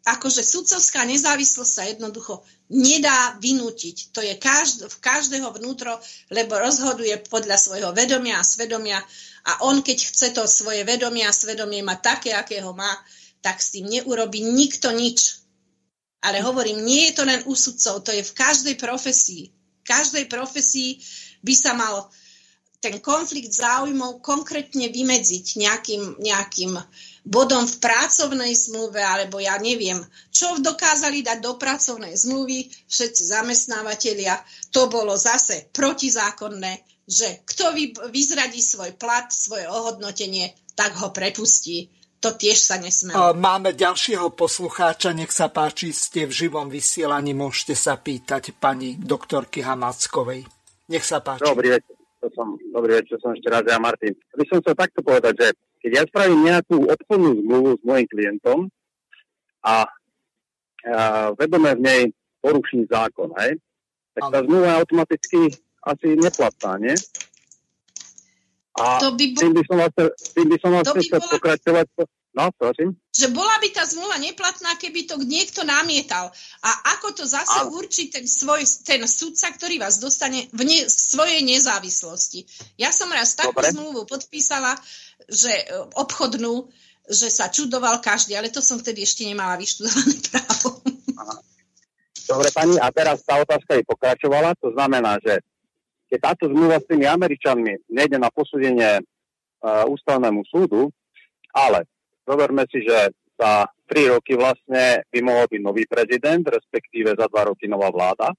akože sudcovská nezávislosť sa jednoducho nedá vynútiť. To je každ- v každého vnútro, lebo rozhoduje podľa svojho vedomia a svedomia a on, keď chce to svoje vedomie a svedomie mať také, akého má, tak s tým neurobi nikto nič. Ale hovorím, nie je to len u sudcov, to je v každej profesii. V každej profesii by sa mal ten konflikt záujmov konkrétne vymedziť nejakým, nejakým bodom v pracovnej zmluve, alebo ja neviem, čo dokázali dať do pracovnej zmluvy všetci zamestnávateľia, to bolo zase protizákonné, že kto vy, vyzradí svoj plat, svoje ohodnotenie, tak ho prepustí. To tiež sa nesmie. Máme ďalšieho poslucháča, nech sa páči, ste v živom vysielaní, môžete sa pýtať pani doktorky Hamackovej. Nech sa páči. Dobrý večer, to som, dobrý večer, som ešte raz ja Martin. By som sa takto povedať, že keď ja spravím nejakú obchodnú zmluvu s mojim klientom a, a vedome v nej poruším zákon, hej, tak tá zmluva je automaticky asi neplatná, nie? A to by bo... tým by som vás, tým by som vás chcel bola... pokračovať. No, prosím. Že bola by tá zmluva neplatná, keby to niekto namietal. A ako to zase a... určí ten, svoj, ten sudca, ktorý vás dostane v ne, svojej nezávislosti. Ja som raz takú Dobre. zmluvu podpísala, že e, obchodnú, že sa čudoval každý, ale to som vtedy ešte nemala vyštudované <laughs> právo. Aha. Dobre, pani, a teraz tá otázka je pokračovala, to znamená, že keď táto zmluva s tými Američanmi nejde na posúdenie uh, ústavnému súdu, ale zoberme si, že za tri roky vlastne by mohol byť nový prezident, respektíve za dva roky nová vláda.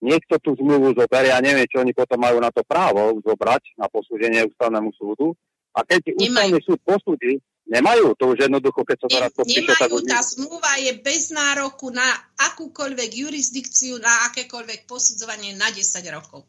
Niekto tú zmluvu zoberie a nevie, čo oni potom majú na to právo zobrať na posúdenie ústavnému súdu. A keď ústavný súd posúdi, nemajú to už jednoducho, keď sa teraz podpíše. Nemajú, tak už... tá zmluva je bez nároku na akúkoľvek jurisdikciu, na akékoľvek posudzovanie na 10 rokov.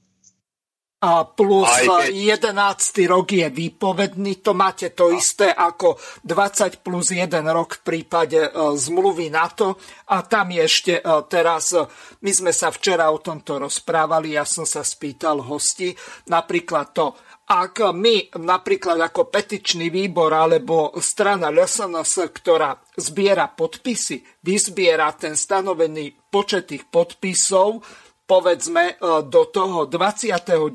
A plus keď... 11. rok je výpovedný, to máte to isté ako 20 plus 1 rok v prípade uh, zmluvy NATO. A tam je ešte uh, teraz, my sme sa včera o tomto rozprávali, ja som sa spýtal hosti, napríklad to, ak my napríklad ako petičný výbor alebo strana LSNS, ktorá zbiera podpisy, vyzbiera ten stanovený počet tých podpisov, povedzme e, do toho 29.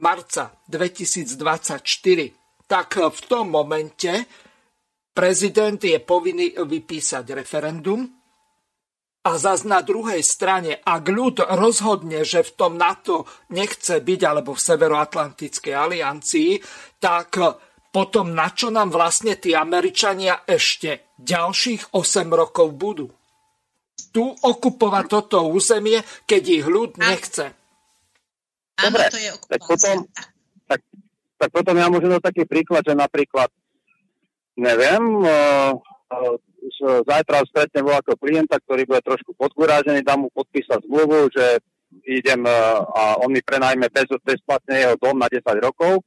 marca 2024, tak v tom momente prezident je povinný vypísať referendum, a zas na druhej strane, ak ľud rozhodne, že v tom NATO nechce byť, alebo v Severoatlantickej aliancii, tak potom na čo nám vlastne tí Američania ešte ďalších 8 rokov budú? Tu okupovať toto územie, keď ich ľud nechce. Dobre, to je tak potom, tak, tak potom ja môžem dať taký príklad, že napríklad, neviem, uh, uh, zajtra stretnem voľakého klienta, ktorý bude trošku podgurážený, dám mu podpísať zmluvu, že idem e, a on mi prenajme bez, bezplatne jeho dom na 10 rokov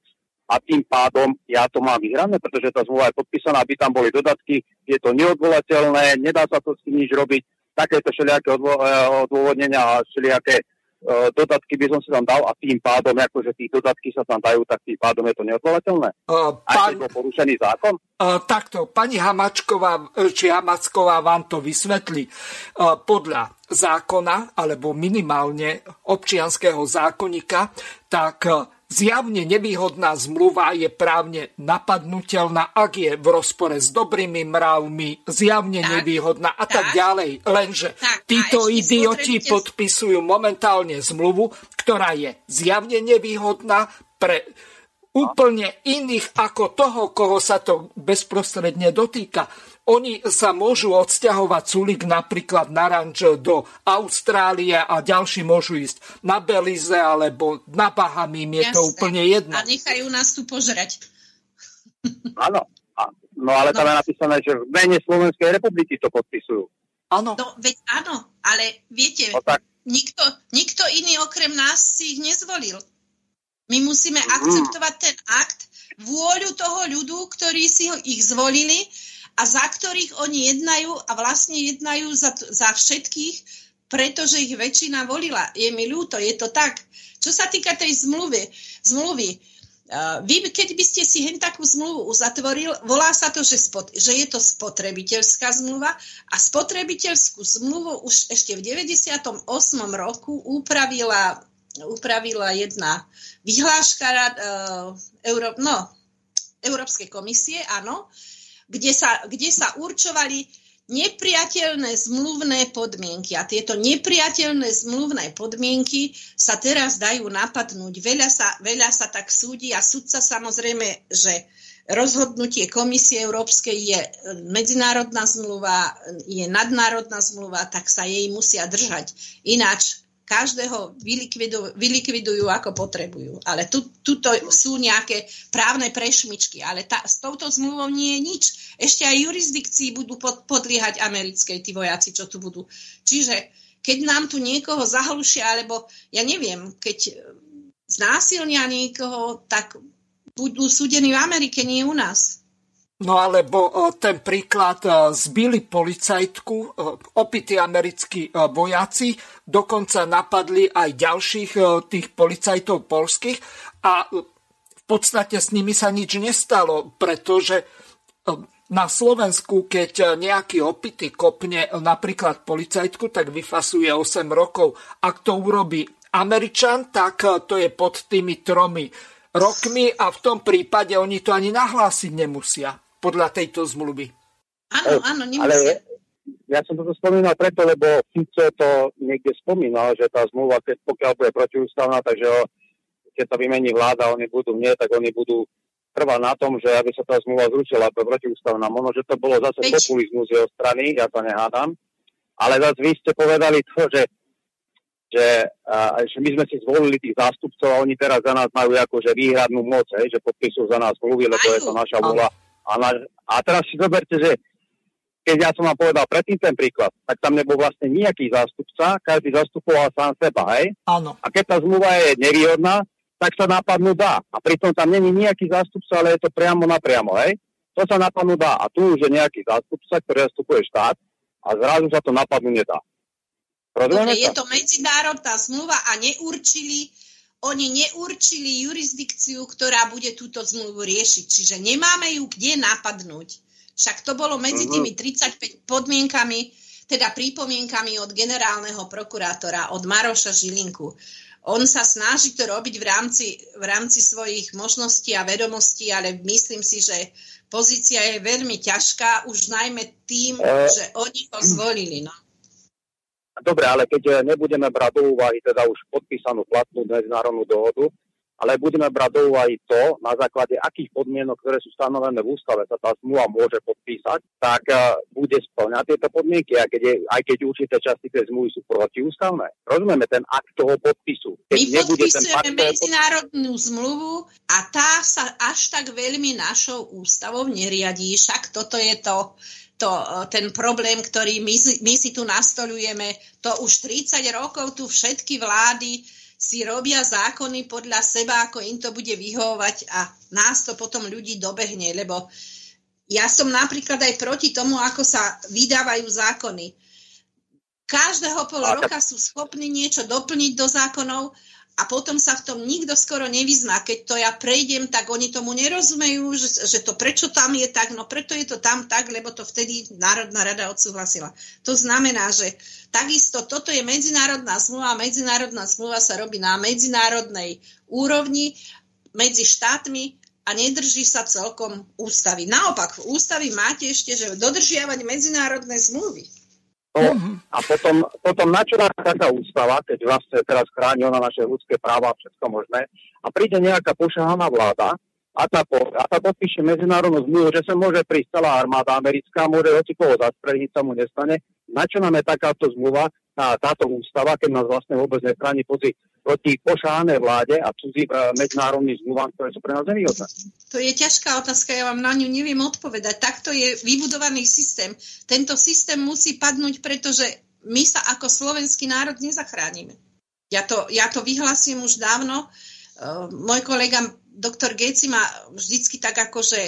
a tým pádom ja to mám vyhrané, pretože tá zmluva je podpísaná, aby tam boli dodatky, je to neodvolateľné, nedá sa to s tým nič robiť, takéto všelijaké odvo- e, odôvodnenia a všelijaké uh, dodatky by som si tam dal a tým pádom, akože tí dodatky sa tam dajú, tak tým pádom je to neodvolateľné. Uh, pán... Aj to porušený zákon? Uh, takto, pani Hamačková, či Hamacková vám to vysvetlí. Uh, podľa zákona, alebo minimálne občianského zákonníka, tak uh, Zjavne nevýhodná zmluva je právne napadnutelná, ak je v rozpore s dobrými mravmi, zjavne tak, nevýhodná a tak, tak ďalej. Lenže tak, títo idioti spotrebite... podpisujú momentálne zmluvu, ktorá je zjavne nevýhodná pre úplne iných ako toho, koho sa to bezprostredne dotýka. Oni sa môžu odsťahovať Sulik napríklad na ranč do Austrálie a ďalší môžu ísť na Belize alebo na Bahamy, je to úplne jedno. A nechajú nás tu požrať. <laughs> Áno, no ale tam no. je napísané, že v mene Slovenskej republiky to podpisujú. Áno. No, veď áno, ale viete, no, tak. nikto, nikto iný okrem nás si ich nezvolil. My musíme mm. akceptovať ten akt, vôľu toho ľudu, ktorí si ho ich zvolili a za ktorých oni jednajú a vlastne jednajú za, za všetkých, pretože ich väčšina volila. Je mi ľúto, je to tak. Čo sa týka tej zmluvy, zmluvy uh, vy, keď by ste si hen takú zmluvu uzatvoril, volá sa to, že, spot, že je to spotrebiteľská zmluva a spotrebiteľskú zmluvu už ešte v 98. roku upravila, upravila jedna vyhláška uh, Euró- no, Európskej komisie, áno, kde sa, kde sa určovali nepriateľné zmluvné podmienky. A tieto nepriateľné zmluvné podmienky sa teraz dajú napadnúť. Veľa sa, veľa sa tak súdi a sudca samozrejme, že rozhodnutie Komisie Európskej je medzinárodná zmluva, je nadnárodná zmluva, tak sa jej musia držať. Ináč každého vylikvidujú, ako potrebujú. Ale tu, tuto sú nejaké právne prešmičky, ale tá, s touto zmluvou nie je nič. Ešte aj jurisdikcii budú pod, podliehať americkej tí vojaci, čo tu budú. Čiže keď nám tu niekoho zahlušia, alebo ja neviem, keď znásilnia niekoho, tak budú súdení v Amerike, nie u nás. No alebo ten príklad, zbili policajtku, opití americkí vojaci, dokonca napadli aj ďalších tých policajtov polských a v podstate s nimi sa nič nestalo, pretože na Slovensku, keď nejaký opitý kopne napríklad policajtku, tak vyfasuje 8 rokov. Ak to urobí Američan, tak to je pod tými tromi rokmi a v tom prípade oni to ani nahlásiť nemusia podľa tejto zmluvy. Áno, áno, nemusia. Ale ja som toto spomínal preto, lebo Fico to niekde spomínal, že tá zmluva, keď pokiaľ bude protiústavná, takže ho, keď sa vymení vláda, oni budú nie, tak oni budú trvať na tom, že aby sa tá zmluva zrušila, to protiústavná. Možno, že to bolo zase Veď... populizmus z jeho strany, ja to nehádam. Ale zase vy ste povedali to, že, že, a, že my sme si zvolili tých zástupcov a oni teraz za nás majú akože výhradnú moc, hej, že podpisujú za nás zmluvy, lebo je to naša vôľa. A, na, a teraz si zoberte, že keď ja som vám povedal predtým ten príklad, tak tam nebol vlastne nejaký zástupca, každý zastupoval sám seba, hej? Áno. A keď tá zmluva je nevýhodná, tak sa napadnú dá. A pritom tam není nejaký zástupca, ale je to priamo napriamo, hej? To sa napadnú dá. A tu už je nejaký zástupca, ktorý zastupuje štát a zrazu sa to napadnú nedá. Dobre, je to medzinárodná zmluva a neurčili oni neurčili jurisdikciu, ktorá bude túto zmluvu riešiť. Čiže nemáme ju kde napadnúť. Však to bolo medzi mhm. tými 35 podmienkami, teda prípomienkami od generálneho prokurátora, od Maroša Žilinku. On sa snaží to robiť v rámci, v rámci svojich možností a vedomostí, ale myslím si, že pozícia je veľmi ťažká, už najmä tým, uh, že oni ho zvolili. No. Dobre, ale keď eh, nebudeme brať do úvahy teda už podpísanú platnú medzinárodnú dohodu, ale budeme brať do úvahy to, na základe akých podmienok, ktoré sú stanovené v ústave, sa tá zmluva môže podpísať, tak uh, bude splňať tieto podmienky, aj keď, je, aj keď určité časti tej zmluvy sú protiústavné. Rozumieme ten akt toho podpisu. Keď My podpisujeme ten medzinárodnú zmluvu a tá sa až tak veľmi našou ústavou neriadí. Však toto je to to, ten problém, ktorý my, my si tu nastolujeme, to už 30 rokov tu všetky vlády si robia zákony podľa seba, ako im to bude vyhovovať a nás to potom ľudí dobehne, lebo ja som napríklad aj proti tomu, ako sa vydávajú zákony. Každého pol roka sú schopní niečo doplniť do zákonov a potom sa v tom nikto skoro nevyzná. Keď to ja prejdem, tak oni tomu nerozumejú, že, že to prečo tam je tak, no preto je to tam tak, lebo to vtedy Národná rada odsúhlasila. To znamená, že takisto toto je medzinárodná zmluva a medzinárodná zmluva sa robí na medzinárodnej úrovni medzi štátmi a nedrží sa celkom ústavy. Naopak, v ústavy máte ešte, že dodržiavať medzinárodné zmluvy. No, a potom, potom na čo nám taká ústava, keď vlastne teraz chráni ona naše ľudské práva a všetko možné, a príde nejaká pošahaná vláda a tá, po, a tá podpíše medzinárodnú zmluvu, že sa môže prísť celá armáda americká, môže hoci koho zastreliť, sa mu nestane. Na čo nám je takáto zmluva, tá, táto ústava, keď nás vlastne vôbec nechráni proti, proti pošahanej vláde a cudzí e, medzinárodným zmluvám, ktoré sú pre nás nevýhodné? To je ťažká otázka, ja vám na ňu neviem odpovedať. Takto je vybudovaný systém. Tento systém musí padnúť, pretože my sa ako slovenský národ nezachránime. Ja to, ja to vyhlasím už dávno. Uh, môj kolega doktor Geci ma vždycky tak akože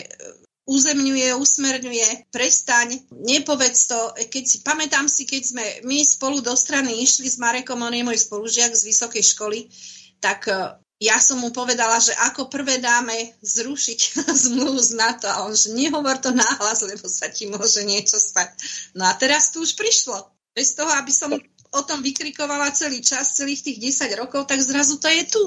uzemňuje, usmerňuje, prestaň, nepovedz to. Keď pamätám si, keď sme my spolu do strany išli s Marekom, on je môj spolužiak z vysokej školy, tak e, ja som mu povedala, že ako prvé dáme zrušiť <laughs> zmluvu z NATO a on, že nehovor to náhlas, lebo sa ti môže niečo stať. No a teraz tu už prišlo. Bez toho, aby som o tom vykrikovala celý čas, celých tých 10 rokov, tak zrazu to je tu.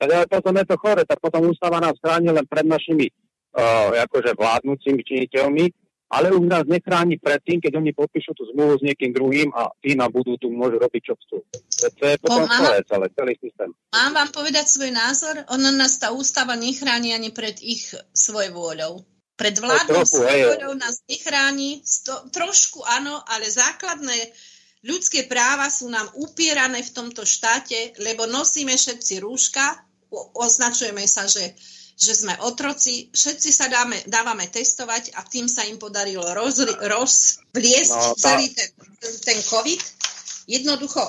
Tak potom je to chore, tak potom ústava nás chráni len pred našimi uh, akože vládnúcimi činiteľmi, ale už nás nechráni pred tým, keď oni podpíšu tú zmluvu s niekým druhým a tí na budú tu môžu robiť, čo chcú. To je potom celé, celé, celý systém. Mám vám povedať svoj názor? Ona nás tá ústava nechráni ani pred ich svoj vôľou. Pred vládnou svojou nás nechráni, sto, trošku áno, ale základné ľudské práva sú nám upierané v tomto štáte, lebo nosíme všetci rúška, označujeme sa, že že sme otroci, všetci sa dáme, dávame testovať a tým sa im podarilo roz, rozvliesť no, celý ten, ten COVID. Jednoducho,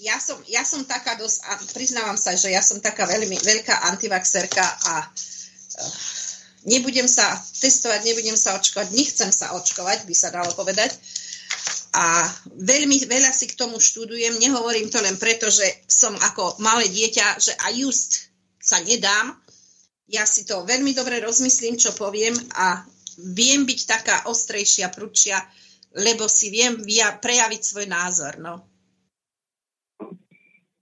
ja som, ja som taká dosť, a priznávam sa, že ja som taká veľmi veľká antivaxerka a uh, nebudem sa testovať, nebudem sa očkovať, nechcem sa očkovať, by sa dalo povedať. A veľmi veľa si k tomu študujem, nehovorím to len preto, že som ako malé dieťa, že a just sa nedám, ja si to veľmi dobre rozmyslím, čo poviem a viem byť taká ostrejšia, prúčia, lebo si viem via, prejaviť svoj názor. No.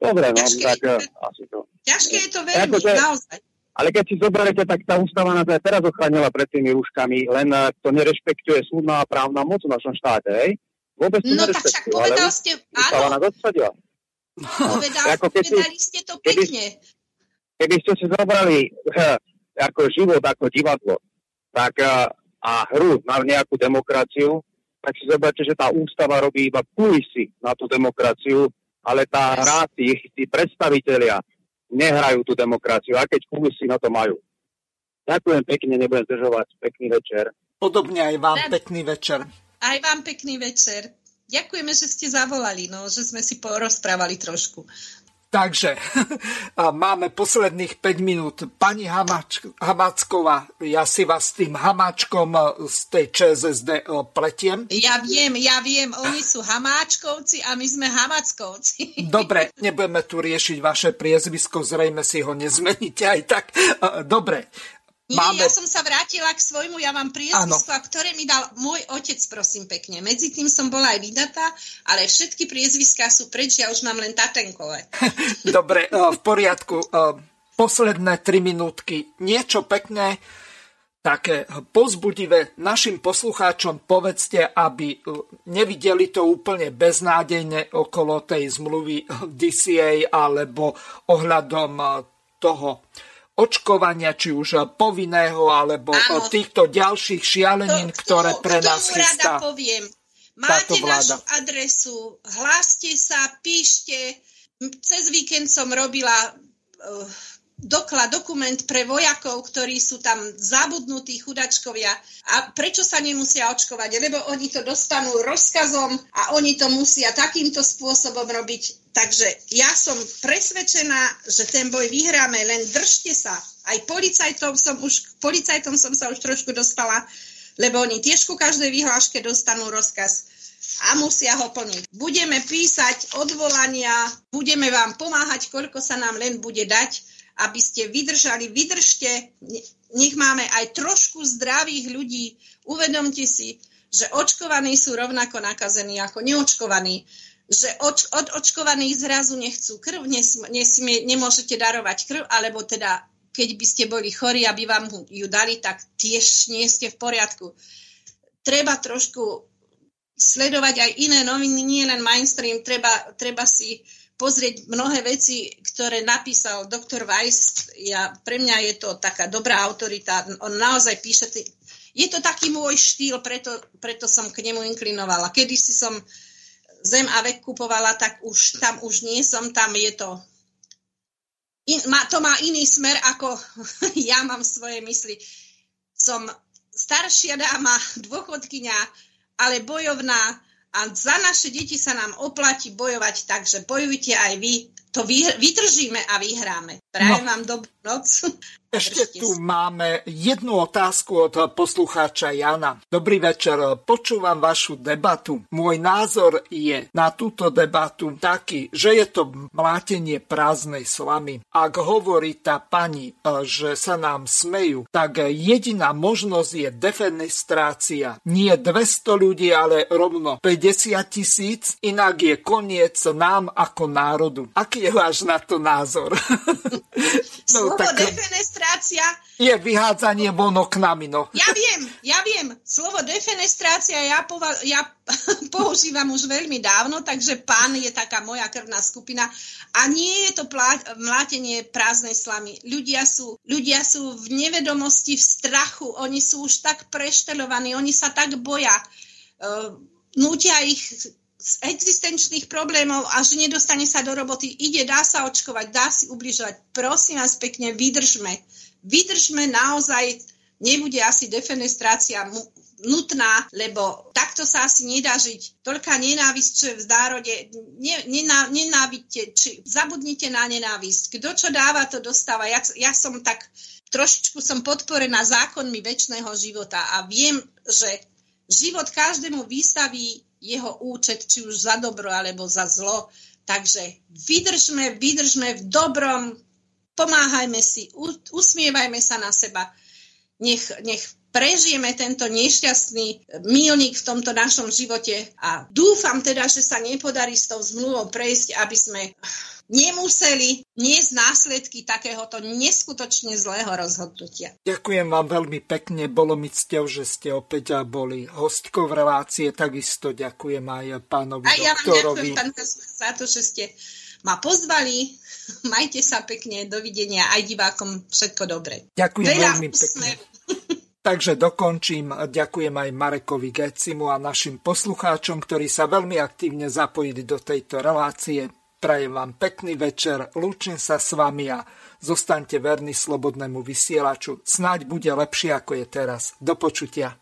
Dobre, no, ťažké tak je, asi to. Ťažké je to veľmi, že, naozaj. Ale keď si zoberiete, tak tá ústava nás aj teraz ochránila pred tými rúškami, len eh, to nerešpektuje súdna a právna moc v našom štáte, hej? Vôbec to no tak však povedal ste, áno. Nás odsadila. No, povedal, ako povedali ste to pekne. Keby, keby ste si zobrali ako život, ako divadlo, tak uh, a hru na nejakú demokraciu, tak si zoberte, že tá ústava robí iba kulisy na tú demokraciu, ale tá hra, tí, tí predstavitelia nehrajú tú demokraciu, a keď kulisy na to majú. Ďakujem pekne, nebudem zdržovať. Pekný večer. Podobne aj vám pekný večer. Aj vám pekný večer. Ďakujeme, že ste zavolali, no, že sme si porozprávali trošku. Takže <laughs> máme posledných 5 minút. Pani Hamač, Hamacková, ja si vás tým Hamáčkom z tej ČSSD e, pletiem. Ja viem, ja viem, oni sú Hamáčkovci a my sme Hamackovci. <laughs> Dobre, nebudeme tu riešiť vaše priezvisko, zrejme si ho nezmeníte aj tak. E, dobre, nie, Máme... ja som sa vrátila k svojmu, ja vám priezvisko, ktoré mi dal môj otec, prosím pekne. Medzi tým som bola aj vydatá, ale všetky priezviská sú preč, ja už mám len tatenkové. <laughs> Dobre, e, v poriadku. E, posledné tri minútky. Niečo pekné, také pozbudivé našim poslucháčom povedzte, aby e, nevideli to úplne beznádejne okolo tej zmluvy DCA alebo ohľadom toho očkovania, či už povinného, alebo Áno. týchto ďalších šialenín, to, ktoré pre nás chystá. Rada poviem. Máte našu adresu, hláste sa, píšte. Cez víkend som robila uh, doklad, dokument pre vojakov, ktorí sú tam zabudnutí chudačkovia. A prečo sa nemusia očkovať? Lebo oni to dostanú rozkazom a oni to musia takýmto spôsobom robiť. Takže ja som presvedčená, že ten boj vyhráme, len držte sa. Aj policajtom som už, policajtom som sa už trošku dostala, lebo oni tiež ku každej vyhláške dostanú rozkaz a musia ho plniť. Budeme písať odvolania, budeme vám pomáhať, koľko sa nám len bude dať aby ste vydržali, vydržte, nech máme aj trošku zdravých ľudí. Uvedomte si, že očkovaní sú rovnako nakazení ako neočkovaní, že od, od očkovaných zrazu nechcú krv, nes, nesmie, nemôžete darovať krv, alebo teda keď by ste boli chorí, aby vám ju dali, tak tiež nie ste v poriadku. Treba trošku sledovať aj iné noviny, nie len mainstream, treba, treba si pozrieť mnohé veci, ktoré napísal doktor Weiss. Ja, pre mňa je to taká dobrá autorita. On naozaj píše, je to taký môj štýl, preto, preto som k nemu inklinovala. Kedy si som zem a vek kupovala, tak už tam už nie som, tam je to in, má, to má iný smer, ako <laughs> ja mám svoje mysli. Som staršia dáma, dôchodkynia, ale bojovná, a za naše deti sa nám oplatí bojovať, takže bojujte aj vy. To vydržíme a vyhráme. Prajem no. vám dobrú noc. <laughs> Ešte tu máme jednu otázku od poslucháča Jana. Dobrý večer, počúvam vašu debatu. Môj názor je na túto debatu taký, že je to mlátenie prázdnej slamy. Ak hovorí tá pani, že sa nám smejú, tak jediná možnosť je defenestrácia. Nie 200 ľudí, ale rovno 50 tisíc, inak je koniec nám ako národu. Aký je váš na to názor? <laughs> no, tak... defenestrácia... Je vyhádzanie von oknami, no. Ja viem, ja viem. Slovo defenestrácia ja, poval, ja <laughs> používam už veľmi dávno, takže pán je taká moja krvná skupina. A nie je to plá, mlátenie prázdnej slamy. Ľudia sú, ľudia sú v nevedomosti, v strachu. Oni sú už tak preštelovaní, oni sa tak boja. Uh, nútia ich z existenčných problémov a že nedostane sa do roboty, ide, dá sa očkovať, dá si ubližovať. Prosím vás pekne, vydržme. Vydržme naozaj, nebude asi defenestrácia nutná, lebo takto sa asi nedá žiť. Toľká nenávisť, čo je v národe, ne, nená, či zabudnite na nenávisť. Kto čo dáva, to dostáva. Ja, ja som tak, trošičku som podporená zákonmi väčšného života a viem, že život každému vystaví jeho účet, či už za dobro alebo za zlo. Takže vydržme, vydržme v dobrom, pomáhajme si, usmievajme sa na seba. Nech, nech prežijeme tento nešťastný milník v tomto našom živote a dúfam teda, že sa nepodarí s tou zmluvou prejsť, aby sme nemuseli niesť následky takéhoto neskutočne zlého rozhodnutia. Ďakujem vám veľmi pekne, bolo mi cťou, že ste opäť boli hostkou v relácie, takisto ďakujem aj pánovi a ja doktorovi. Ja vám ďakujem za to, že ste ma pozvali. <laughs> Majte sa pekne, dovidenia aj divákom všetko dobre. Ďakujem Veľa veľmi pekne. <laughs> Takže dokončím. Ďakujem aj Marekovi Gecimu a našim poslucháčom, ktorí sa veľmi aktívne zapojili do tejto relácie. Prajem vám pekný večer, lúčim sa s vami a zostaňte verní slobodnému vysielaču. Snáď bude lepšie ako je teraz. Do počutia.